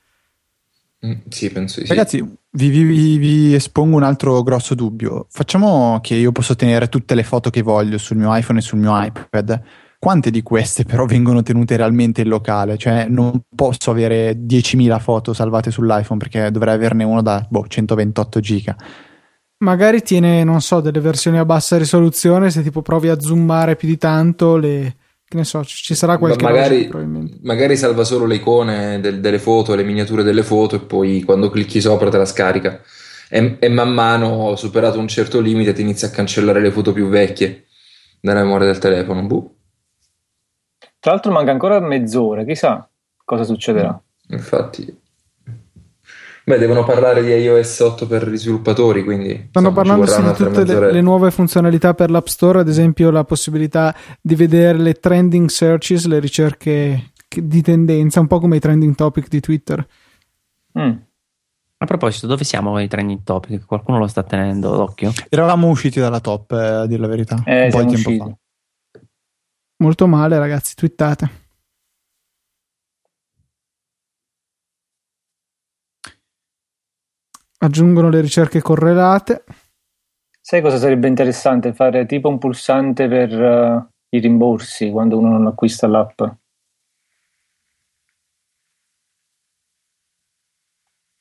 sì penso di ragazzi vi, vi, vi, espongo un altro grosso dubbio. Facciamo che io posso tenere tutte le foto che voglio sul mio iPhone e sul mio iPad. Quante di queste *laughs* però vengono tenute realmente in locale? Cioè non posso avere 10.000 foto salvate sull'iPhone perché dovrei averne uno da boh, 128 giga. Magari tiene, non so, delle versioni a bassa risoluzione, se tipo provi a zoomare più di tanto, le, che ne so, ci sarà qualche magari, cosa, magari salva solo le icone del, delle foto, le miniature delle foto e poi quando clicchi sopra te la scarica. E, e man mano, superato un certo limite, ti inizia a cancellare le foto più vecchie dalla memoria del telefono. Buh. Tra l'altro manca ancora mezz'ora, chissà cosa succederà. Infatti, Beh, devono parlare di iOS 8 per gli sviluppatori, quindi... Stanno parlando di tutte le, le, nuove funzionalità per l'App Store, ad esempio la possibilità di vedere le trending searches, le ricerche di tendenza, un po' come i trending topic di Twitter. Mm. A proposito, dove siamo con i trending topic? Qualcuno lo sta tenendo d'occhio? Eravamo usciti dalla top, eh, a dire la verità. Eh, un po' di tempo fa. Molto male, ragazzi, twittate. Aggiungono le ricerche correlate. Sai cosa sarebbe interessante? Fare tipo un pulsante per uh, i rimborsi quando uno non acquista l'app.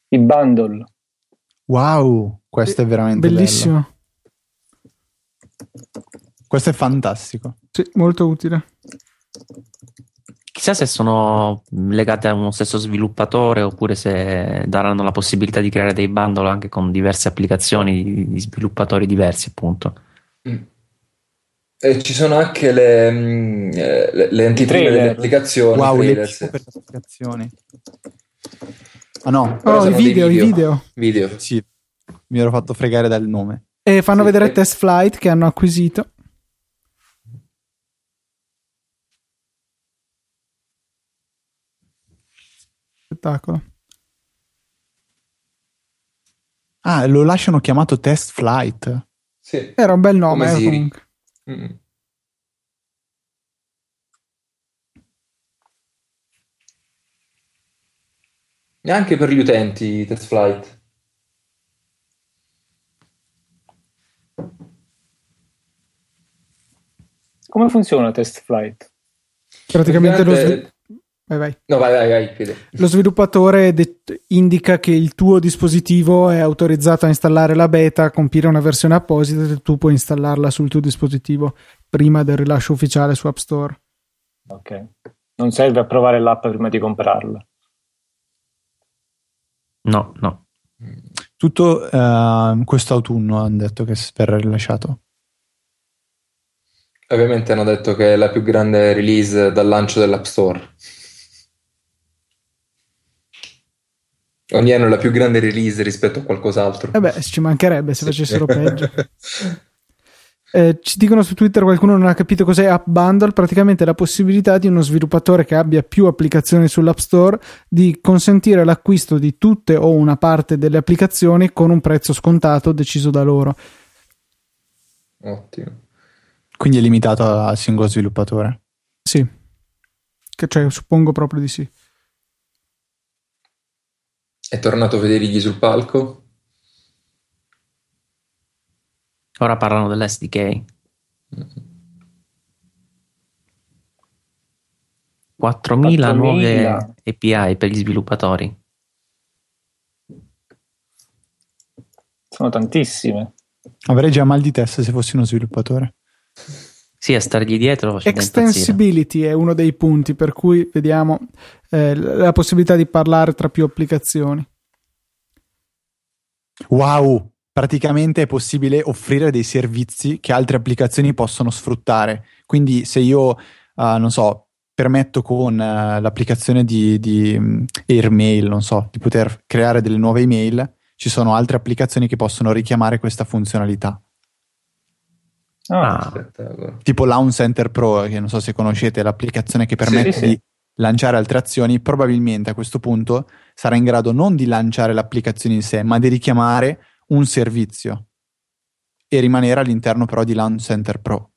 I bundle. Wow, questo è veramente bellissimo. Bello. Questo è fantastico. Sì, molto utile. Chissà se sono legate a uno stesso sviluppatore oppure se daranno la possibilità di creare dei bundle anche con diverse applicazioni di sviluppatori diversi, appunto. Mm. E ci sono anche le, mm, eh, le, le antitrime delle applicazioni. Wow, le per le applicazioni. Ah no, oh, i video, video, i video. Video. Sì, mi ero fatto fregare dal nome. E fanno sì, vedere sì. Test Flight che hanno acquisito. Spettacolo. Ah, lo lasciano chiamato Test Flight. Sì. Era un bel nome. Eh, comunque. Mm. Neanche per gli utenti Test Flight. Come funziona Test Flight? Praticamente lo, svi- Vai, vai. No, vai, vai, vai Fede. Lo sviluppatore de- indica che il tuo dispositivo è autorizzato a installare la beta, a compire una versione apposita e tu puoi installarla sul tuo dispositivo prima del rilascio ufficiale su App Store. Ok. Non serve a provare l'app prima di comprarla. No, no. Tutto uh, questo autunno hanno detto che verrà rilasciato. Ovviamente hanno detto che è la più grande release dal lancio dell'App Store. Ogni anno è la più grande release rispetto a qualcos'altro. Eh beh, ci mancherebbe se facessero peggio. *laughs* Eh, ci dicono su Twitter qualcuno non ha capito cos'è App Bundle, praticamente la possibilità di uno sviluppatore che abbia più applicazioni sull'App Store di consentire l'acquisto di tutte o una parte delle applicazioni con un prezzo scontato deciso da loro. Ottimo. Quindi è limitato al singolo sviluppatore? Sì, che cioè, suppongo proprio di sì. È tornato Federighi sul palco? Ora parlano dell'SDK. 4.000 nuove API per gli sviluppatori. Sono tantissime. Avrei già mal di testa se fossi uno sviluppatore. Sì, a stargli dietro. Extensibility è uno dei punti per cui vediamo eh, la possibilità di parlare tra più applicazioni. Wow, praticamente è possibile offrire dei servizi che altre applicazioni possono sfruttare. Quindi se io, uh, non so, permetto con uh, l'applicazione di, di um, Airmail, non so, di poter creare delle nuove email, ci sono altre applicazioni che possono richiamare questa funzionalità. Ah, tipo Lawn Center Pro, che non so se conoscete, l'applicazione che permette sì, sì. di lanciare altre azioni, probabilmente a questo punto sarà in grado non di lanciare l'applicazione in sé, ma di richiamare un servizio e rimanere all'interno però di Launch Center Pro.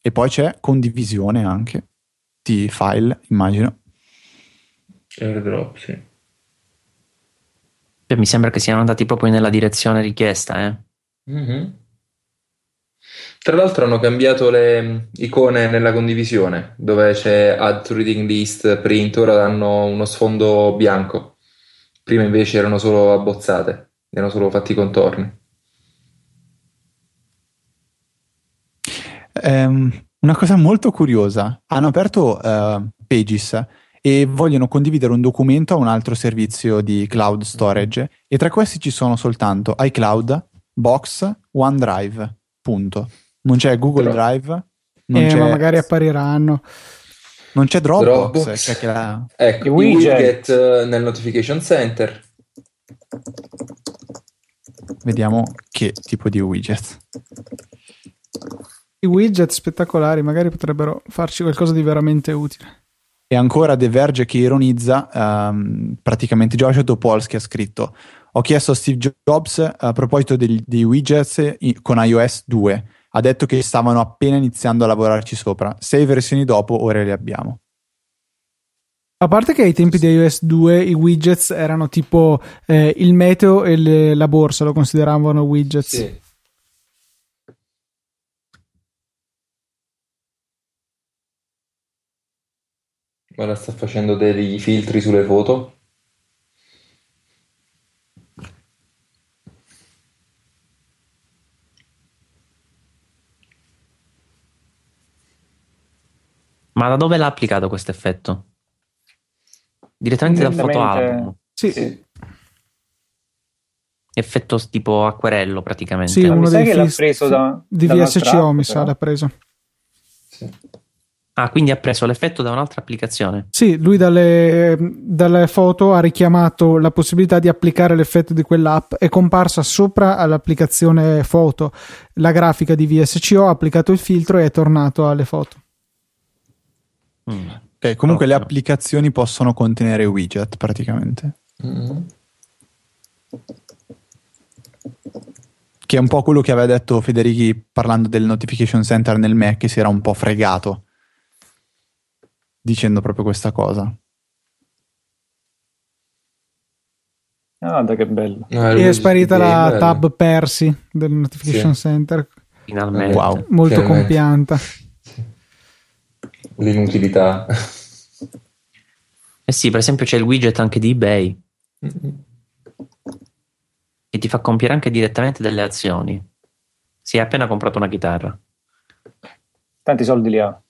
E poi c'è condivisione anche di file, immagino. Airdrop, sì. mi sembra che siano andati proprio nella direzione richiesta, eh. Mm-hmm. Tra l'altro hanno cambiato le icone nella condivisione, dove c'è Add to Reading List, Print, ora hanno uno sfondo bianco. Prima invece erano solo abbozzate, erano solo fatti i contorni. Um, una cosa molto curiosa, hanno aperto uh, Pages e vogliono condividere un documento a un altro servizio di cloud storage e tra questi ci sono soltanto iCloud, Box, OneDrive, punto. Non c'è Google però, Drive? Non eh, ma magari appariranno. Non c'è Dropbox. Dropbox. Cioè la... Ecco, i widget. widget eh, nel notification center. Vediamo che tipo di widget. I widget spettacolari magari potrebbero farci qualcosa di veramente utile. E ancora The Verge che ironizza, um, praticamente Joshua Topolsky ha scritto ho chiesto a Steve Jobs a proposito degli, dei widgets con iOS 2 ha detto che stavano appena iniziando a lavorarci sopra. Sei versioni dopo, ora li abbiamo. A parte che ai tempi di iOS 2 i widgets erano tipo eh, il meteo e le, la borsa, lo consideravano widgets. Sì. Ora sta facendo dei filtri sulle foto. Ma da dove l'ha applicato questo effetto? Direttamente dal fotoalbum? Sì. sì. Effetto tipo acquerello praticamente. Sì, uno dei che l'ha preso da, di VSCO mi sa l'ha preso. Sì. Ah, quindi ha preso l'effetto da un'altra applicazione? Sì, lui dalle, dalle, foto ha richiamato la possibilità di applicare l'effetto di quell'app. È comparsa sopra all'applicazione foto la grafica di VSCO, ha applicato il filtro e è tornato alle foto. Mm. Okay, comunque Proprio. le applicazioni possono contenere widget praticamente. Mm. Che è un po' quello che aveva detto Federici parlando del notification center nel Mac, che si era un po' fregato dicendo proprio questa cosa. Ah, da che bello. Ah, e è sparita la bello. tab Persi del notification sì. center. Finalmente. Wow. Molto Finalmente. compianta l'inutilità. Eh sì, per esempio c'è il widget anche di eBay mm-hmm. che ti fa compiere anche direttamente delle azioni. Si è appena comprato una chitarra. Tanti soldi li ha.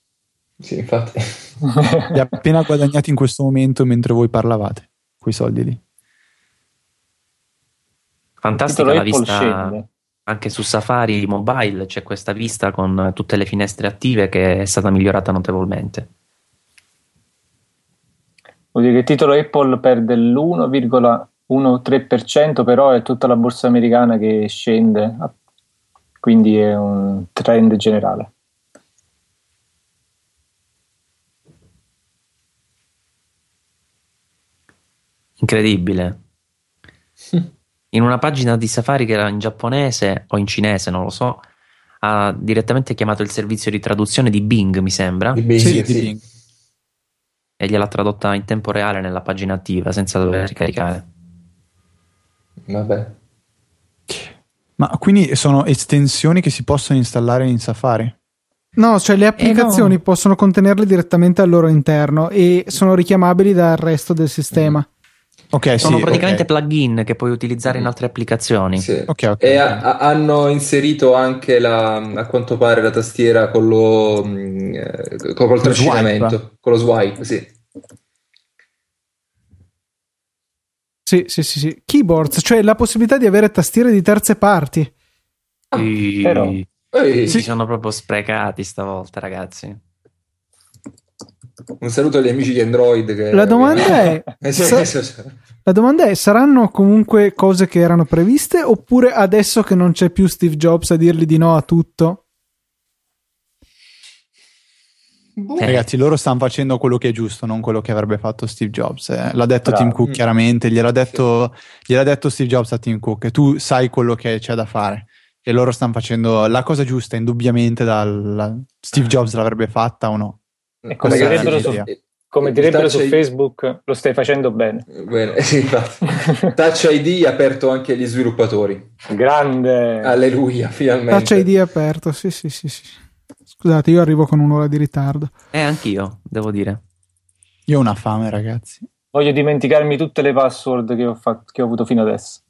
Sì, infatti. *laughs* li ha appena guadagnati in questo momento mentre voi parlavate, quei soldi lì. Fantastica la vista. Scende anche su Safari Mobile c'è questa vista con tutte le finestre attive che è stata migliorata notevolmente. Vuol dire che il titolo Apple perde l'1,13%, però è tutta la borsa americana che scende, quindi è un trend generale. Incredibile. In una pagina di Safari che era in giapponese o in cinese, non lo so, ha direttamente chiamato il servizio di traduzione di Bing, mi sembra. Di Bing, sì, sì. Bing. E gliel'ha tradotta in tempo reale nella pagina attiva, senza dover ricaricare. Vabbè. Ma quindi sono estensioni che si possono installare in Safari? No, cioè le applicazioni eh no. possono contenerle direttamente al loro interno e sono richiamabili dal resto del sistema. Mm. Okay, sono sì, praticamente okay. plugin che puoi utilizzare in altre applicazioni. Sì. Okay, e a, hanno inserito anche la, a quanto pare la tastiera con lo mm, eh, col trascinamento, con lo swipe, sì. Sì, sì, sì, sì. Keyboards, cioè la possibilità di avere tastiere di terze parti. Sì, però. Ehi. Si sono proprio sprecati stavolta, ragazzi. Un saluto agli amici di Android. Che la, domanda è, *laughs* sa- la domanda è: saranno comunque cose che erano previste oppure adesso che non c'è più Steve Jobs a dirgli di no a tutto? Eh. Ragazzi, loro stanno facendo quello che è giusto, non quello che avrebbe fatto Steve Jobs. Eh. L'ha detto Bravo. Tim Cook chiaramente, gliel'ha detto, gliel'ha detto Steve Jobs a Tim Cook. Tu sai quello che c'è da fare. E loro stanno facendo la cosa giusta, indubbiamente. Dal, Steve Jobs l'avrebbe fatta o no? E come direbbero, su, come direbbero su Facebook, lo stai facendo bene. Bene, *laughs* sì, Touch ID aperto anche agli sviluppatori. Grande. Alleluia, finalmente. Touch ID aperto, sì, sì, sì, sì. Scusate, io arrivo con un'ora di ritardo. Eh, anch'io, devo dire. Io ho una fame, ragazzi. Voglio dimenticarmi tutte le password che ho, fatto, che ho avuto fino adesso.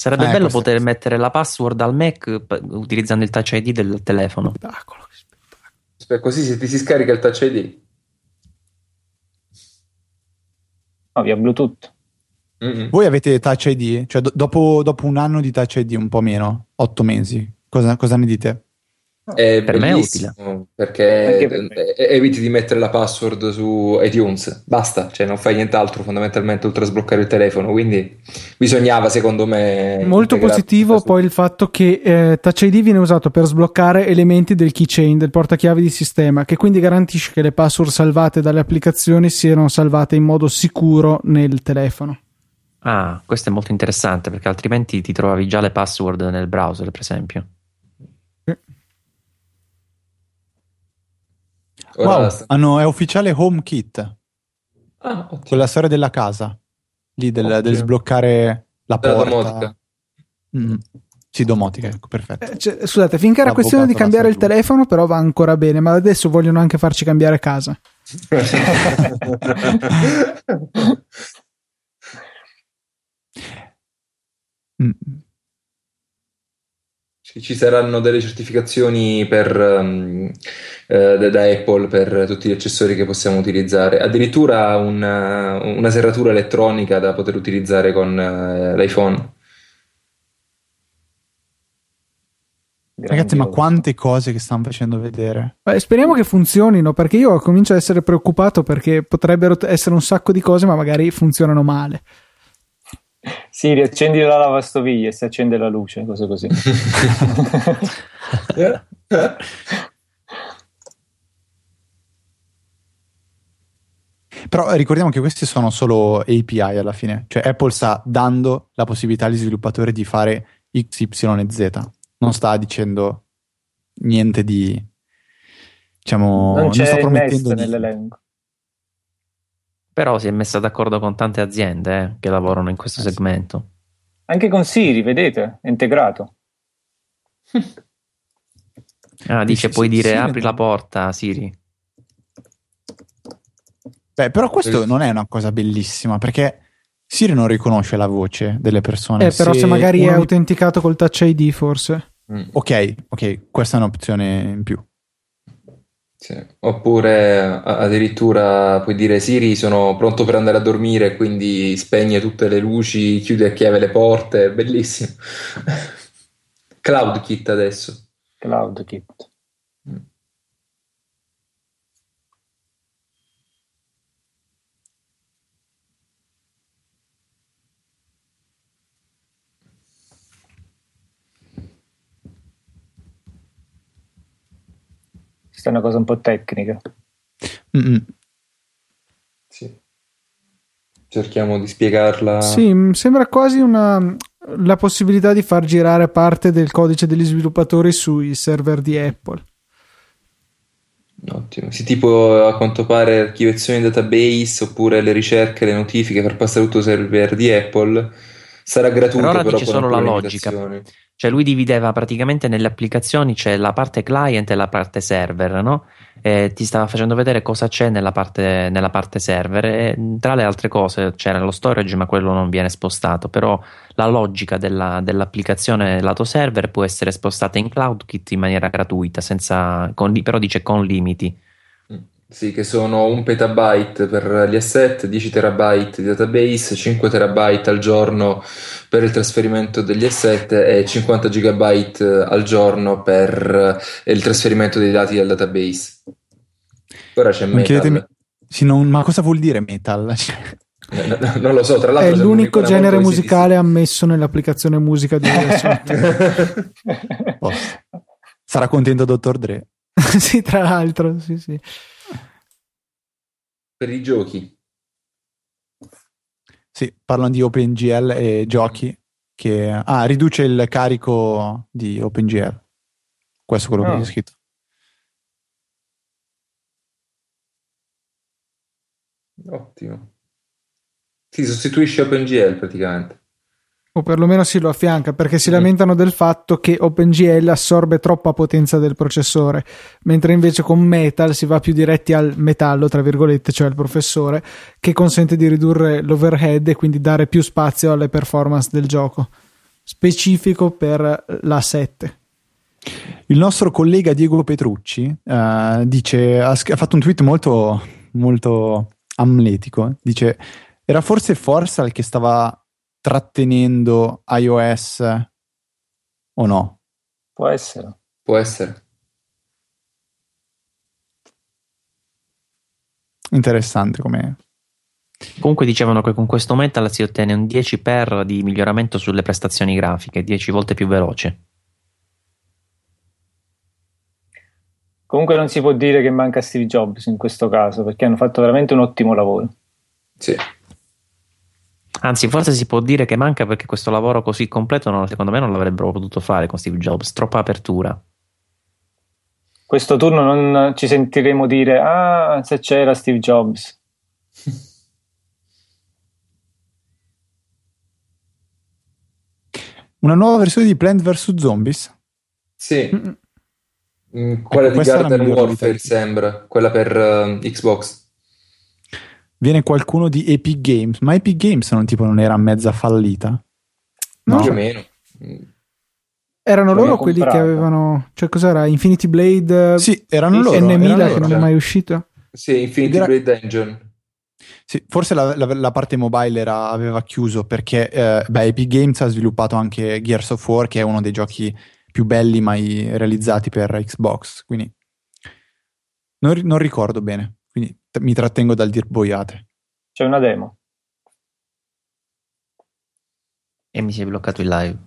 Sarebbe ah, bello poter è... mettere la password al Mac utilizzando il Touch ID del telefono. Spettacolo, che spettacolo. Così se ti si scarica il Touch ID. No, via Bluetooth. Mm-mm. Voi avete Touch ID? Cioè, do- dopo, dopo, un anno di Touch ID, un po' meno, otto mesi, Cosa, cosa ne dite? È per me è utile perché per eviti di mettere la password su iTunes, basta, cioè non fai nient'altro fondamentalmente oltre a sbloccare il telefono. Quindi bisognava, secondo me, molto positivo poi il fatto che eh, Touch ID viene usato per sbloccare elementi del keychain del portachiavi di sistema, che quindi garantisce che le password salvate dalle applicazioni siano salvate in modo sicuro nel telefono. Ah, questo è molto interessante perché altrimenti ti trovavi già le password nel browser, per esempio. Wow, hanno, è ufficiale HomeKit. Ah, Quella storia della casa, lì del, del sbloccare la porta. Domotica. Mm. Sì, domotica, ecco, perfetto. Eh, cioè, scusate, finché era questione di cambiare il telefono, però va ancora bene, ma adesso vogliono anche farci cambiare casa. *laughs* mm ci saranno delle certificazioni per, um, eh, da Apple per tutti gli accessori che possiamo utilizzare, addirittura una, una serratura elettronica da poter utilizzare con uh, l'iPhone. Ragazzi, ma quante cose che stanno facendo vedere? Beh, speriamo che funzionino, perché io comincio a essere preoccupato perché potrebbero essere un sacco di cose, ma magari funzionano male. Sì, riaccendi la lavastoviglie e si accende la luce, cose così. Però ricordiamo che questi sono solo API alla fine, cioè Apple sta dando la possibilità agli sviluppatori di fare X, Y e Z, non sta dicendo niente di diciamo non, c'è non sta promettendo di... nell'elenco. Però si è messa d'accordo con tante aziende eh, che lavorano in questo eh segmento. Anche con Siri, vedete, è integrato. ah, dice, puoi dire apri la porta, Siri. Beh, però questo non è una cosa bellissima, perché Siri non riconosce la voce delle persone. Eh, però se, se magari uno... è autenticato col Touch ID, forse. Mm. Ok, ok, questa è un'opzione in più. Sì. Oppure addirittura puoi dire Siri sono pronto per andare a dormire, quindi spegne tutte le luci, chiude a chiave le porte, bellissimo. *laughs* Cloud Kit adesso. Cloud Questa è una cosa un po' tecnica. Mm-mm. Sì. Cerchiamo di spiegarla. Sì, sembra quasi una, la possibilità di far girare parte del codice degli sviluppatori sui server di Apple. Ottimo. Sì, tipo a quanto pare archiviazione database oppure le ricerche, le notifiche per passare tutto server di Apple sarà gratuito. Per ora però dice solo la logica. Cioè lui divideva praticamente nelle applicazioni c'è la parte client e la parte server, no? E ti stava facendo vedere cosa c'è nella parte, nella parte server e tra le altre cose c'era lo storage ma quello non viene spostato, però la logica della, dell'applicazione lato server può essere spostata in CloudKit in maniera gratuita, senza, con, però dice con limiti. Sì, che sono un petabyte per gli asset, 10 terabyte di database, 5 terabyte al giorno per il trasferimento degli asset e 50 gigabyte al giorno per il trasferimento dei dati dal database. Ora c'è Metal. Sì, non, ma cosa vuol dire Metal? *laughs* No, no, non lo so, tra l'altro è l'unico genere musicale ammesso nell'applicazione musica di oh. *laughs* Sarà contento Dottor Dre. *laughs* sì, tra l'altro, sì, sì per i giochi. Sì, parlano di OpenGL e giochi che ah, riduce il carico di OpenGL. Questo è quello oh. che ah. c'è scritto. Ottimo. Si sostituisce OpenGL praticamente o perlomeno si lo affianca perché si lamentano del fatto che OpenGL assorbe troppa potenza del processore, mentre invece con Metal si va più diretti al metallo, tra virgolette, cioè al professore, che consente di ridurre l'overhead e quindi dare più spazio alle performance del gioco, specifico per la 7. Il nostro collega Diego Petrucci uh, dice, ha, ha fatto un tweet molto, molto amletico, dice era forse Forsal che stava trattenendo iOS o no? Può essere. Può essere. Interessante come. Comunque dicevano che con questo metal si ottiene un 10 per di miglioramento sulle prestazioni grafiche, 10 volte più veloce. Comunque non si può dire che manca Steve Jobs in questo caso, perché hanno fatto veramente un ottimo lavoro. Sì. Anzi, forse si può dire che manca perché questo lavoro così completo non, secondo me non l'avrebbero potuto fare con Steve Jobs, troppa apertura. Questo turno non ci sentiremo dire ah, se c'era Steve Jobs. *laughs* Una nuova versione di Plant vs Zombies? Sì. Mm, quella ecco, di Garden Warfare sembra, quella per uh, Xbox. Viene qualcuno di Epic Games, ma Epic Games non, tipo, non era mezza fallita? No, più o meno. Erano loro quelli che avevano, cioè cos'era? Infinity Blade? Sì, erano loro. N1000 erano che non è mai uscito. Sì, Infinity era... Blade Engine. Sì, forse la, la, la, parte mobile era, aveva chiuso perché eh, beh, Epic Games ha sviluppato anche Gears of War, che è uno dei giochi più belli mai realizzati per Xbox. Quindi non, non ricordo bene, mi trattengo dal dir boiate. C'è una demo. E mi si è bloccato il live.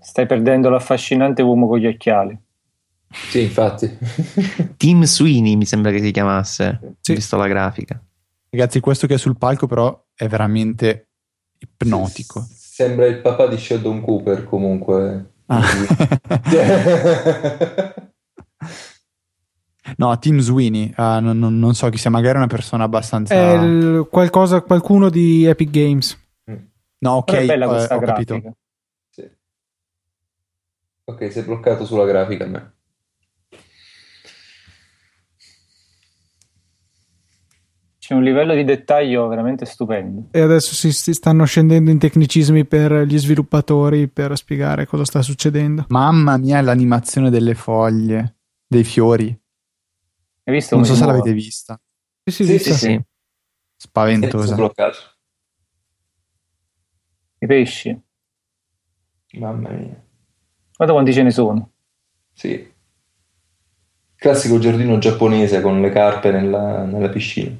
Stai perdendo l'affascinante uomo con gli occhiali. Sì, infatti. *laughs* Tim Sweeney mi sembra che si chiamasse, sì. visto la grafica. Ragazzi, questo che è sul palco però è veramente ipnotico. Sembra il papà di Sheldon Cooper comunque. Ah. *laughs* *laughs* no, Tim Sweeney, uh, non, non, non, so chi sia, magari una persona abbastanza... È il, qualcosa, qualcuno di Epic Games. No, ok, è bella questa ho grafica. capito. Sì. Ok, sei bloccato sulla grafica a me. C'è un livello di dettaglio veramente stupendo. E adesso si, si, stanno scendendo in tecnicismi per gli sviluppatori per spiegare cosa sta succedendo. Mamma mia, l'animazione delle foglie, dei fiori. Hai visto? Non so se l'avete vista. Sì, sì, sì. sì, sì. Spaventosa. bloccato. I pesci. Mamma mia. Guarda quanti ce ne sono. Sì. Classico giardino giapponese con le carpe nella, nella piscina.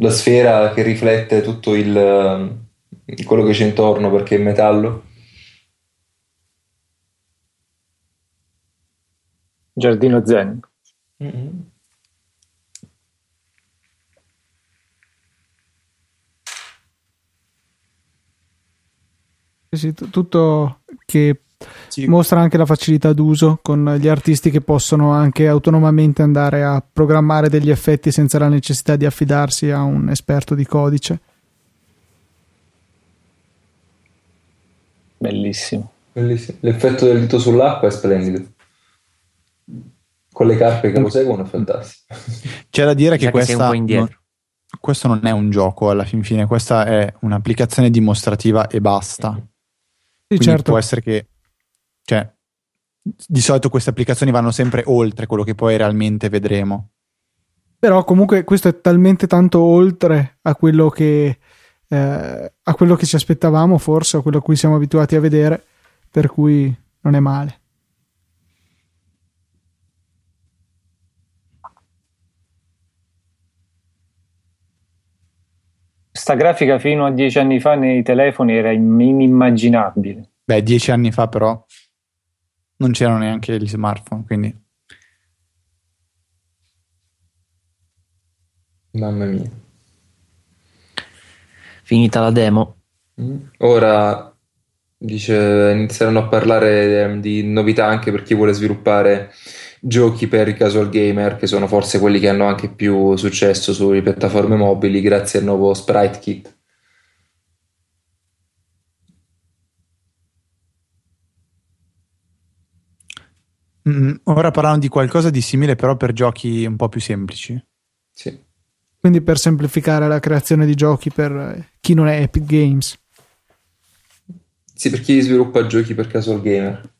la sfera che riflette tutto il, quello che c'è intorno perché è metallo. Giardino Zen. Mm-hmm. Sì, tutto che sì. mostra anche la facilità d'uso con gli artisti che possono anche autonomamente andare a programmare degli effetti senza la necessità di affidarsi a un esperto di codice. Bellissimo. Bellissimo. L'effetto del dito sull'acqua è splendido. Con le carpe che lo seguono è fantastico. *laughs* C'è da dire che, questa non, questo non è un gioco alla fin fine, questa è un'applicazione dimostrativa e basta. Sì, Quindi certo. può essere che cioè, di solito queste applicazioni vanno sempre oltre quello che poi realmente vedremo. Però comunque questo è talmente tanto oltre a quello che, eh, a quello che ci aspettavamo, forse, a quello a cui siamo abituati a vedere, per cui non è male. Sta grafica fino a dieci anni fa nei telefoni era inimmaginabile. Beh, dieci anni fa però non c'erano neanche gli smartphone, quindi... Mamma mia. Finita la demo. Mm. Ora dice, inizieranno a parlare ehm, di novità anche per chi vuole sviluppare giochi per i casual gamer, che sono forse quelli che hanno anche più successo sulle piattaforme mobili grazie al nuovo Sprite Kit. Mm, ora parlano di qualcosa di simile, però per giochi un po' più semplici. Sì. Quindi per semplificare la creazione di giochi per chi non è Epic Games. Sì, per chi sviluppa giochi per casual gamer.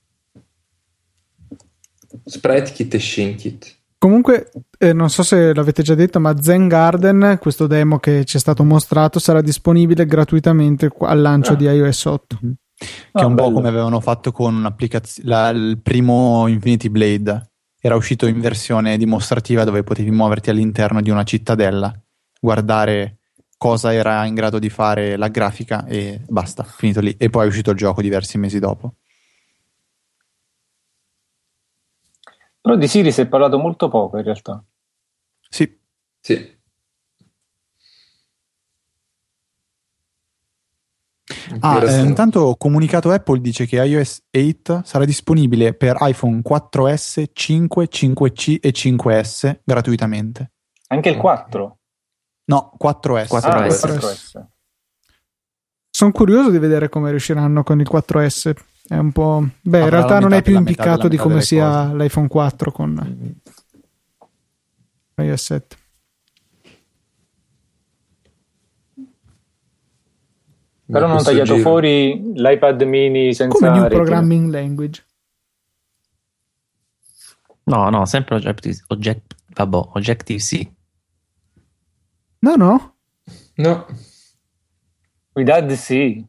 Sprite Kit e Shin Kit. Comunque, eh, non so se l'avete già detto, ma Zen Garden, questo demo che ci è stato mostrato, sarà disponibile gratuitamente al lancio ah. di iOS 8. Mm-hmm. Che è un bello. po' come avevano fatto con un'applicazione, il primo Infinity Blade. Era uscito in versione dimostrativa dove potevi muoverti all'interno di una cittadella, guardare cosa era in grado di fare la grafica e basta, finito lì. E poi è uscito il gioco diversi mesi dopo. Però di Siri si è parlato molto poco in realtà. Sì. Sì. Ah, eh, intanto comunicato Apple dice che iOS 8 sarà disponibile per iPhone 4S, 5, 5C e 5S gratuitamente. Anche il 4? No, 4S. 4S. Ah, 4S. Sono curioso di vedere come riusciranno con il 4S. È un po'. Beh, in realtà non è più impiccato di come sia cose. l'iPhone 4 con iOS 7. Però non ho tagliato giro. fuori l'iPad mini senza Come new retina. programming language. No, no, sempre Objective, Object, vabbè, Objective-C. No, no. No. With sì.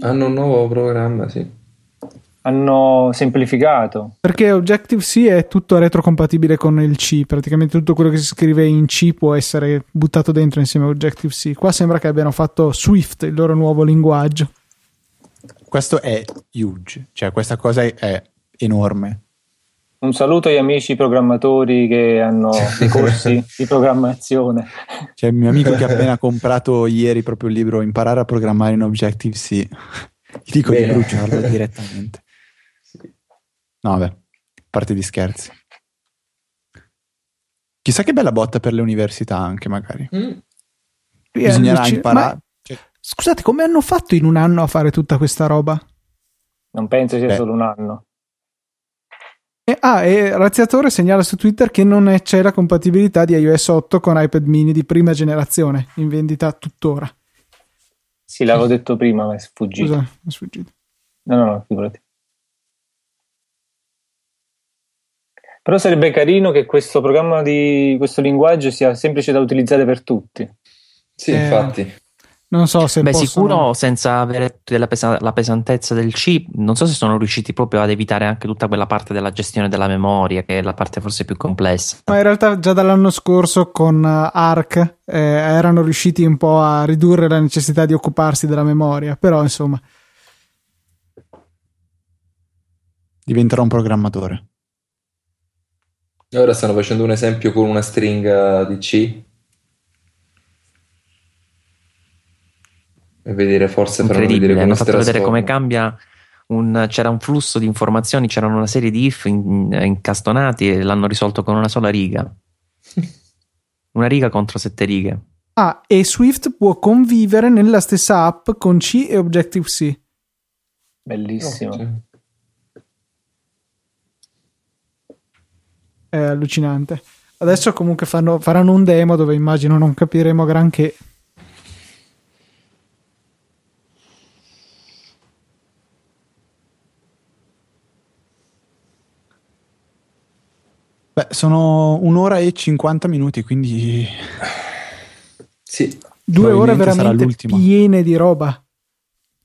Hanno un nuovo programma, sì hanno semplificato. Perché Objective-C è tutto retrocompatibile con il C, praticamente tutto quello che si scrive in C può essere buttato dentro insieme a Objective-C. Qua sembra che abbiano fatto Swift, il loro nuovo linguaggio. Questo è huge, cioè questa cosa è enorme. Un saluto agli amici programmatori che hanno *laughs* dei corsi di programmazione. C'è il mio amico che ha appena comprato ieri proprio il libro Imparare a programmare in Objective-C. *laughs* Gli dico Bene. di bruciarlo *laughs* direttamente. No, vabbè, parte di scherzi. Chissà che bella botta per le università anche, magari. Mm. Bisognerà Luci... imparare. Ma... Cioè... Scusate, come hanno fatto in un anno a fare tutta questa roba? Non penso sia Beh. solo un anno. E, ah, e Razziatore segnala su Twitter che non c'è la compatibilità di iOS 8 con iPad mini di prima generazione, in vendita tuttora. Sì, l'avevo detto prima, ma è sfuggito. Scusa, è sfuggito. No, no, no, figurati. Però sarebbe carino che questo programma di questo linguaggio sia semplice da utilizzare per tutti. Sì, eh, infatti. Non so se Beh, possono... sicuro senza avere la, pesa- la, pesantezza del chip, non so se sono riusciti proprio ad evitare anche tutta quella parte della gestione della memoria, che è la parte forse più complessa. Ma in realtà già dall'anno scorso con uh, ARC eh, erano riusciti un po' a ridurre la necessità di occuparsi della memoria, però insomma. Diventerò un programmatore. Ora stanno facendo un esempio con una stringa di C. E vedere, forse faranno vedere come hanno fatto vedere come cambia. Un, c'era un flusso di informazioni, c'erano una serie di if in, incastonati e l'hanno risolto con una sola riga. *laughs* una riga contro sette righe. Ah, e Swift può convivere nella stessa app con C e Objective-C. Bellissimo. Oh, è allucinante. Adesso comunque fanno, faranno un demo dove immagino non capiremo granché. Beh, sono un'ora e 50 minuti, quindi... Sì. Due ore veramente piene di roba.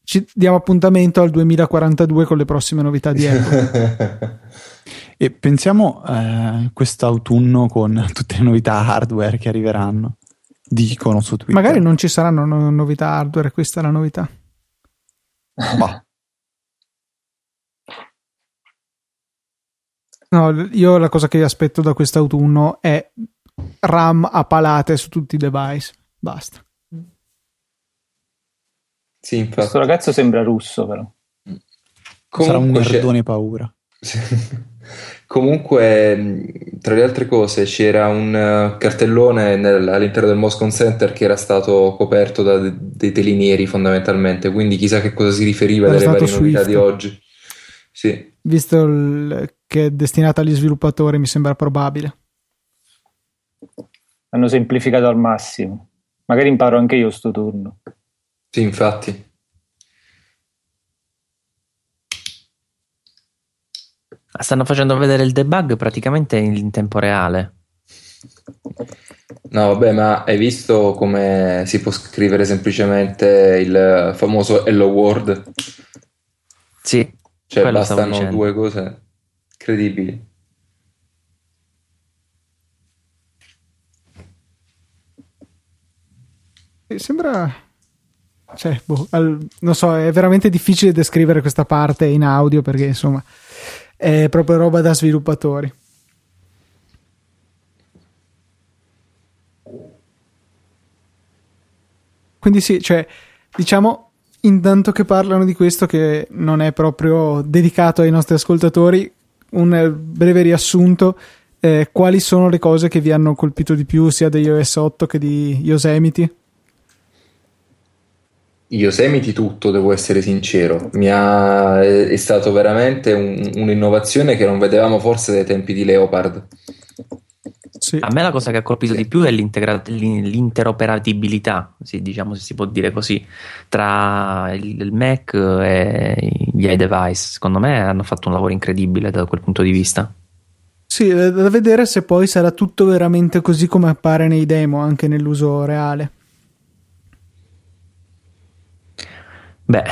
Ci diamo appuntamento al 2042 con le prossime novità di Apple. *laughs* E pensiamo eh, quest'autunno con tutte le novità hardware che arriveranno. Dicono su Twitter. Magari non ci saranno no- novità hardware, questa è la novità. Bah. No, io la cosa che aspetto da quest'autunno è RAM a palate su tutti i device. Basta. Sì, infatti. Questo ragazzo sembra russo, però. Comunque Sarà un guardone *laughs* paura. Comunque, tra le altre cose, c'era un eh, cartellone nel, all'interno del Moscone Center che era stato coperto da de- dei telinieri fondamentalmente, quindi chissà che cosa si riferiva era delle varie Swift. novità di oggi. Sì. Visto il, che è destinata agli sviluppatori, mi sembra probabile. Hanno semplificato al massimo. Magari imparo anche io sto turno. Sì, infatti. Stanno facendo vedere il debug praticamente in tempo reale. No, vabbè, ma hai visto come si può scrivere semplicemente il famoso Hello World? Sì. Cioè, bastano due cose incredibili. Sembra. Cioè, boh, al... non so, è veramente difficile descrivere questa parte in audio perché insomma è proprio roba da sviluppatori. Quindi sì, cioè, diciamo, intanto che parlano di questo che non è proprio dedicato ai nostri ascoltatori, un breve riassunto. Eh, quali sono le cose che vi hanno colpito di più sia di iOS 8 che di Yosemite? Yosemite tutto, devo essere sincero. Ha, è stato veramente un, un'innovazione che non vedevamo forse dai tempi di Leopard. Sì. A me la cosa che ha colpito sì. di più è l'interoperabilità, sì, diciamo se si può dire così, tra il, il Mac e gli iDevice. Secondo me hanno fatto un lavoro incredibile da quel punto di vista. Sì, da vedere se poi sarà tutto veramente così come appare nei demo, anche nell'uso reale. Beh,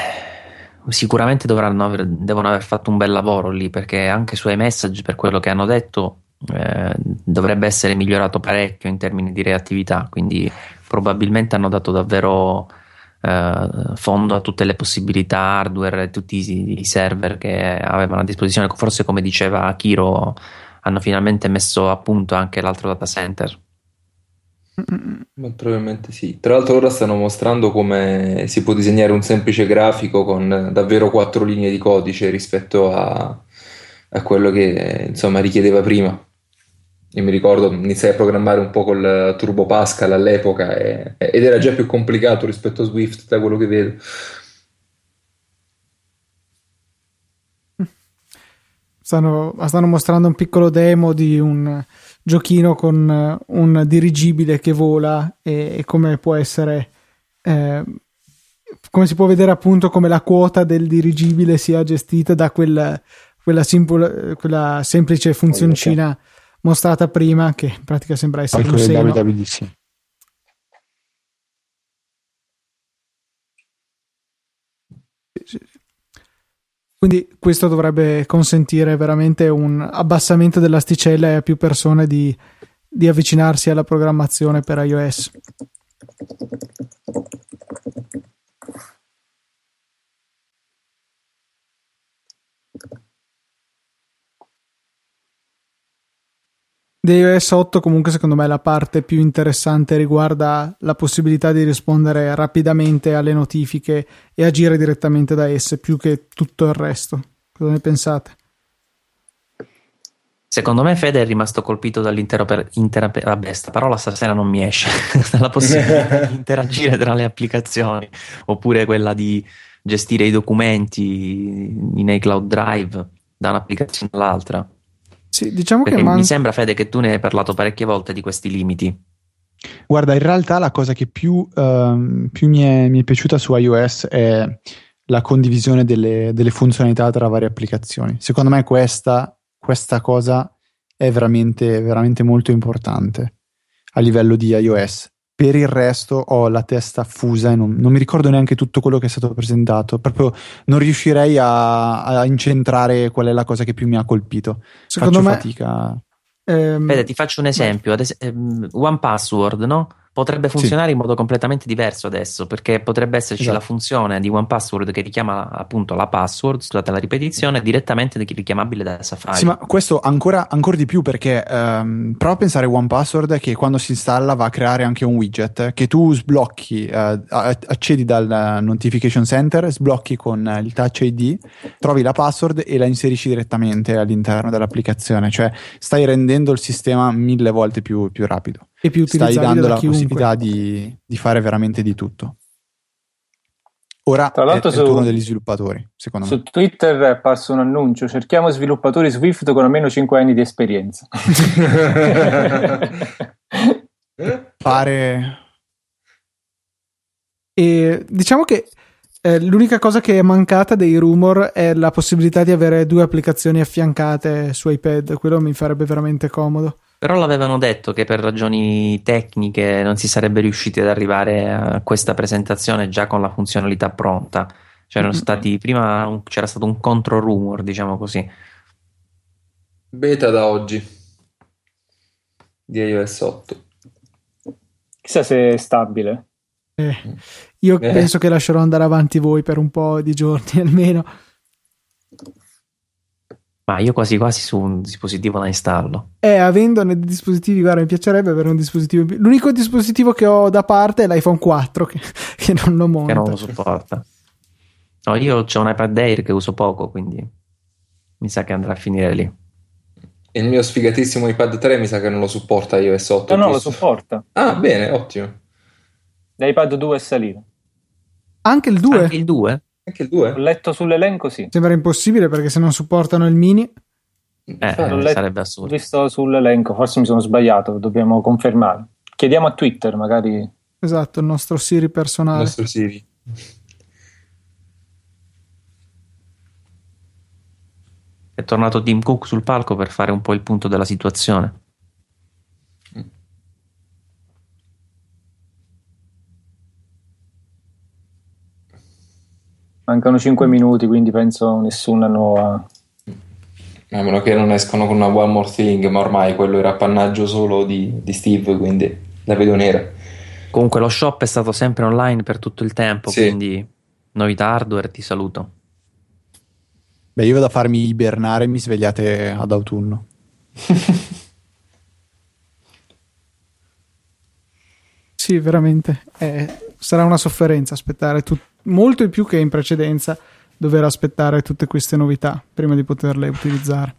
sicuramente dovranno aver, devono aver fatto un bel lavoro lì perché anche su iMessage, per quello che hanno detto, eh, dovrebbe essere migliorato parecchio in termini di reattività. Quindi probabilmente hanno dato davvero eh, fondo a tutte le possibilità hardware e tutti i, i server che avevano a disposizione. Forse, come diceva Kiro, hanno finalmente messo a punto anche l'altro data center. Ma probabilmente sì. Tra l'altro ora stanno mostrando come si può disegnare un semplice grafico con davvero quattro linee di codice rispetto a, a quello che insomma richiedeva prima. Io mi ricordo, iniziai a programmare un po' col Turbo Pascal all'epoca e, ed era già più complicato rispetto a Swift da quello che vedo. Stanno, stanno mostrando un piccolo demo di un giochino con eh, un dirigibile che vola e, e come può essere eh, come si può vedere appunto come la quota del dirigibile sia gestita da quella, quella, simple, quella semplice funzioncina mostrata prima che in pratica sembra essere un seno. Quindi questo dovrebbe consentire veramente un abbassamento dell'asticella e a più persone di, di avvicinarsi alla programmazione per iOS. Di iOS 8 comunque secondo me la parte più interessante riguarda la possibilità di rispondere rapidamente alle notifiche e agire direttamente da esse più che tutto il resto. Cosa ne pensate? Secondo me Fede è rimasto colpito dall'intero per, intera, vabbè, sta parola stasera non mi esce, *laughs* dalla possibilità di *laughs* interagire tra le applicazioni, oppure quella di gestire i documenti in iCloud Drive da un'applicazione all'altra. Sì, diciamo Perché che man- mi sembra, Fede, che tu ne hai parlato parecchie volte di questi limiti. Guarda, in realtà la cosa che più, uh, più mi, è, mi, è, piaciuta su iOS è la condivisione delle, delle funzionalità tra varie applicazioni. Secondo me questa, questa cosa è veramente, veramente molto importante a livello di iOS per il resto ho la testa fusa e non, non, mi ricordo neanche tutto quello che è stato presentato. Proprio non riuscirei a, a incentrare qual è la cosa che più mi ha colpito. Secondo Faccio me, fatica. Ehm, Vede, ti faccio un esempio: es- ehm, One Password, no? Potrebbe funzionare sì. in modo completamente diverso adesso perché potrebbe esserci esatto. la funzione di OnePassword che richiama appunto la password, scusate la ripetizione, direttamente richiamabile da Safari. Sì, ma questo ancora, ancora di più perché um, prova a pensare a OnePassword che quando si installa va a creare anche un widget che tu sblocchi, uh, accedi dal notification center, sblocchi con il touch ID, trovi la password e la inserisci direttamente all'interno dell'applicazione, cioè stai rendendo il sistema mille volte più, più rapido e più stai dando la chiunque. possibilità di, di, fare veramente di tutto. Ora Tra l'altro è, è il turno degli sviluppatori, secondo su me. Su Twitter è apparso un annuncio, cerchiamo sviluppatori Swift con almeno 5 anni di esperienza. *laughs* Pare... E diciamo che Eh, l'unica cosa che è mancata dei rumor è la possibilità di avere due applicazioni affiancate su iPad. Quello mi farebbe veramente comodo. Però l'avevano detto che per ragioni tecniche non si sarebbe riusciti ad arrivare a questa presentazione già con la funzionalità pronta. C'erano mm-hmm. stati prima un, c'era stato un contro rumor, diciamo così. Beta da oggi di iOS 8. Chissà se è stabile. Eh, io eh. penso che lascerò andare avanti voi per un po' di giorni *laughs* almeno. Ma io quasi quasi su un dispositivo la installo. Eh, avendone dei dispositivi, guarda, mi piacerebbe avere un dispositivo. L'unico dispositivo che ho da parte è l'iPhone 4 che, *laughs* che non lo monta. Che non lo supporta. No, io ho un iPad Air che uso poco, quindi mi sa che andrà a finire lì. Il mio sfigatissimo iPad 3 mi sa che non lo supporta iOS 8. No, no, lo supporta. Ah, bene, ottimo. L'iPad 2 è salito. Anche il 2? Anche il 2? Anche il 2? Ho letto sull'elenco, sì. Sembra impossibile perché se non supportano il mini. Eh, letto, sarebbe assurdo. Ho visto sull'elenco, forse mi sono sbagliato, dobbiamo confermare. Chiediamo a Twitter, magari. Esatto, il nostro Siri personale. Il nostro Siri. È tornato Tim Cook sul palco per fare un po' il punto della situazione. Mancano 5 minuti, quindi penso nessuna nuova. A meno che non escono con una One More Thing, ma ormai quello era appannaggio solo di, di Steve, quindi la vedo nera. Comunque lo shop è stato sempre online per tutto il tempo, sì. quindi novità hardware, ti saluto. Beh, io vado a farmi ibernare e mi svegliate ad autunno. *laughs* sì, veramente. Eh, sarà una sofferenza aspettare tutto molto di più che in precedenza dover aspettare tutte queste novità prima di poterle utilizzare.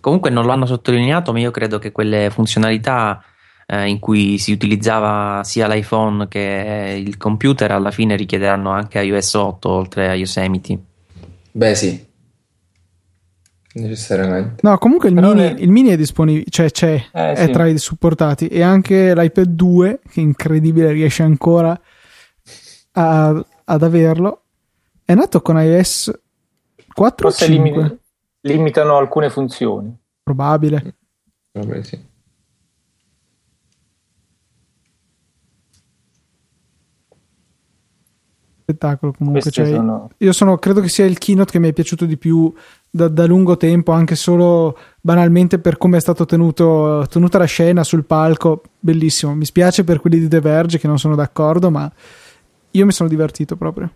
Comunque non lo hanno sottolineato, ma io credo che quelle funzionalità eh, in cui si utilizzava sia l'iPhone che il computer alla fine richiederanno anche iOS 8 oltre a Yosemite. Beh sì, necessariamente. No, comunque il mini, è... il mini, è disponibile, cioè c'è, eh, è sì. tra i supportati e anche l'iPad 2, che incredibile riesce ancora a, ad averlo, è nato con iOS 4 o 5? Limi- limitano alcune funzioni. Probabile. Vabbè, sì. spettacolo comunque cioè, sono... io sono credo che sia il keynote che mi è piaciuto di più da, da lungo tempo anche solo banalmente per come è tenuto, tenuta la scena sul palco bellissimo. Mi spiace per quelli di The Verge che non sono d'accordo ma io mi sono divertito proprio.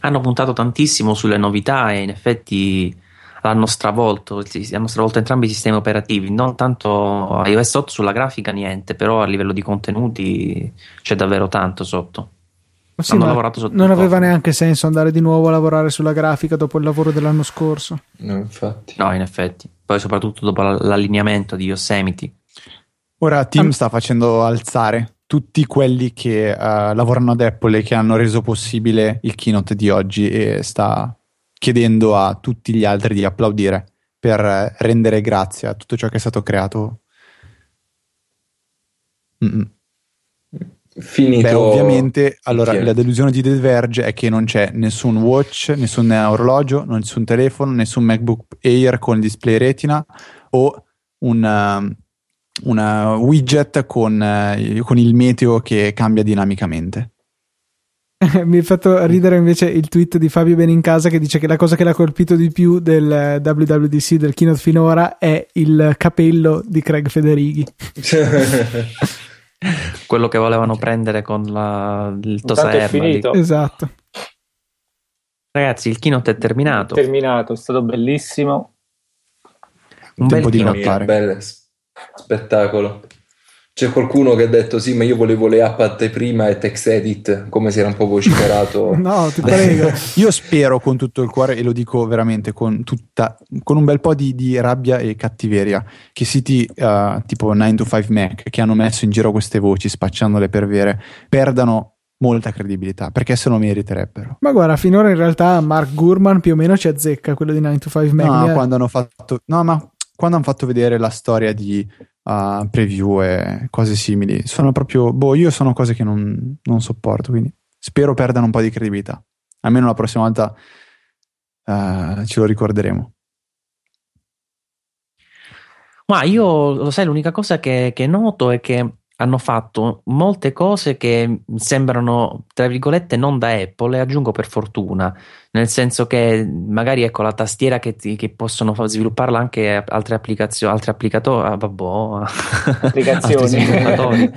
Hanno puntato tantissimo sulle novità e in effetti l'hanno stravolto, hanno stravolto entrambi i sistemi operativi, non tanto iOS 8 sulla grafica niente, però a livello di contenuti c'è davvero tanto sotto. Ma sì, hanno lavorato sotto non aveva neanche senso andare di nuovo a lavorare sulla grafica dopo il lavoro dell'anno scorso. No, infatti. No, in effetti. Poi soprattutto dopo l'allineamento di Yosemite. Ora Tim sta facendo alzare tutti quelli che uh, lavorano ad Apple e che hanno reso possibile il keynote di oggi e sta chiedendo a tutti gli altri di applaudire per rendere grazie a tutto ciò che è stato creato. Mm-mm. Finito. Beh, ovviamente, allora la delusione di The Verge è che non c'è nessun watch, nessun orologio, nessun telefono, nessun MacBook Air con display retina o un una widget con, uh, con il meteo che cambia dinamicamente. *laughs* Mi ha fatto ridere invece il tweet di Fabio Benincasa che dice che la cosa che l'ha colpito di più del WWDC del keynote finora è il capello di Craig Federighi. *laughs* *laughs* *laughs* Quello che volevano prendere con la, il tosaerma. Esatto. Ragazzi, il keynote è terminato. È terminato, è stato bellissimo. Un bel keynote. Bel spettacolo. C'è qualcuno che ha detto sì, ma io volevo le app anteprima e text edit, come si era un po' vociferato. *laughs* no, ti *laughs* prego. io spero con tutto il cuore, e lo dico veramente con, tutta, con un bel po' di, di rabbia e cattiveria, che siti uh, tipo 9 to 5 Mac che hanno messo in giro queste voci spacciandole per vere, perdano molta credibilità perché se lo meriterebbero. Ma guarda, finora in realtà Mark Gurman più o meno ci azzecca quello di 9 to 5 Mac. No, quando hanno fatto... No, ma quando hanno fatto vedere la storia di uh, preview e cose simili, sono proprio, boh, io sono cose che non, non sopporto, quindi spero perdano un po' di credibilità. Almeno la prossima volta uh, ce lo ricorderemo. Ma io lo sai, l'unica cosa che, che noto è che hanno fatto molte cose che sembrano, tra virgolette, non da Apple, e aggiungo per fortuna, nel senso che magari ecco la tastiera che, ti, che possono svilupparla anche altre applicazioni, altri applicatori, ah, vabbè, applicazioni.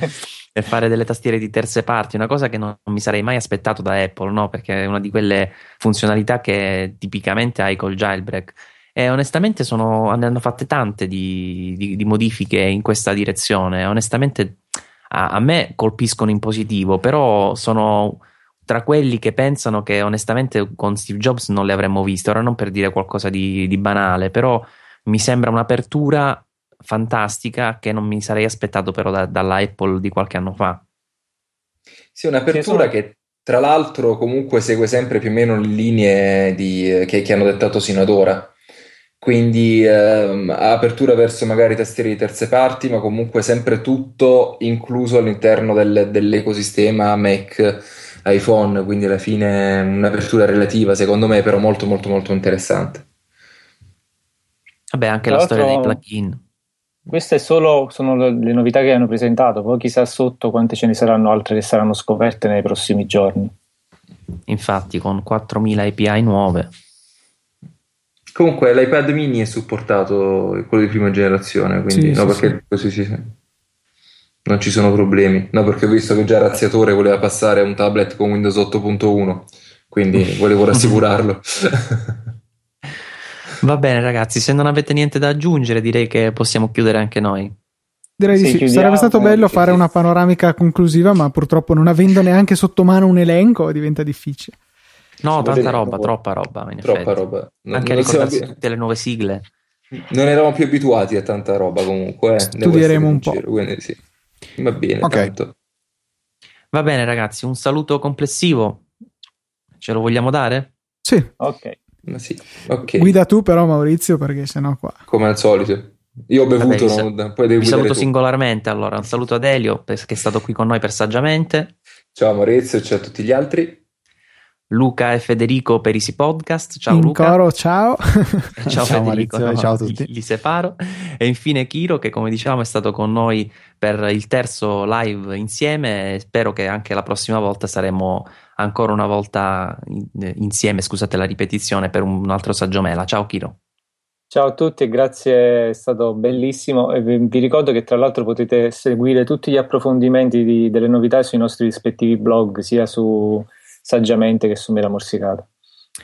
e fare delle tastiere di terze parti, una cosa che non, non, mi sarei mai aspettato da Apple, no? Perché è una di quelle funzionalità che tipicamente hai col jailbreak. E onestamente sono, ne hanno fatte tante di, di, di modifiche in questa direzione. Onestamente a, a me colpiscono in positivo, però sono tra quelli che pensano che onestamente con Steve Jobs non le avremmo viste. Ora non per dire qualcosa di, di banale, però mi sembra un'apertura fantastica che non mi sarei aspettato però da, dalla Apple di qualche anno fa. Sì, un'apertura sì, che tra l'altro comunque segue sempre più o meno le linee di, che, che hanno dettato sino ad ora quindi ehm, apertura verso magari tastiere di terze parti, ma comunque sempre tutto incluso all'interno del, dell'ecosistema Mac iPhone, quindi alla fine un'apertura relativa, secondo me, però molto molto molto interessante. Vabbè, anche Tra la storia dei plugin. Queste solo sono le novità che hanno presentato, poi chissà sotto quante ce ne saranno altre che saranno scoperte nei prossimi giorni. Infatti, con 4000 API nuove. Comunque l'iPad mini è supportato, quello di prima generazione, quindi sì, no, sì, perché così sì, non ci sono problemi. No, perché ho visto che già Razziatore voleva passare a un tablet con Windows 8.1, quindi *laughs* volevo rassicurarlo. Va bene ragazzi, se non avete niente da aggiungere direi che possiamo chiudere anche noi. Direi di sì, sarebbe stato bello fare una panoramica conclusiva, ma purtroppo non avendo neanche sotto mano un elenco diventa difficile. No, tanta roba, troppa roba. troppa effetti. roba. Non, Anche non ricordarsi siamo... tutte le nuove sigle. Non eravamo più abituati a tanta roba comunque. Eh. Studieremo un po'. Giro, quindi sì. Va bene, okay. Va bene ragazzi, un saluto complessivo. Ce lo vogliamo dare? Sì. Ok. Ma sì. okay. Guida tu però Maurizio perché sennò qua. Come al solito. Io ho bevuto, Vabbè, no? poi devi Vi saluto tu. singolarmente allora. Un saluto ad Elio che è stato qui con noi per saggiamente. Ciao Maurizio, ciao a tutti gli altri. Luca e Federico per Easy Podcast. Ciao In Luca. Coro, ciao. *laughs* ciao, ciao Federico. Maurizio, ciao a tutti. Li, li, separo. E infine Kiro che come dicevamo è stato con noi per il terzo live insieme. Spero che anche la prossima volta saremo ancora una volta insieme, scusate la ripetizione, per un altro saggio mela. Ciao Kiro. Ciao a tutti grazie, è stato bellissimo e vi ricordo che tra l'altro potete seguire tutti gli approfondimenti di, delle novità sui nostri rispettivi blog, sia su saggiamente che su Mela Morsicata.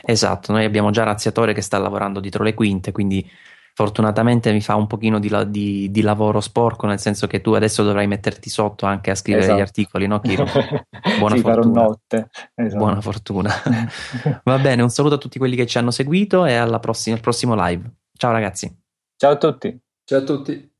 Esatto, noi abbiamo già Razziatore che sta lavorando dietro le quinte, quindi fortunatamente mi fa un pochino di, di, di, lavoro sporco, nel senso che tu adesso dovrai metterti sotto anche a scrivere esatto. gli articoli, no Kiro? *laughs* Buona sì, fortuna. Notte. Esatto. Buona fortuna. *laughs* Va bene, un saluto a tutti quelli che ci hanno seguito e alla prossima, al prossimo live. Ciao ragazzi. Ciao a tutti. Ciao a tutti.